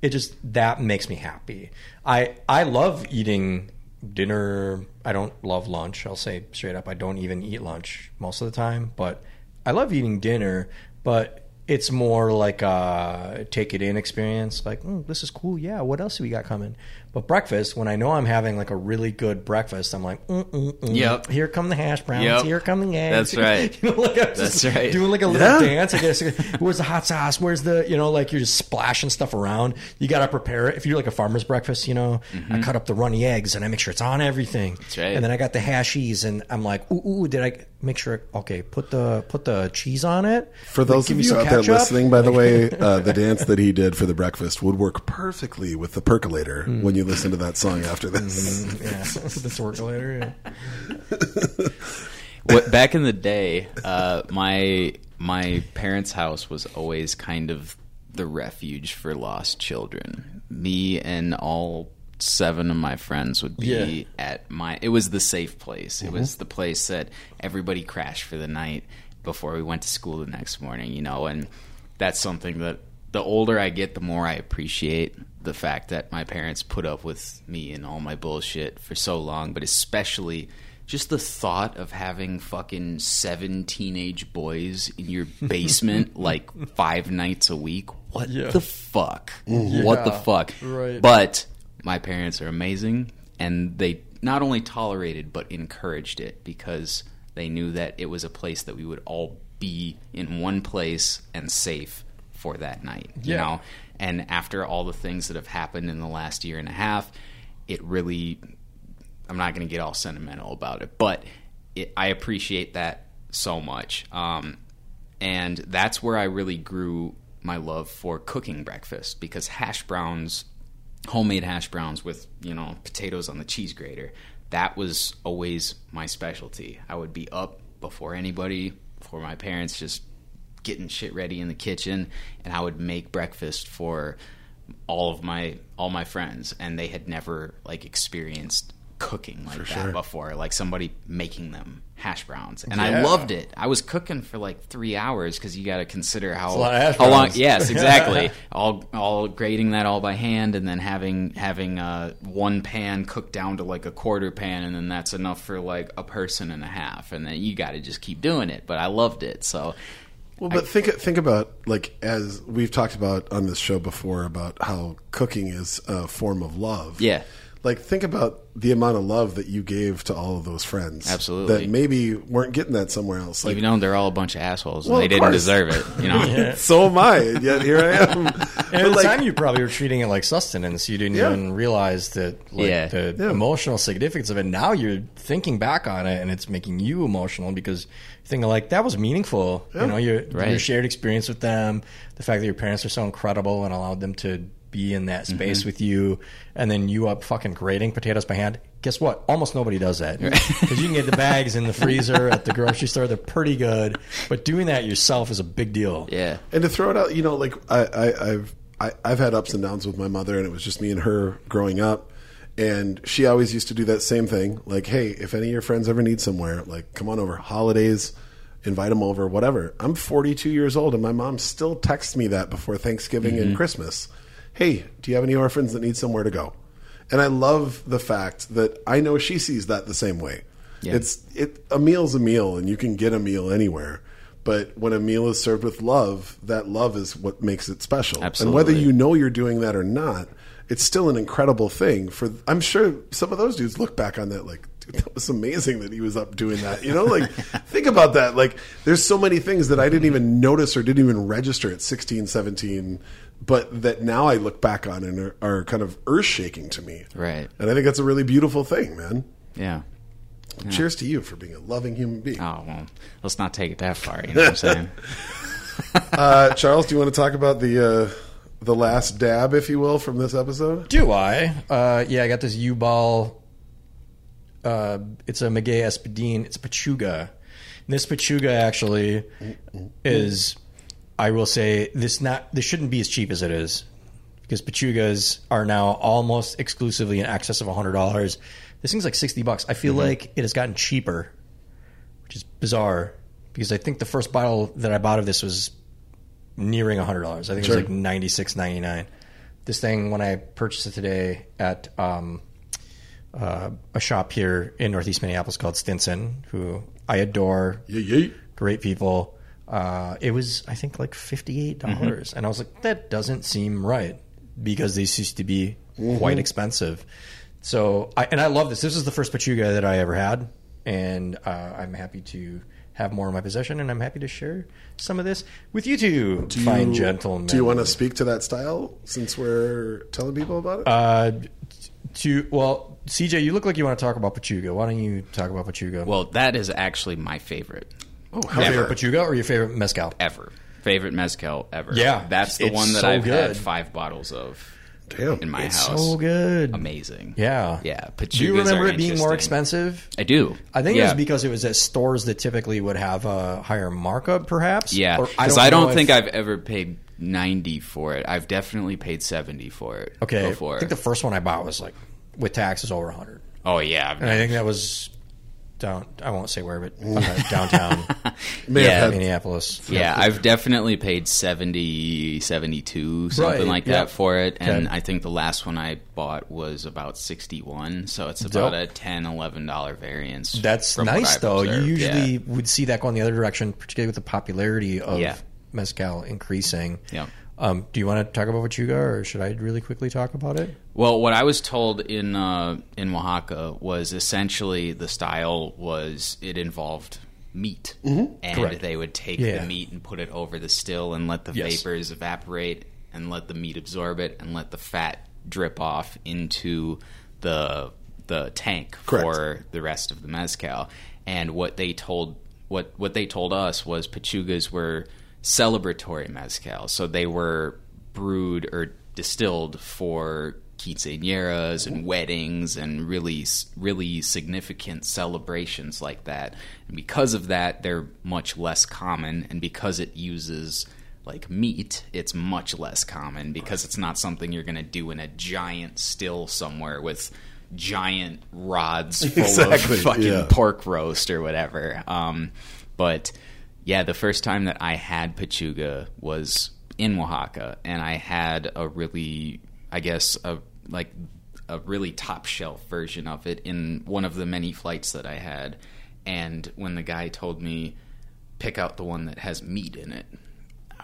It just that makes me happy. I I love eating dinner. I don't love lunch. I'll say straight up, I don't even eat lunch most of the time. But I love eating dinner. But it's more like a take it in experience. Like mm, this is cool. Yeah, what else do we got coming? But breakfast, when I know I'm having like a really good breakfast, I'm like, mm, mm, mm. Yep. Here come the hash browns. Yep. Here come the eggs. That's right. you know, like I'm That's just right. Doing like a little Yeah. dance. I guess. Where's the hot sauce? Where's the you know like you're just splashing stuff around. You got to prepare it. If you're like a farmer's breakfast, you know, I cut up the runny eggs and I make sure it's on everything. That's Mm-hmm. right. And then I got the hashies and I'm like, ooh, ooh, did I make sure? Okay, put the put the cheese on it. For those of you some out there ketchup. listening, by the way, uh, the dance that he did for the breakfast would work perfectly with the percolator Mm. when you listen to that song after this. yeah, the tortilla. Yeah. what back in the day, uh, my my parents' house was always kind of the refuge for lost children. Me and all seven of my friends would be Yeah. at my. It was the safe place. It was mm-hmm. the place that everybody crashed for the night before we went to school the next morning. You know, and that's something that the older I get, the more I appreciate the fact that my parents put up with me and all my bullshit for so long, but especially just the thought of having fucking seven teenage boys in your basement like five nights a week. What Yeah. the fuck? Mm-hmm. What the fuck? right. But my parents are amazing and they not only tolerated but encouraged it because they knew that it was a place that we would all be in one place and safe for that night you Yeah. know and after all the things that have happened in the last year and a half it really i'm not going to get all sentimental about it but it, i appreciate that so much um, and that's where i really grew my love for cooking breakfast because hash browns homemade hash browns with you know potatoes on the cheese grater. That was always my specialty. I would be up before anybody before my parents just getting shit ready in the kitchen and i would make breakfast for all of my all my friends and they had never like experienced cooking like that sure. before like somebody making them hash browns and i loved it i was cooking for like three hours because you got to consider how, a lot of hash how long yes exactly all all grading that all by hand and then having having uh, one pan cooked down to like a quarter pan and then that's enough for like a person and a half and then you got to just keep doing it but i loved it so Well, but think think about like as we've talked about on this show before about how cooking is a form of love. Yeah. Like think about the amount of love that you gave to all of those friends. Absolutely. That maybe weren't getting that somewhere else. Like even though they're all a bunch of assholes and Well, they didn't course. deserve it you know so am I, and yet here I am. And But, at the time, you probably were treating it like sustenance. You didn't Yeah. even realize that, like, Yeah. the Yeah. emotional significance of it. Now you're thinking back on it, and it's making you emotional because you're thinking like that was meaningful. You know, your Right. your shared experience with them, the fact that your parents are so incredible and allowed them to be in that mm-hmm. space with you, and then you up fucking grating potatoes by hand. Guess what? Almost nobody does that because you can get the bags in the freezer at the grocery store. They're pretty good, but doing that yourself is a big deal. yeah and to throw it out, you know, like I, I, I've I, I've had ups and downs with my mother, and it was just me and her growing up. And she always used to do that same thing, like, "Hey, if any of your friends ever need somewhere, like, come on over. Holidays, invite them over, whatever." I'm 42 years old, and my mom still texts me that before Thanksgiving and mm-hmm. Christmas. Hey, do you have any orphans that need somewhere to go? And I love the fact that I know she sees that the same way. Yeah. It's it a meal's a meal, and you can get a meal anywhere. But when a meal is served with love, that love is what makes it special. And whether you know you're doing that or not, it's still an incredible thing. For I'm sure some of those dudes look back on that like, dude, that was amazing that he was up doing that. You know, like think about that. Like, there's so many things that I didn't even notice or didn't even register at 16, 17, but that now I look back on and are, are kind of earth shaking to me. Right. And I think that's a really beautiful thing, man. yeah Cheers to you for being a loving human being. oh well let's not take it that far you know what i'm saying Uh, Charles, do you want to talk about the uh, the last dab, if you will, from this episode? Do I? Uh, yeah, I got this Yuu Baal. Uh, it's a Maguey Espadin. It's a Pechuga. And this Pechuga actually is, I will say, this not this shouldn't be as cheap as it is because Pechugas are now almost exclusively in excess of hundred dollars. This thing's like sixty bucks. I feel like it has gotten cheaper, which is bizarre because I think the first bottle that I bought of this was nearing hundred dollars. I think it was like ninety six ninety nine. This thing when I purchased it today at um, uh, a shop here in Northeast Minneapolis called Stinson, who I adore, great people. Uh, it was I think like fifty eight dollars, and I was like, that doesn't seem right because these used to be quite expensive. So I and I love this. This is the first Pechuga that I ever had, and uh, I'm happy to have more in my possession, and I'm happy to share some of this with you two, Do you- fine gentlemen. Do you want to speak to that style since we're telling people about it? Uh, to well, CJ, you look like you want to talk about Pechuga. Why don't you talk about Pechuga? Well, that is actually my favorite oh, your how favorite dare. Pechuga or your favorite mezcal? ever. Favorite mezcal ever. Yeah, that's the it's one that so I've had good. five bottles of Damn. in my It's house. so good. Amazing. Yeah, Yeah. Pechugas Do you remember are it being more interesting. expensive? I do. I think it yeah. was because it was at stores that typically would have a higher markup, perhaps. Yeah, Or because I know don't if- think I've ever paid ninety for it. I've definitely paid seventy for it. Okay, before. I think the first one I bought was like with taxes over hundred, oh yeah, I've and I think that was down. I won't say where, but uh, downtown Yeah. Minneapolis. Yeah, I've definitely paid 70, 72, something Right, like yeah. that for it. And Okay. I think the last one I bought was about 61. So it's about Dope. a 10 $11 variance. That's from nice, though. observed. You usually Yeah. would see that going the other direction, particularly with the popularity of Yeah. mezcal increasing. Yeah. Um, do you want to talk about Pechuga, or should I really quickly talk about it? Well, what I was told in uh, in Oaxaca was essentially the style was it involved meat, and Correct. they would take Yeah. the meat and put it over the still and let the Yes. vapors evaporate and let the meat absorb it and let the fat drip off into the the tank Correct. for the rest of the mezcal. And what they told what what they told us was pechugas were celebratory mezcal, so they were brewed or distilled for quinceañeras and weddings and really really significant celebrations like that. And because of that, they're much less common, and because it uses like meat, it's much less common because it's not something you're going to do in a giant still somewhere with giant rods full Exactly, of fucking yeah. pork roast or whatever. Um, but yeah, the first time that I had Pechuga was in Oaxaca, and I had a really, I guess, a like a really top shelf version of it in one of the many flights that I had. And when the guy told me pick out the one that has meat in it,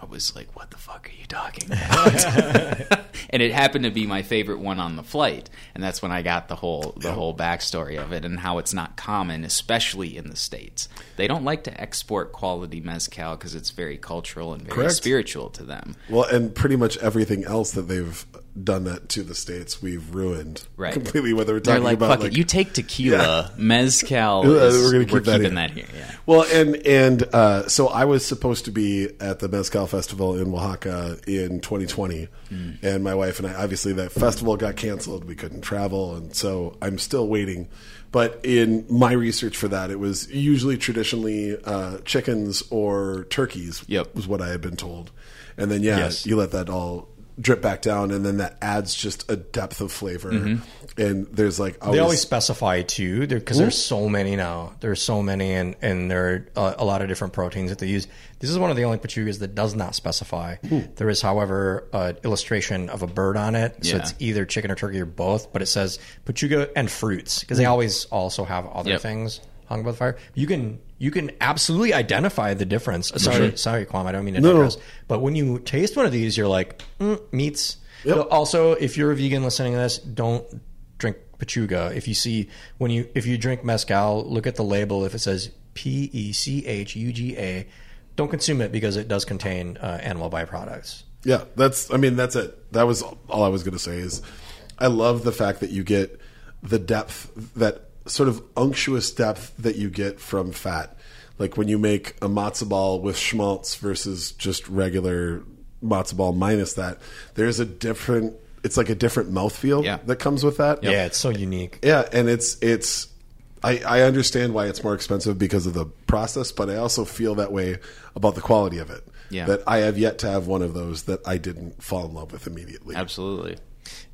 I was like, "What the fuck are you talking about?" and it happened to be my favorite one on the flight, and that's when I got the whole the whole backstory of it and how it's not common, especially in the states. They don't like to export quality mezcal because it's very cultural and very Correct. spiritual to them. Well, and pretty much everything else that they've done that to the states, we've ruined Right. completely. Whether we're talking like, about "Fuck it, you take tequila, mezcal. Is, we're we're, gonna keep that keeping in. that here." Yeah. Well, and and uh, so I was supposed to be at the Mezcal Festival in Oaxaca in 2020, and my wife and I obviously that festival got canceled. We couldn't travel, and so I'm still waiting. But in my research for that, it was usually traditionally uh, chickens or turkeys. Yep. was what I had been told, and then yeah, Yes. you let that all drip back down, and then that adds just a depth of flavor. And there's like They always specify too, because there's so many now. There's so many, and and there are uh, a lot of different proteins that they use. This is one of the only pechugas that does not specify. There is, however, an illustration of a bird on it, so Yeah. it's either chicken or turkey or both. But it says pechuga and fruits because they always also have other Yep. things hung above the fire. You can you can absolutely identify the difference. Sorry, sorry, Kwame, I don't mean to no. digress. But when you taste one of these, you're like mm, meats. Yep. Also, if you're a vegan listening to this, don't drink pechuga. If you see when you if you drink mezcal, look at the label. If it says P E C H U G A, don't consume it because it does contain uh, animal byproducts. Yeah, that's. I mean, that's it. That was all I was going to say. Is I love the fact that you get the depth, that sort of unctuous depth that you get from fat. Like when you make a matzo ball with schmaltz versus just regular matzo ball minus that. There's a different. It's like a different mouthfeel Yeah. that comes with that. Yeah, it's so unique. Yeah, and it's it's I, I understand why it's more expensive because of the process, but I also feel that way about the quality of it. Yeah. That I have yet to have one of those that I didn't fall in love with immediately. Absolutely.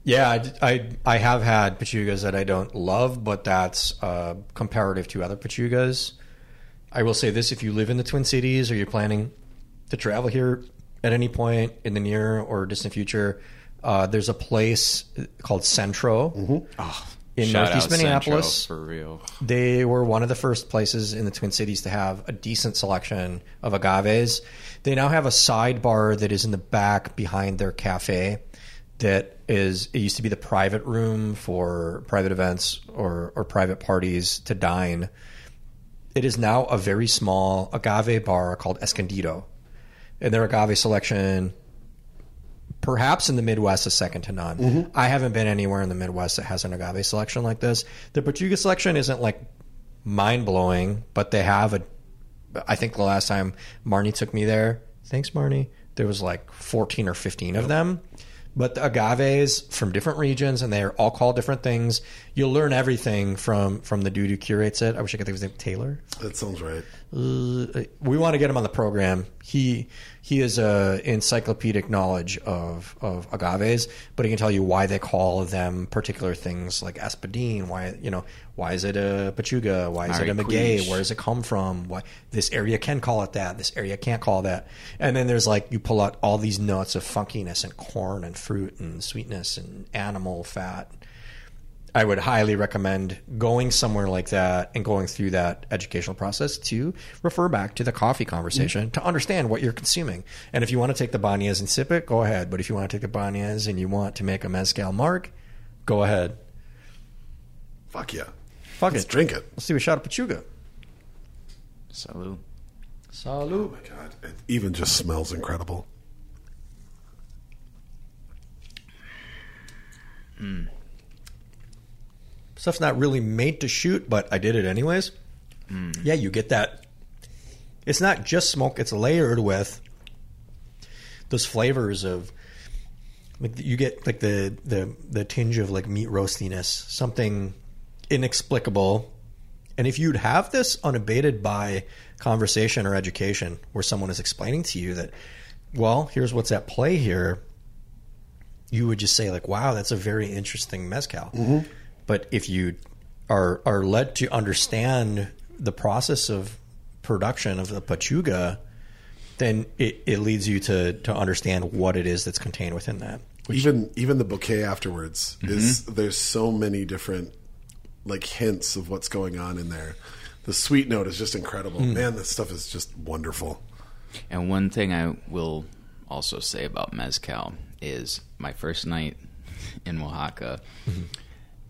Yeah, I, I, I have had pechugas that I don't love, but that's uh, comparative to other pechugas. I will say this: if you live in the Twin Cities or you're planning to travel here at any point in the near or distant future, uh, there's a place called Centro. Oh, in Shout Northeast out Centro, Minneapolis. for real. They were one of the first places in the Twin Cities to have a decent selection of agaves. They now have a sidebar that is in the back behind their cafe that is it used to be the private room for private events or, or private parties to dine. It is now a very small agave bar called Escondido. And their agave selection perhaps in the Midwest is second to none. Mm-hmm. I haven't been anywhere in the Midwest that has an agave selection like this. The Pechuga selection isn't like mind blowing, but they have a. I think the last time Marnie took me there, thanks Marnie, there was like 14 or 15 of them. But the agaves from different regions, and they're all called different things. You'll learn everything from from the dude who curates it. I wish I could think of his name, Taylor That sounds right. uh, we want to get him on the program. He he has a encyclopedic knowledge of of agaves, but he can tell you why they call them particular things like espadin. Why you know why is it a pechuga? Why is it a maguey? Where does it come from? Why this area can call it that? This area can't call that. And then there's like you pull out all these notes of funkiness and corn and fruit and sweetness and animal fat. I would highly recommend going somewhere like that and going through that educational process to refer back to the coffee conversation to understand what you're consuming. And if you want to take the Banhez and sip it, go ahead. But if you want to take the Banhez and you want to make a mezcal mark, go ahead. Fuck yeah. Fuck it. Let's it. drink it. Let's do a shot of Pechuga. Salud. Salud. Oh my god. It even just smells incredible. Mm. Stuff's not really made to shoot, but I did it anyways. Mm. Yeah, you get that. It's not just smoke; it's layered with those flavors of. Like you get like the the the tinge of like meat roastiness, something inexplicable. And if you'd have this unabated by conversation or education, where someone is explaining to you that, well, here's what's at play here, you would just say like, "Wow, that's a very interesting mezcal." Mm-hmm. But if you are are led to understand the process of production of the pechuga, then it, it leads you to to understand what it is that's contained within that. even even the bouquet afterwards mm-hmm. is there's so many different like hints of what's going on in there. The sweet note is just incredible. Mm. Man, this stuff is just wonderful. And one thing I will also say about mezcal is my first night in Oaxaca. Mm-hmm.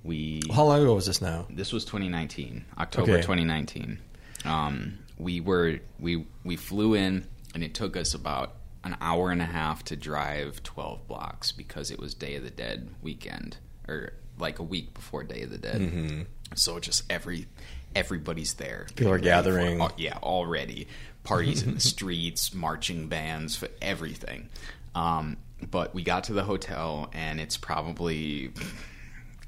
We How long ago was this now? this was 2019, October Okay. 2019. Um, we were we we flew in, and it took us about an hour and a half to drive 12 blocks because it was Day of the Dead weekend, or like a week before Day of the Dead. So just every everybody's there. Mm-hmm. People are for- gathering. oh, yeah, already parties in the streets, marching bands, for everything. Um, but we got to the hotel, and it's probably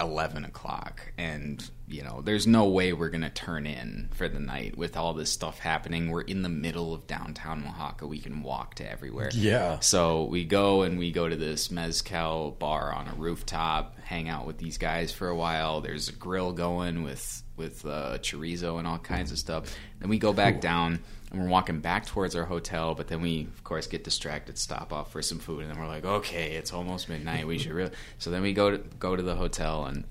11 o'clock and you know there's no way we're gonna turn in for the night with all this stuff happening. We're in the middle of downtown oaxaca. We can walk to everywhere. Yeah. so we go and we go to this mezcal bar on a rooftop hang out with these guys for a while. There's a grill going with with uh, chorizo and all kinds of stuff. Then we go back down and we're walking back towards our hotel but then we of course get distracted stop off for some food and then we're like okay it's almost midnight. We should really so then we go to go to the hotel and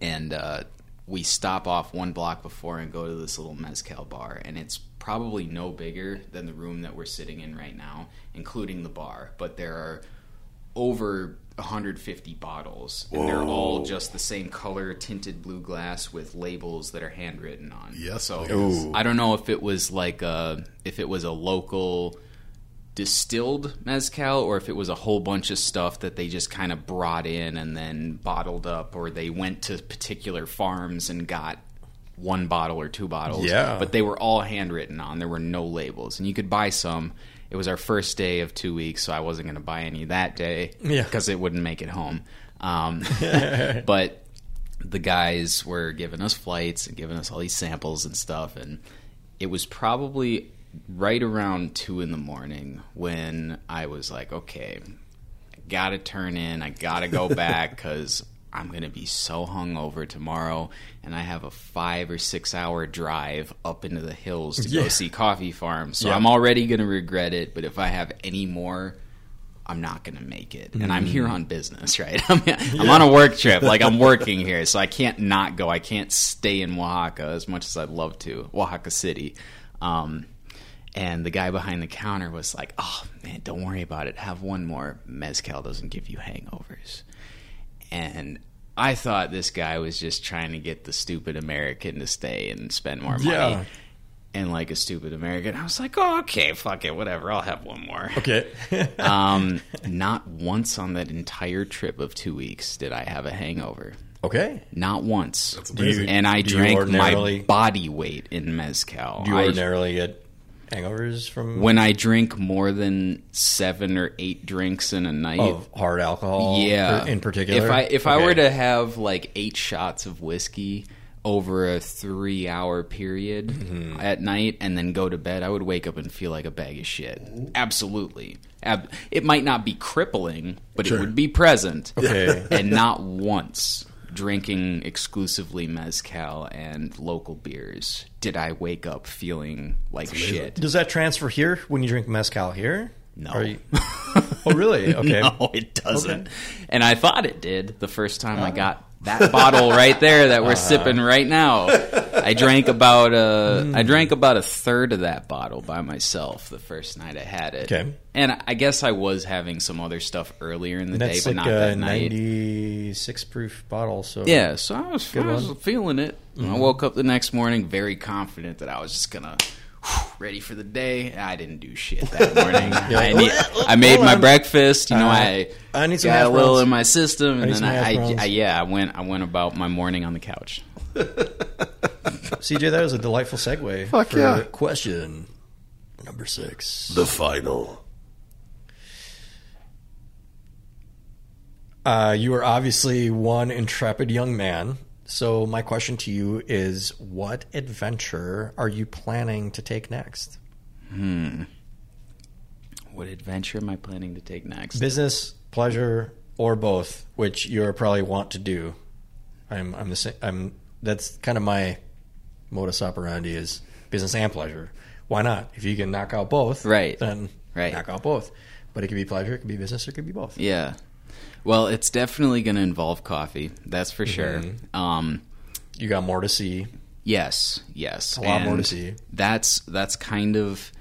and uh, we stop off one block before and go to this little mezcal bar and it's probably no bigger than the room that we're sitting in right now including the bar. But there are over 150 bottles and they're all just the same color tinted blue glass with labels that are handwritten on. Yes, so please. i don't know if it was like a if it was a local distilled mezcal or if it was a whole bunch of stuff that they just kind of brought in and then bottled up or they went to particular farms and got one bottle or two bottles. Yeah. but they were all handwritten on. There were no labels. And you could buy some it was our first day of two weeks so i wasn't going to buy any that day Yeah. because it wouldn't make it home um, but the guys were giving us flights and giving us all these samples and stuff and it was probably right around two in the morning when i was like okay i gotta turn in i gotta go back because i'm gonna be so hungover tomorrow and i have a five or six hour drive up into the hills to Yeah. go see coffee farms so Yeah. i'm already gonna regret it but if i have any more I'm not going to make it. And I'm here on business, right? I'm, I'm on a work trip. Like I'm working here, so I can't not go. I can't stay in Oaxaca as much as I'd love to, Oaxaca City. Um, and the guy behind the counter was like, "Oh man, don't worry about it. Have one more. Mezcal doesn't give you hangovers." And I thought this guy was just trying to get the stupid American to stay and spend more money. Yeah. And like a stupid American, I was like, oh, okay, fuck it, whatever. I'll have one more. Okay. Um, not once on that entire trip of two weeks did I have a hangover. okay. Not once. You- and I drank my body weight in mezcal. Do you I- ordinarily get hangovers from when I drink more than seven or eight drinks in a night, of hard alcohol? yeah, in particular. If I if I were to have like eight shots of whiskey over a three hour period Mm-hmm. at night and then go to bed, I would wake up and feel like a bag of shit. Absolutely. Ab- it might not be crippling, but Sure. it would be present. Okay. and not once drinking exclusively mezcal and local beers did I wake up feeling like shit. Does that transfer here when you drink mezcal here? No. You- oh, really? Okay. No, it doesn't. And I thought it did the first time I uh. got that bottle right there that we're uh. sipping right now. I drank about a hmm. I drank about a third of that bottle by myself the first night I had it. Okay. And I guess I was having some other stuff earlier in the day, but like not that night. 96 proof bottle. So Yeah, so I was, I was. Mm-hmm. feeling it. I mm-hmm. woke up the next morning very confident that I was just gonna ready for the day. I didn't do shit that morning. I, need, I made my breakfast. You know, Uh, I I need some got a little browns. in my system, and need then I, I. I yeah, I went I went about my morning on the couch. CJ, that was a delightful segue. Fuck for yeah. Question number six. The final. Uh, you are obviously one intrepid young man. So my question to you is, what adventure are you planning to take next? Hmm. What adventure am I planning to take next? Business, pleasure, or both, which you are probably want to do. I'm, I'm the same. I'm. That's kind of my modus operandi is business and pleasure. Why not? If you can knock out both, Right. Then Right. knock out both. But it could be pleasure, it could be business, it could be both. Yeah. Well, it's definitely going to involve coffee. That's for sure. Mm-hmm. Um, You got more to see. Yes, yes. A lot more to see. That's that's kind of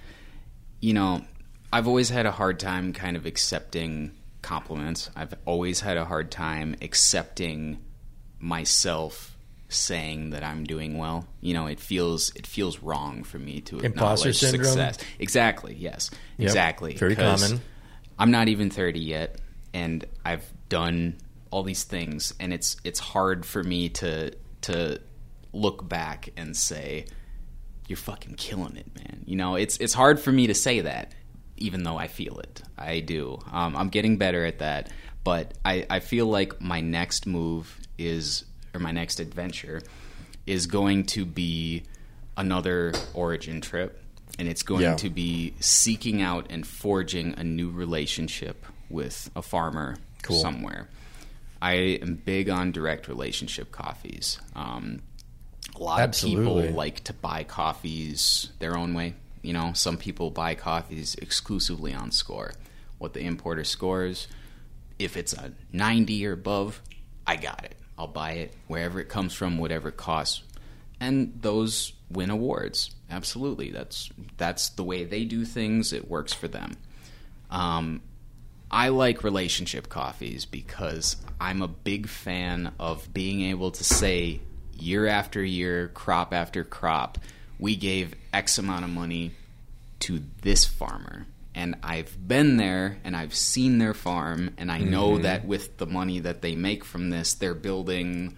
you know, I've always had a hard time kind of accepting compliments. I've always had a hard time accepting myself saying that I'm doing well. You know, it feels it feels wrong for me to Imposter acknowledge syndrome? success. Exactly. Yes. Yep. Exactly. Very common. I'm not even 30 yet, and I've done all these things, and it's it's hard for me to to look back and say, "You're fucking killing it, man." You know, it's it's hard for me to say that, even though I feel it. I do. Um, I'm getting better at that, but I I feel like my next move is or my next adventure is going to be another origin trip and it's going Yeah. to be seeking out and forging a new relationship with a farmer Cool. somewhere. I am big on direct relationship coffees. Um, a lot Absolutely. of people like to buy coffees their own way. You know, some people buy coffees exclusively on score. What the importer scores, if it's a 90 or above, I got it. I'll buy it wherever it comes from, whatever it costs. And those win awards. Absolutely. That's that's the way they do things. It works for them. Um, I like relationship coffees because I'm a big fan of being able to say year after year, crop after crop, we gave X amount of money to this farmer. And I've been there and I've seen their farm, and I know mm-hmm. that with the money that they make from this, they're building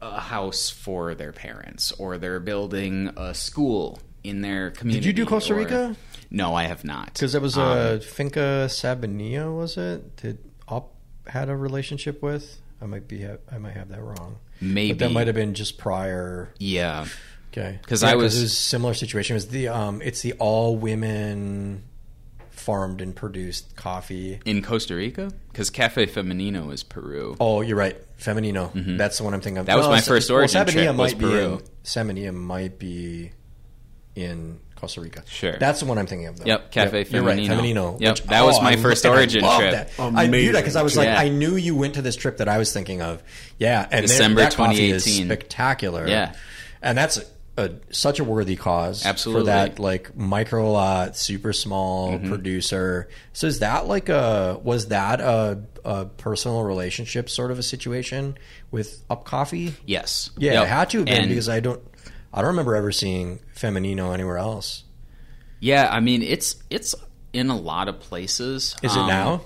a house for their parents or they're building a school in their community. Did you do Costa or- Rica? No, I have not. Because that was Um, uh, Finca Sabanilla, was it? Did Op had a relationship with? I might be. I might have that wrong. Maybe. but that might have been just prior. Yeah. Okay, 'Cause Yeah, I was- it was a similar situation. It was the um, it's the all women farmed and produced coffee. In Costa Rica? Because Cafe Femenino is Peru. Oh, you're right, Femenino. That's the one I'm thinking of. Mm-hmm. That was my first well, origin Sabanilla trip, was might be Peru. in, Sabanilla might be in Costa Rica. Sure. That's the one I'm thinking of. Though. Yep, Cafe You're right, Femenino. Femenino. Yep, that was my first origin trip. That. I knew that because I was like, Yeah. I knew you went to this trip that I was thinking of. Yeah, and there- December that coffee is 2018. spectacular. Yeah. and that's a, a, such a worthy cause. Absolutely. for that like micro lot, super small Mm-hmm. producer. So is that like a was that a, a personal relationship sort of a situation with Up Coffee? Yes. Yeah, Yep. it had to have been And- because I don't I don't remember ever seeing Femenino anywhere else. Yeah, I mean it's it's in a lot of places. Is it Um, now?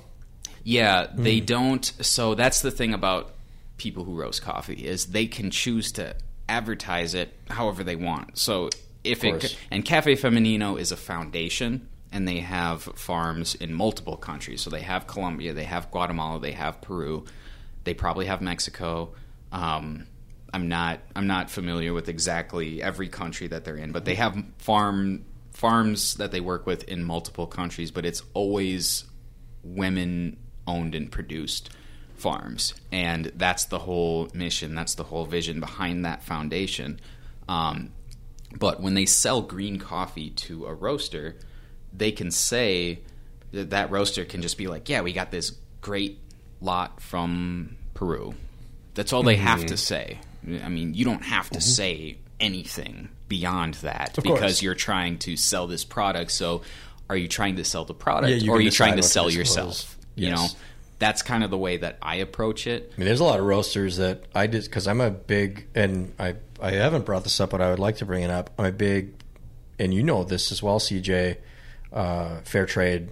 Yeah, Hmm. they don't. So that's the thing about people who roast coffee is they can choose to advertise it however they want. So if it and Cafe Femenino is a foundation, and they have farms in multiple countries. So they have Colombia, they have Guatemala, they have Peru, they probably have Mexico. Um, I'm not I'm not familiar with exactly every country that they're in, but they have farm farms that they work with in multiple countries. But it's always women owned and produced farms, and that's the whole mission. That's the whole vision behind that foundation. Um, but when they sell green coffee to a roaster, they can say that that roaster can just be like, "Yeah, we got this great lot from Peru." That's all they have Mm-hmm. to say. I mean, you don't have to say anything beyond that Of because course. you're trying to sell this product. So, are you trying to sell the product Yeah, or are you trying to decide what to sell yourself? You know, that's kind of the way that I approach it. I mean, there's a lot of roasters that I did because I'm a big and I I haven't brought this up, but I would like to bring it up. I'm a big, and you know this as well, CJ, uh, fair trade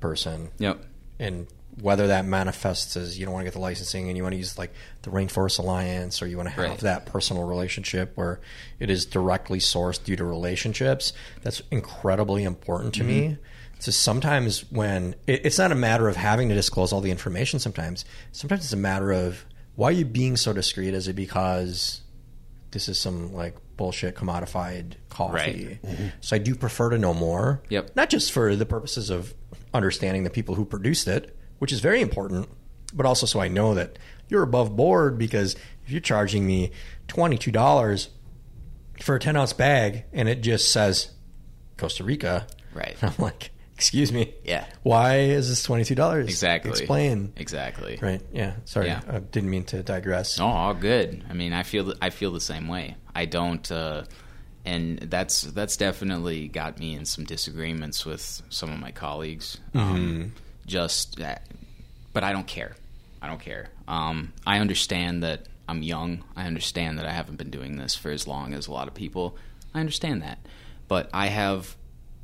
person, Yep. and whether that manifests as you don't want to get the licensing and you want to use like the Rainforest Alliance or you want to have Right. that personal relationship where it is directly sourced due to relationships. That's incredibly important to me. Mm-hmm. So sometimes when it, it's not a matter of having to disclose all the information. Sometimes, sometimes it's a matter of why are you being so discreet? Is it because this is some like bullshit commodified coffee? Mm-hmm. So I do prefer to know more. Yep. Not just for the purposes of understanding the people who produced it, which is very important, but also so I know that you're above board because if you're charging me twenty two dollars for a ten ounce bag and it just says Costa Rica, Right. I'm like, excuse me, Yeah. why is this twenty two dollars? Exactly. Explain. Exactly. Right. Yeah. Sorry. Yeah. I didn't mean to digress. Oh, all good. I mean, I feel I feel the same way. I don't, uh, and that's that's definitely got me in some disagreements with some of my colleagues. Um, just, uh, but I don't care. I don't care. Um, I understand that I'm young. I understand that I haven't been doing this for as long as a lot of people. I understand that, but I have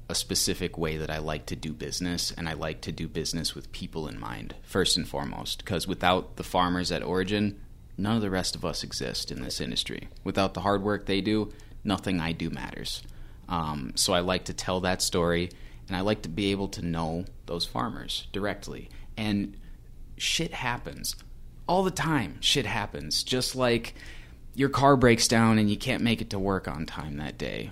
a specific way that I like to do business, and I like to do business with people in mind, first and foremost. Because without the farmers at Origin, none of the rest of us exist in this industry. Without the hard work they do, nothing I do matters. Um, so I like to tell that story, and I like to be able to know those farmers directly. And shit happens all the time. Shit happens. Just like your car breaks down and you can't make it to work on time that day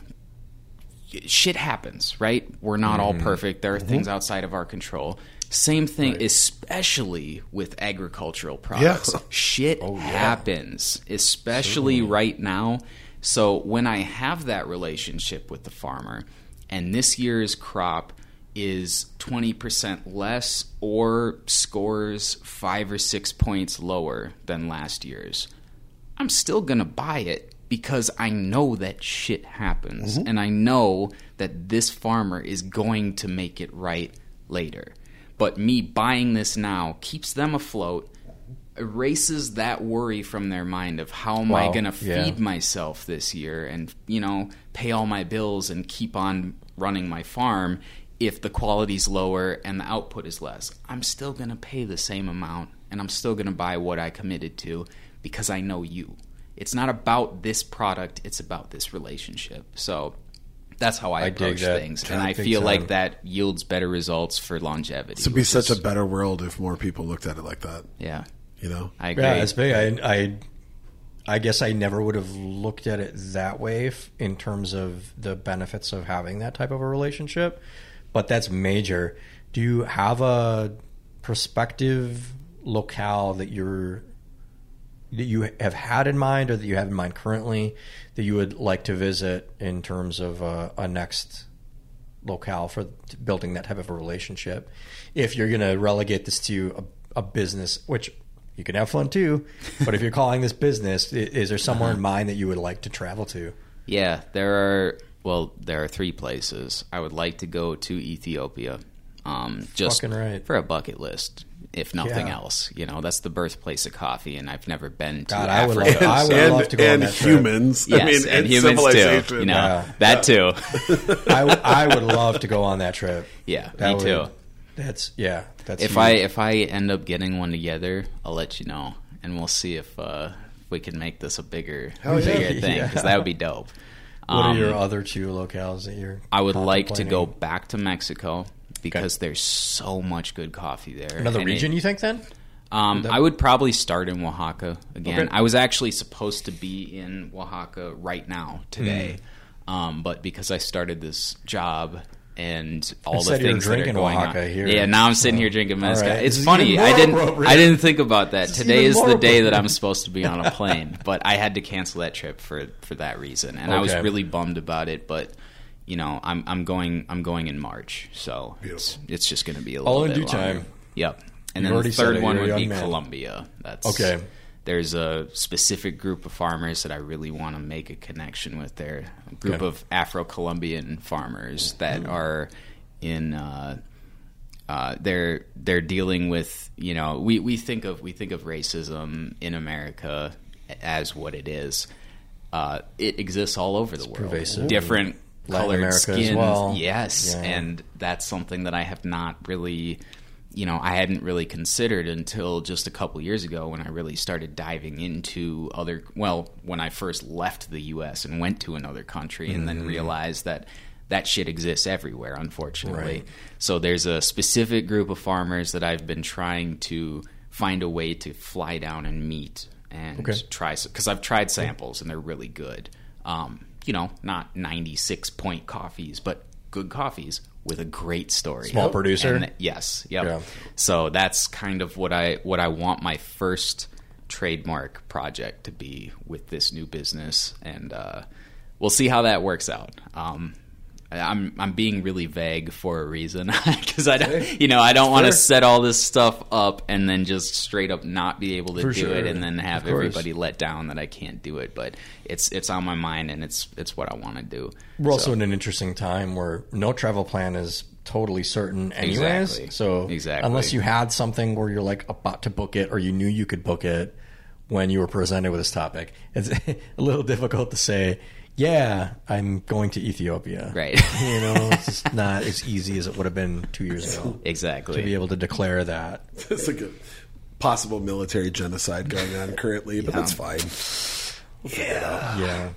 shit happens, right? We're not all mm-hmm. perfect. There are mm-hmm. things outside of our control. Same thing, especially with agricultural products. Oh, yeah. Shit happens, especially right now. So when I have that relationship with the farmer, and this year's crop is 20% less or scores five or six points lower than last year's, I'm still going to buy it because I know that shit happens. Mm-hmm. And I know that this farmer is going to make it right later. But me buying this now keeps them afloat, erases that worry from their mind of how am I going to yeah. feed myself this year and, you know, pay all my bills and keep on running my farm if the quality's lower and the output is less. I'm still going to pay the same amount and I'm still going to buy what I committed to because I know you. It's not about this product, it's about this relationship. So that's how I, I approach things. And I feel time. like that yields better results for longevity. It would be such is- a better world if more people looked at it like that. Yeah. You know, I agree. Yeah, it's big. I, I, I guess I never would have looked at it that way f- in terms of the benefits of having that type of a relationship, but that's major. Do you have a prospective locale that you're that you have had in mind, or that you have in mind currently, that you would like to visit in terms of a, a next locale for building that type of a relationship. If you're going to relegate this to a, a business, which you can have fun too, but if you're calling this business, is there somewhere in mind that you would like to travel to? Yeah, there are. Well, there are three places I would like to go to Ethiopia. Um, just right. for a bucket list, if nothing Yeah. else. You know, that's the birthplace of coffee, and I've never been to God, I would Africa. love- I would and, love to go on and that trip. humans. Yes, I mean, and and humans civilization. too. You know, Yeah. that too. I, w- I would love to go on that trip. Yeah, That me would- too. That's yeah. That's If huge. I if I end up getting one together, I'll let you know, and we'll see if uh, we can make this a bigger Hell yeah. bigger thing because Yeah. that would be dope. what are Um, your other two locales that you're? I would like to go back to Mexico because there's so much good coffee there. another And it- region. you think then? Um, I would probably start in Oaxaca again. Okay. I was actually supposed to be in Oaxaca right now today, Hmm. um, but because I started this job and all the Instead you're things that are going Oaxaca on, here. yeah, now I'm sitting here drinking mezcal. right. It's funny. I didn't. appropriate. I didn't think about that. Today is the day that. I'm supposed to be on a plane, but I had to cancel that trip for for that reason, and I was really bummed about it. But you know, I'm I'm going I'm going in March, so it's, it's just going to be a little All in due longer. time. Yep. And You've then the third one would be man. Colombia. That's Okay. There's a specific group of farmers that I really want to make a connection with. There, a group Okay. of Afro-Colombian farmers that are in. Uh, uh, they're they're dealing with you know we, we think of we think of racism in America as what it is. Uh, it exists all over the world. pervasive. Different Latin colored America as skins. well. Yes, Yeah. and that's something that I have not really, you know, I hadn't really considered until just a couple years ago when I really started diving into other. Well, when I first left the U.S. and went to another country, and Mm-hmm. then realized that that shit exists everywhere. Unfortunately, Right. so there's a specific group of farmers that I've been trying to find a way to fly down and meet and Okay. try because I've tried samples and they're really good. Um, you know, not 96 point coffees, but good coffees with a great story. Small producer? And- yes. Yep. Yeah. So that's kind of what I what I want my first trademark project to be with this new business, and uh, we'll see how that works out. Um, I'm I'm being really vague for a reason because I don't you know I don't want to set all this stuff up and then just straight up not be able to For do sure. it and then have everybody let down that I can't do it. But it's it's on my mind and it's it's what I want to do. We're also in an interesting time where no travel plan is totally certain, anyways. Exactly. So Exactly. unless you had something where you're like about to book it or you knew you could book it when you were presented with this topic, it's a little difficult to say. Yeah, I'm going to Ethiopia. Right. You know, it's not as easy as it would have been two years ago exactly to be able to declare that. It's like a possible military genocide going on currently, but that's fine. Yeah. Yeah.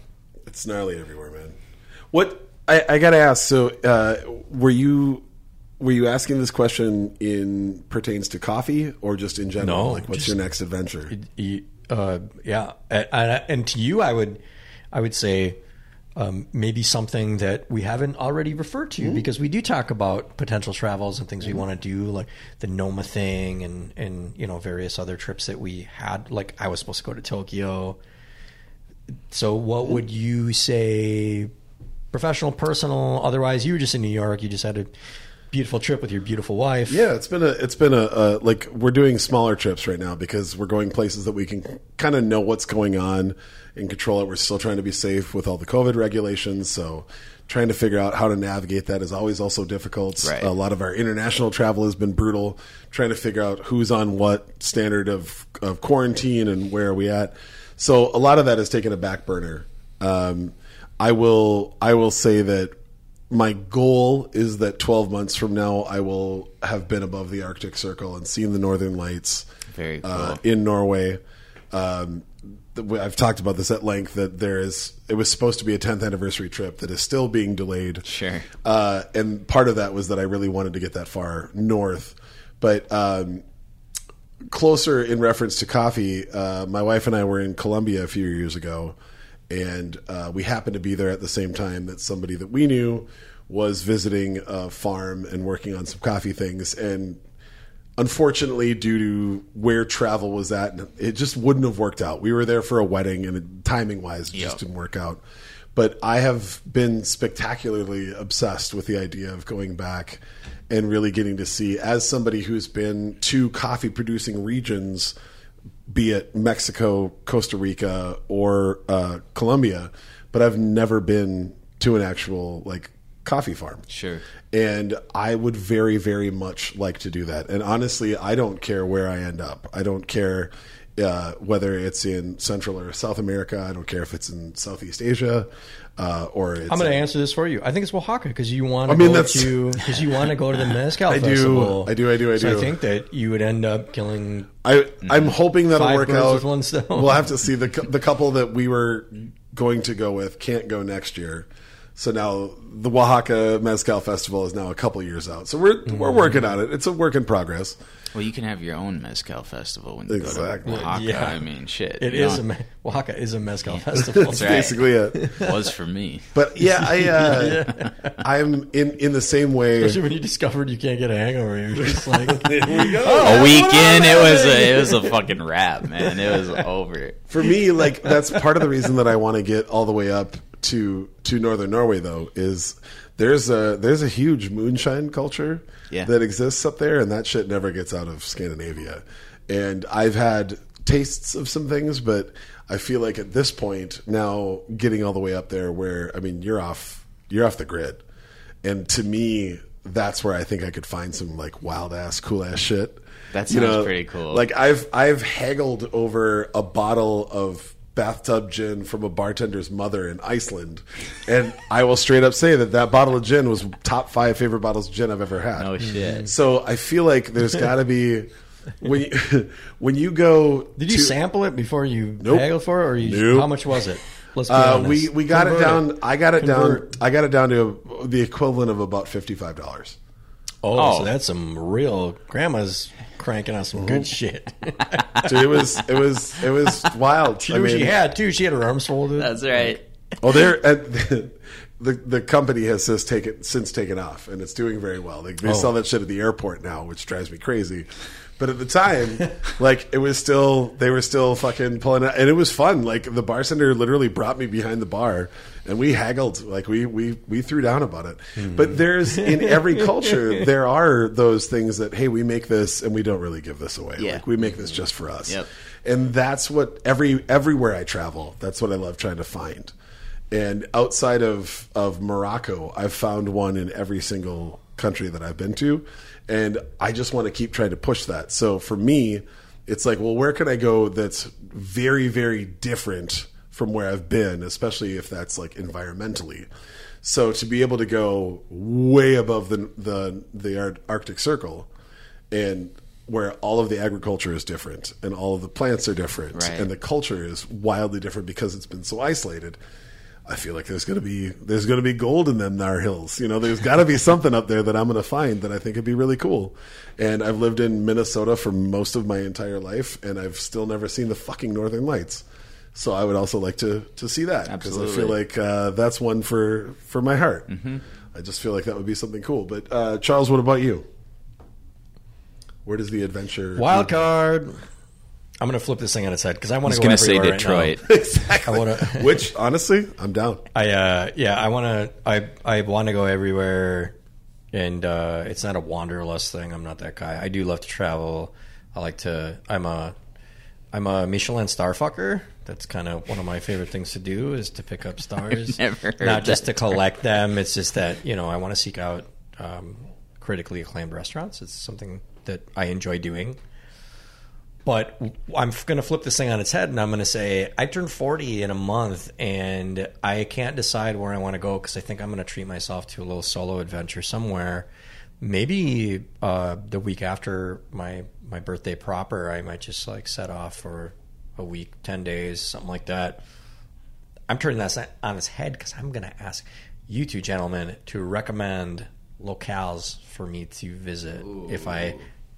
It's gnarly everywhere, man. What I, I got to ask? So, uh, were you were you asking this question in pertains to coffee or just in general? No, like, what's just- your next adventure? Uh, yeah, and, and to you, I would, I would say, um, maybe something that we haven't already referred to mm-hmm. because we do talk about potential travels and things we mm-hmm. want to do, like the Noma thing and and you know various other trips that we had. Like I was supposed to go to Tokyo. So, what mm-hmm. would you say, professional, personal, otherwise? You were just in New York. You just had a beautiful trip with your beautiful wife. Yeah, it's been a it's been a, a like we're doing smaller trips right now because we're going places that we can kind of know what's going on and control it. We're still trying to be safe with all the COVID regulations, so trying to figure out how to navigate that is always also difficult. Right. A lot of our international travel has been brutal, trying to figure out who's on what standard of of quarantine and where are we at. So a lot of that has taken a back burner. Um, I will I will say that my goal is that 12 months from now I will have been above the Arctic Circle and seen the Northern Lights Very cool. uh, in Norway. Um, I've talked about this at length that there is it was supposed to be a 10th anniversary trip that is still being delayed. Sure. Uh, and part of that was that I really wanted to get that far north. But um, closer in reference to coffee, uh, my wife and I were in Colombia a few years ago, and uh, we happened to be there at the same time that somebody that we knew was visiting a farm and working on some coffee things. And unfortunately, due to where travel was at, it just wouldn't have worked out. We were there for a wedding, and timing wise, it just didn't work out. But I have been spectacularly obsessed with the idea of going back and really getting to see, as somebody who's been to coffee producing regions, be it Mexico, Costa Rica, or uh, Colombia, but I've never been to an actual like coffee farm. Sure. And I would very, very much like to do that. And honestly, I don't care where I end up. I don't care uh, whether it's in Central or South America. I don't care if it's in Southeast Asia uh, or it's I'm going to answer this for you. I think it's Oaxaca because you want to I mean, go that's- to because you want to go to the mezcal I do. I do, I do, I So do. I think that you would end up killing. I, I'm hoping that'll Five work out. with one stone. We'll have to see the the couple that we were going to go with can't go next year. So now the Oaxaca Mezcal Festival is now a couple years out. So we're we're Mm. working on it. It's a work in progress. Well, you can have your own mezcal festival when you Exactly. go to Oaxaca. Yeah. I mean, shit. It you is know, a me- Oaxaca is a mezcal festival. That's right. basically it. was for me. But yeah, I uh, I'm in in the same way. Especially when you discovered you can't get a hangover, you're just like, a weekend, it was a it was a fucking wrap, man. It was over. For me, like that's part of the reason that I want to get all the way up to to northern Norway. Though is there's a there's a huge moonshine culture Yeah. that exists up there, and that shit never gets out of Scandinavia. And I've had tastes of some things, but I feel like at this point now, getting all the way up there, where I mean, you're off you're off the grid, and to me. That's where I think I could find some like wild ass, cool ass shit. That You sounds pretty cool. Like I've I've haggled over a bottle of bathtub gin from a bartender's mother in Iceland, and I will straight up say that that bottle of gin was top five favorite bottles of gin I've ever had. No shit. So I feel like there's got to be when you, when you go. did you to- sample it before you Nope. haggled for it, or you, Nope. how much was it? Let's be Uh, we we got Convert it down. I got it Convert. down. I got it down to the equivalent of about fifty five dollars. Oh, Oh. so oh. that's some real grandma's cranking out some mm-hmm. good shit. Dude, it was it was it was wild. she I knew what she had too. She had her arms folded. That's right. Oh, they're uh, at the the company has since taken since taken off, and it's doing very well. They, they Oh. sell that shit at the airport now, which drives me crazy. But at the time, like it was still they were still fucking pulling out, and it was fun. Like the bartender literally brought me behind the bar, and we haggled. Like we we we threw down about it. Hmm. But there's in every culture there are those things that hey, we make this and we don't really give this away. Yeah. Like we make this just for us. Yep. And that's what every everywhere I travel, that's what I love trying to find. And outside of, of Morocco, I've found one in every single country that I've been to. And I just want to keep trying to push that. So for me, it's like, well, where can I go that's very, very different from where I've been, especially if that's like environmentally. So to be able to go way above the the the Arctic Circle, and where all of the agriculture is different and all of the plants are different Right. and the culture is wildly different because it's been so isolated. I feel like there's gonna be there's gonna be gold in them Nar hills. You know, there's got to be something up there that I'm gonna find that I think would be really cool. And I've lived in Minnesota for most of my entire life, and I've still never seen the fucking Northern Lights. So I would also like to to see that because I feel like uh, that's one for for my heart. I just feel like that would be something cool. But uh, Charles, what about you? Where does the adventure Wild card. I'm going to flip this thing on its head because I I want to go gonna say everywhere right Detroit. now. exactly? I wanna- Which honestly, I'm down. I uh yeah, I want to I I want to go everywhere and uh it's not a wanderlust thing. I'm not that guy. I do love to travel. I like to I'm a I'm a Michelin star fucker. That's kind of one of my favorite things to do is to pick up stars. never heard not just to that term. collect them. It's just that, you know, I want to seek out um, critically acclaimed restaurants. It's something that I enjoy doing. But I'm going to flip this thing on its head and I'm going to say I turned 40 in a month and I can't decide where I want to go because I think I'm going to treat myself to a little solo adventure somewhere. Maybe uh, the week after my my birthday proper, I might just like set off for a week, 10 days, something like that. I'm turning that on its head because I'm going to ask you two gentlemen to recommend locales for me to visit if I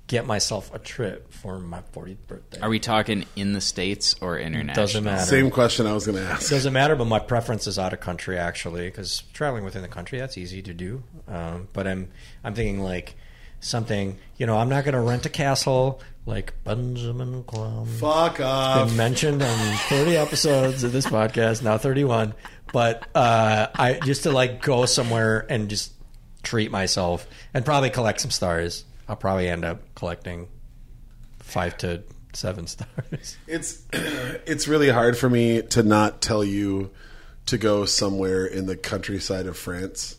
get myself a trip for my 40th birthday. Are we talking in the states or international? Doesn't matter. Same question I was going to ask. Doesn't matter, but my preference is out of country actually, because traveling within the country that's easy to do. Um, but I'm I'm thinking like something. You know, I'm not going to rent a castle like Benjamin Crumb. Fuck off. been mentioned on 30 episodes of this podcast, now 31. but uh, I just to like go somewhere and just treat myself and probably collect some stars. I'll probably end up collecting five to seven stars. It's it's really hard for me to not tell you to go somewhere in the countryside of France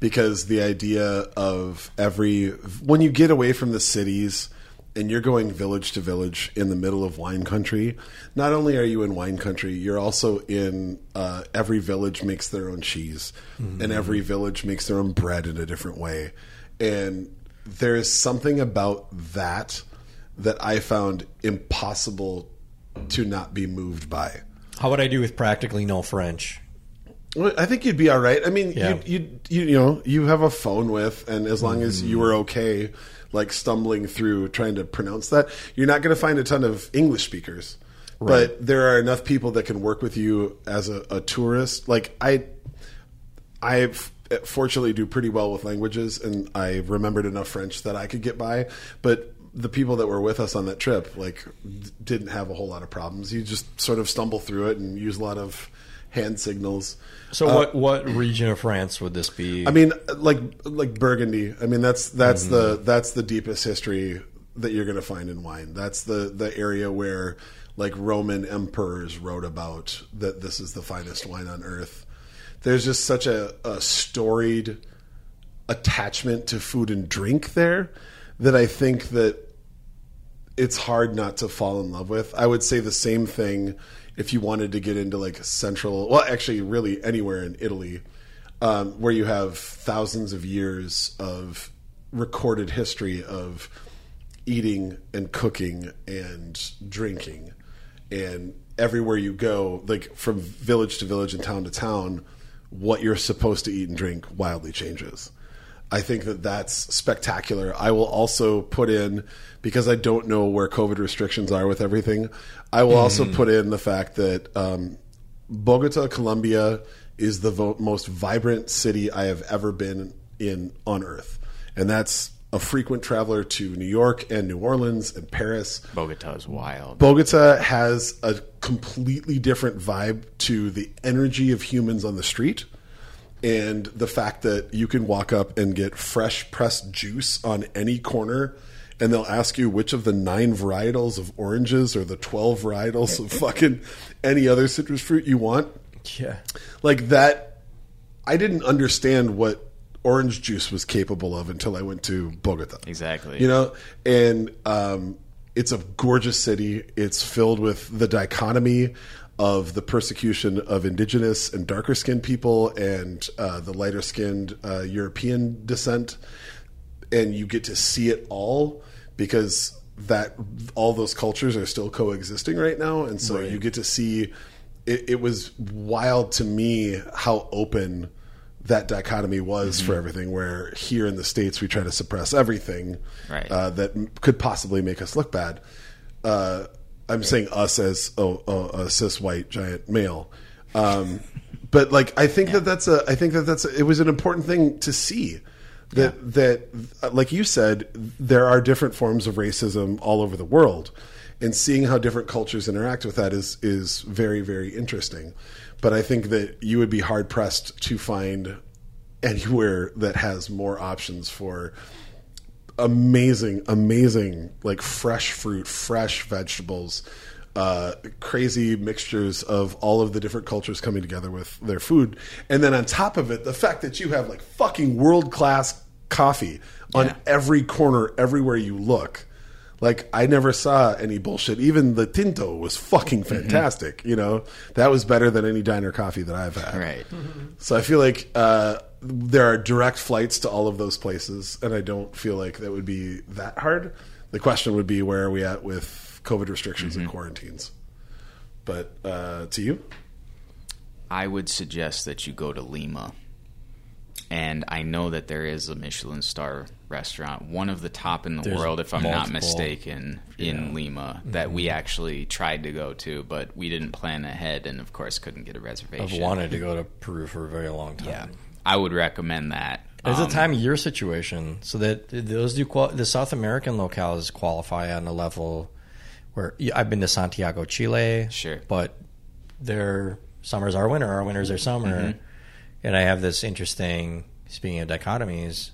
because the idea of every when you get away from the cities and you're going village to village in the middle of wine country, not only are you in wine country, you're also in uh, every village makes their own cheese, and every village makes their own bread in a different way, and there's something about that that I found impossible to not be moved by. How would I do with practically no French? Well, I think you'd be all right. I mean, Yeah. you, you you you know you have a phone with, and as long as you were okay, like stumbling through trying to pronounce that, you're not going to find a ton of English speakers. But there are enough people that can work with you as a, a tourist. Like I, I fortunately do pretty well with languages, and I remembered enough French that I could get by. But the people that were with us on that trip, like, d- didn't have a whole lot of problems. You just sort of stumble through it and use a lot of hand signals. So uh, what what region of France would this be? I mean, like like Burgundy. I mean, that's that's mm-hmm. the that's the deepest history that you're going to find in wine. That's the the area where like Roman emperors wrote about that this is the finest wine on earth. There's just such a, a storied attachment to food and drink there that I think that it's hard not to fall in love with. I would say the same thing if you wanted to get into like central, well, actually, really anywhere in Italy, um, where you have thousands of years of recorded history of eating and cooking and drinking, and everywhere you go, like from village to village and town to town, what you're supposed to eat and drink wildly changes. I think that that's spectacular. I will also put in because I don't know where COVID restrictions are with everything. I will also put in the fact that um, Bogota, Colombia, is the vo- most vibrant city I have ever been in on Earth, and that's a frequent traveler to New York and New Orleans and Paris. Bogota is wild. Bogota has a completely different vibe to the energy of humans on the street and the fact that you can walk up and get fresh pressed juice on any corner and they'll ask you which of the nine varietals of oranges or the 12 varietals of fucking any other citrus fruit you want yeah. like that i didn't understand what orange juice was capable of until i went to bogota Exactly. you know and um, it's a gorgeous city it's filled with the dichotomy of the persecution of indigenous and darker skinned people and uh, the lighter skinned uh, european descent. And you get to see it all because that all those cultures are still coexisting right now. And so you get to see it, it was wild to me how open that dichotomy was for everything where here in the states we try to suppress everything Right. uh, that could possibly make us look bad. Uh, i'm saying us as oh, oh, a cis white giant male. Um, but like i think that that's a i think that that's a, it was an important thing to see that that uh, like you said there are different forms of racism all over the world. And seeing how different cultures interact with that is is very very interesting. But i think that you would be hard pressed to find anywhere that has more options for amazing amazing like fresh fruit fresh vegetables uh, crazy mixtures of all of the different cultures coming together with their food and then on top of it the fact that you have like fucking world class coffee on Yeah. every corner everywhere you look like I never saw any bullshit. Even the Tinto was fucking fantastic. You know, that was better than any diner coffee that I've had. Right. So I feel like uh, there are direct flights to all of those places, and I don't feel like that would be that hard. The question would be where are we at with COVID restrictions and quarantines? But uh, to you, I would suggest that you go to Lima. And I know that there is a Michelin star restaurant, one of the top in the There's world, if I'm not mistaken, in Lima that we actually tried to go to, but we didn't plan ahead and, of course, couldn't get a reservation. I've wanted to go to Peru for a very long time. Yeah. I would recommend that. It's Um, a time of year situation, so that those do qual- the South American locales qualify on a level where I've been to Santiago, Chile, Sure. but they're summer's are winter, our winter's are summer. And I have this interesting. Speaking of dichotomies,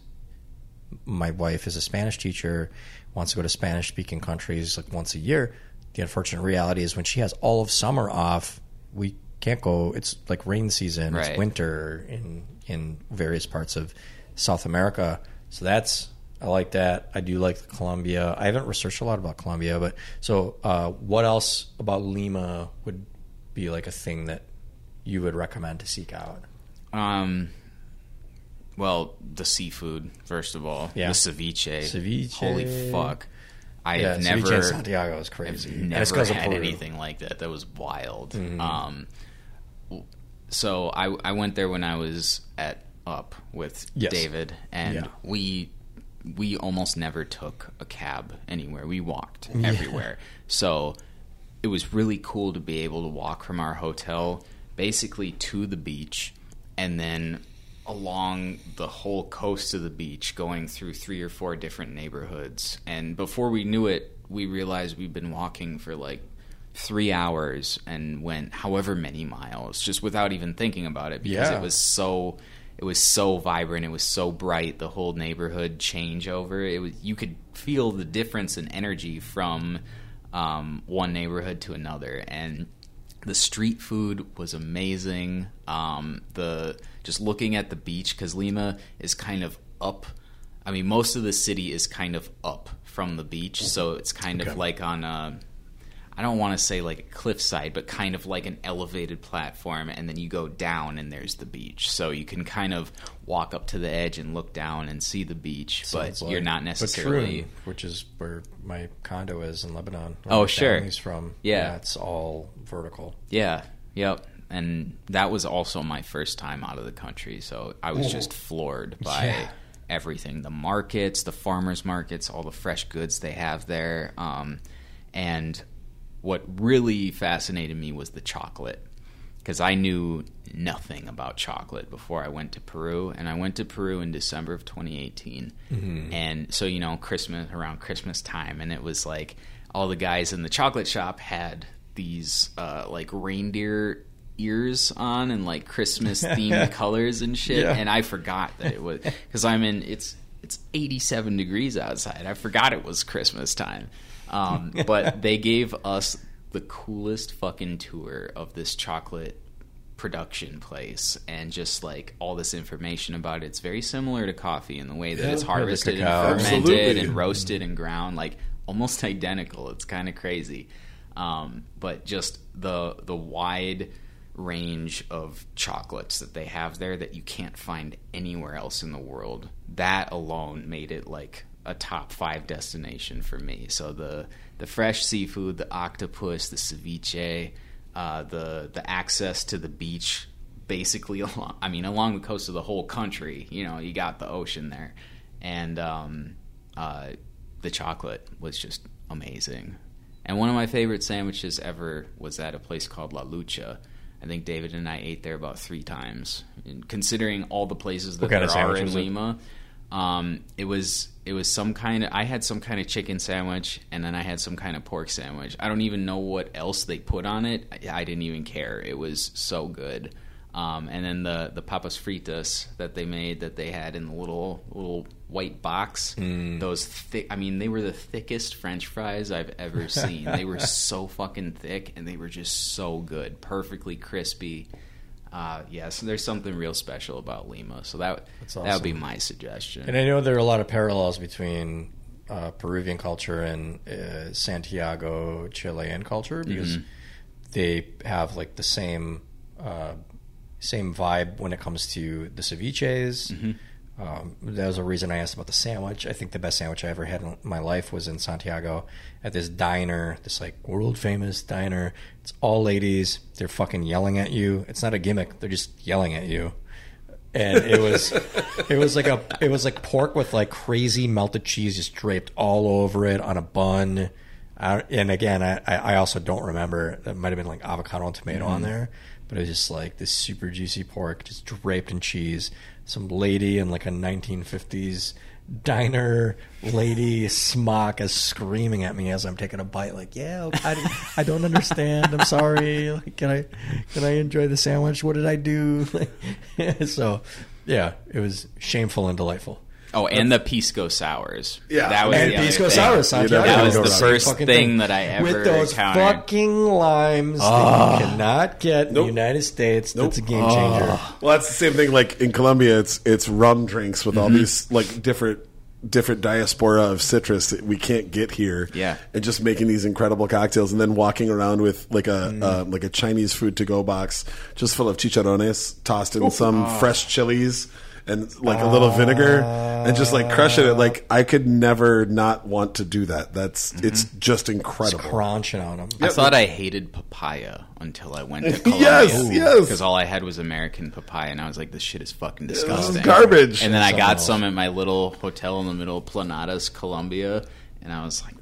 my wife is a Spanish teacher, wants to go to Spanish speaking countries like once a year. The unfortunate reality is when she has all of summer off, we can't go. It's like rain season, Right. it's winter in in various parts of South America. So that's I like that. I do like Colombia. I haven't researched a lot about Colombia, but so uh, what else about Lima would be like a thing that you would recommend to seek out? Um, well, the seafood first of all. Yeah. The ceviche. Ceviche. Holy fuck! I Yeah, have never. Santiago is I've crazy. And never it's 'cause of had Mm-hmm. anything like that. That was wild. Um, so I I went there when I was at Up with Yes. David, and Yeah. we we almost never took a cab anywhere. We walked everywhere. So it was really cool to be able to walk from our hotel basically to the beach and then along the whole coast of the beach going through three or four different neighborhoods and before we knew it we realized we'd been walking for like three hours and went however many miles just without even thinking about it because Yeah. it was so it was so vibrant it was so bright the whole neighborhood changeover it was you could feel the difference in energy from um, one neighborhood to another and the street food was amazing um, the just looking at the beach because lima is kind of up i mean most of the city is kind of up from the beach so it's kind Okay. of like on a I don't want to say like a cliffside, but kind of like an elevated platform, and then you go down and there's the beach. So you can kind of walk up to the edge and look down and see the beach, but Sounds you're not necessarily. Batroun, which is where my condo is in Lebanon. Oh, sure. He's from. Yeah. it's all vertical. Yeah, yep. And that was also my first time out of the country, so I was just floored by Yeah. everything the markets, the farmers markets, all the fresh goods they have there. Um, and what really fascinated me was the chocolate because I knew nothing about chocolate before I went to Peru, and I went to Peru in December of 2018, and so you know Christmas around Christmas time, and it was like all the guys in the chocolate shop had these uh, like reindeer ears on and like Christmas themed colors and shit, Yeah. and I forgot that it was because I'm in it's it's 87 degrees outside. I forgot it was Christmas time. Um, but they gave us the coolest fucking tour of this chocolate production place and just like all this information about it. It's very similar to coffee in the way that Yeah. it's harvested and fermented Absolutely. and roasted and ground, like almost identical. It's kind of crazy. Um, but just the the wide range of chocolates that they have there that you can't find anywhere else in the world. That alone made it like a top five destination for me. So the the fresh seafood, the octopus, the ceviche, uh, the the access to the beach, basically along. I mean, along the coast of the whole country. You know, you got the ocean there, and um, uh, the chocolate was just amazing. And one of my favorite sandwiches ever was at a place called La Lucha. I think David and I ate there about three times. And considering all the places that there are in Lima, it? Um, it was it was some kind of. I had some kind of chicken sandwich, and then I had some kind of pork sandwich. I don't even know what else they put on it. I, I didn't even care. It was so good. Um, and then the the papas fritas that they made that they had in the little little white box. Mm. Those thick. I mean, they were the thickest French fries I've ever seen. they were so fucking thick, and they were just so good, perfectly crispy. Uh, yes, there's something real special about Lima, so that That's that would be my suggestion. And I know there are a lot of parallels between uh, Peruvian culture and uh, Santiago Chilean culture because they have like the same uh, same vibe when it comes to the ceviches. Um, that was a reason I asked about the sandwich. I think the best sandwich I ever had in my life was in Santiago at this diner, this like world famous diner. It's all ladies. They're fucking yelling at you. It's not a gimmick. They're just yelling at you and it was it was like a it was like pork with like crazy melted cheese just draped all over it on a bun. I, and again, I, I also don't remember. That might have been like avocado and tomato on there, but it was just like this super juicy pork, just draped in cheese. Some lady in like a 1950s diner lady smock is screaming at me as I'm taking a bite, like, "Yeah, I, I don't understand. I'm sorry. Like, can I can I enjoy the sandwich? What did I do?" so, yeah, it was shameful and delightful. Oh, and the pisco sours. Yeah. that was And the pisco thing. sour, You Santiago. That was the first fucking thing that I ever with those encountered. fucking limes that you cannot get in Nope. the United States. Nope. That's a game changer. Well, that's the same thing. Like in Colombia, it's it's rum drinks with all Mm-hmm. these like different different diaspora of citrus that we can't get here. Yeah. and just making these incredible cocktails, and then walking around with like a Mm. uh, like a Chinese food to go box just full of chicharrones tossed in some Ah. fresh chilies. And like a little vinegar, and just like crushing it. Like I could never not want to do that. That's Mm-hmm. it's just incredible. Crunching on them. I thought I hated papaya until I went to Colombia. Yes, yes. Because all I had was American papaya, and I was like, "This shit is fucking disgusting, garbage. And then I got some at my little hotel in the middle of Planadas, Colombia, and I was like, "Man,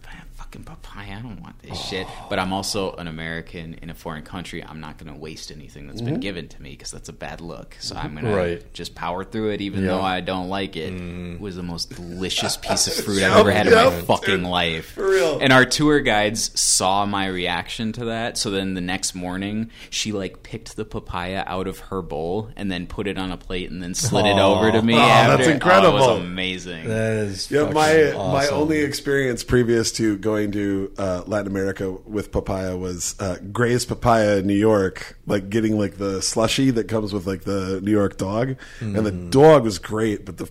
fucking papaya, I don't want this oh. shit." But I'm also an American in a foreign country. I'm not going to waste anything that's been mm-hmm. given to me because that's a bad look. So I'm going Right. to just power through it, even Yeah. though I don't like it. Mm. It was the most delicious piece of fruit Yep, I've ever had in my yep, fucking dude. life. For real. And our tour guides saw my reaction to that. So then the next morning, she like picked the papaya out of her bowl and then put it on a plate and then slid it over to oh. me. Oh, after. that's Oh, it incredible. was amazing. That is Yeah, fucking my my only experience previous to going to uh, Latin America with papaya was uh, Gray's Papaya in New York, like getting like the slushy that comes with like the New York dog, and the Mm. dog was great, but the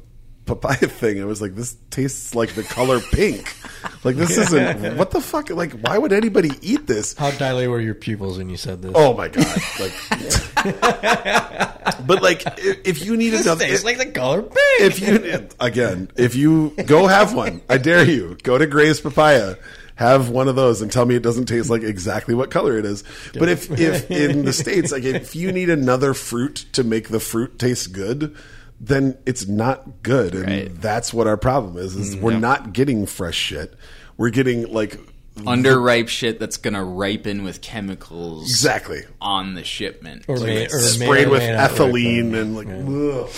papaya thing, I was like, this tastes like the color pink. Like this isn't what the fuck. Like, why would anybody eat this? How dilated were your pupils when you said this? Oh my god! Like, but like, if, if you need another, tastes like the color pink. if you again, if you go have one, I dare you, go to Gray's Papaya, have one of those, and tell me it doesn't taste like exactly what color it is. But if if in the states, like if you need another fruit to make the fruit taste good. Then it's not good, and Right. that's what our problem is. Is mm, we're not getting fresh shit. We're getting like Underripe shit that's gonna ripen with chemicals exactly on the shipment. Or may- or sprayed or with may ethylene and like ugh.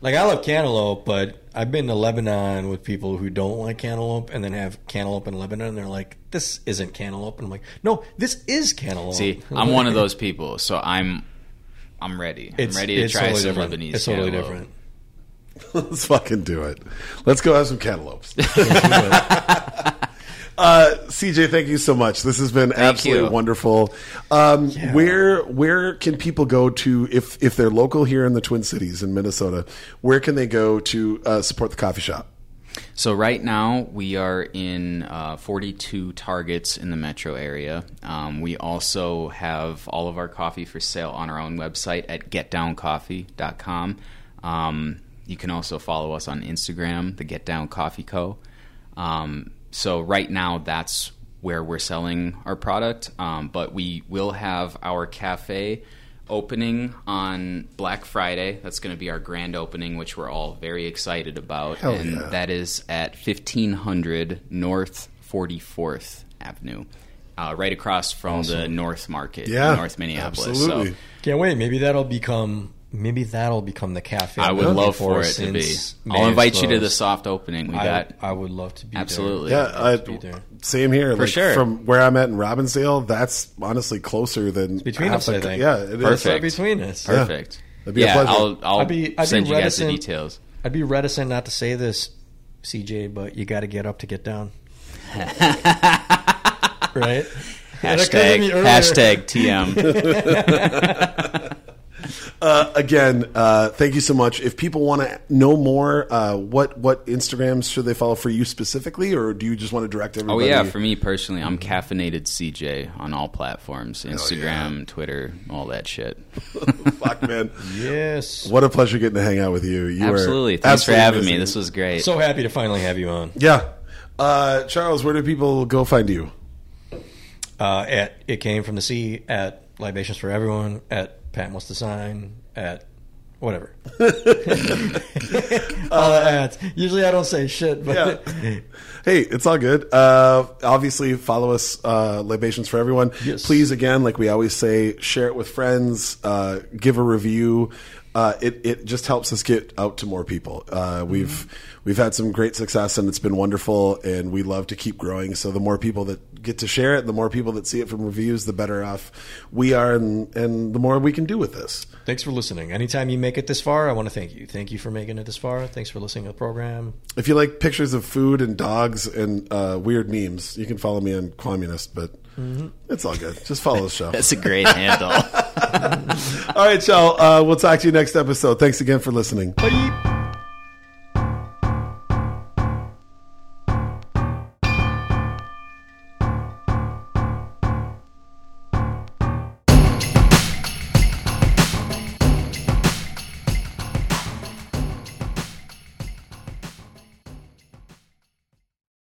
Like I love cantaloupe, but I've been to Lebanon with people who don't like cantaloupe, and then have cantaloupe in Lebanon, and they're like, "This isn't cantaloupe," and I'm like, "No, this is cantaloupe." See, I'm one of those people, so I'm I'm ready. It's, I'm ready to it's try totally some different. Lebanese. It's totally cantaloupe. different. Let's fucking do it. Let's go have some cantaloupes. uh, CJ, thank you so much. This has been absolutely you. wonderful. Um, Where where can people go to if if they're local here in the Twin Cities in Minnesota? Where can they go to uh, support the coffee shop? So right now we are in uh, 42 targets in the metro area. Um, we also have all of our coffee for sale on our own website at getdowncoffee.com. Um, you can also follow us on Instagram, the Get Down Coffee Co. Um, so right now that's where we're selling our product, um, but we will have our cafe opening on Black Friday. That's going to be our grand opening, which we're all very excited about, Hell and yeah. that is at 1500 North 44th Avenue. Uh, right across from the North Market, Yeah, North Minneapolis. absolutely. So Can't wait. Maybe that'll become. Maybe that'll become the cafe. I would love for it to be. May I'll is invite you to the soft opening. We I, got I would love to be there. absolutely. Yeah, I, be there. same here. For sure. From where I'm at in Robbinsdale, that's honestly closer than between us, the I think. Yeah, it is. It's right Perfect. between us. perfect. That'd be a yeah, pleasure. I'll, I'll I'd be- I'd be send you guys the reticent- details. I'd be reticent not to say this, CJ, but you got to get up to get down. right? That occurred to Hashtag hashtag TM. Uh, again, uh, thank you so much. If people want to know more, uh, what what Instagrams should they follow for you specifically, or do you just want to direct everybody? Oh yeah, for me personally, I'm caffeinated CJ on all platforms: Instagram, Twitter, all that shit. fuck man. Yes. What a pleasure getting to hang out with you. You Absolutely. Are Thanks for absolutely having me. This was great. So happy to finally have you on. yeah. Uh, Charles, where do people go find you? Uh, at It Came From the Sea, at Libations for Everyone, at Pat Must the Sign, at whatever. all the ads. Usually I don't say shit, but Yeah. Hey, it's all good. Uh, obviously, follow us, uh, Libations for Everyone. Yes. Please, again, like we always say, share it with friends, uh, give a review. Uh, it, it just helps us get out to more people. Uh, we've we've had some great success and it's been wonderful, and we love to keep growing. So the more people that get to share it, the more people that see it from reviews, the better off we are, and, and the more we can do with this. thanks for listening. Anytime you make it this far, I want to thank you. Thank you for making it this far. Thanks for listening to the program. If you like pictures of food and dogs and uh, weird memes, you can follow me on Communist, but it's all good. Just follow the show. That's a great handle. all right, y'all. Uh, we'll talk to you next episode. Thanks again for listening. Bye.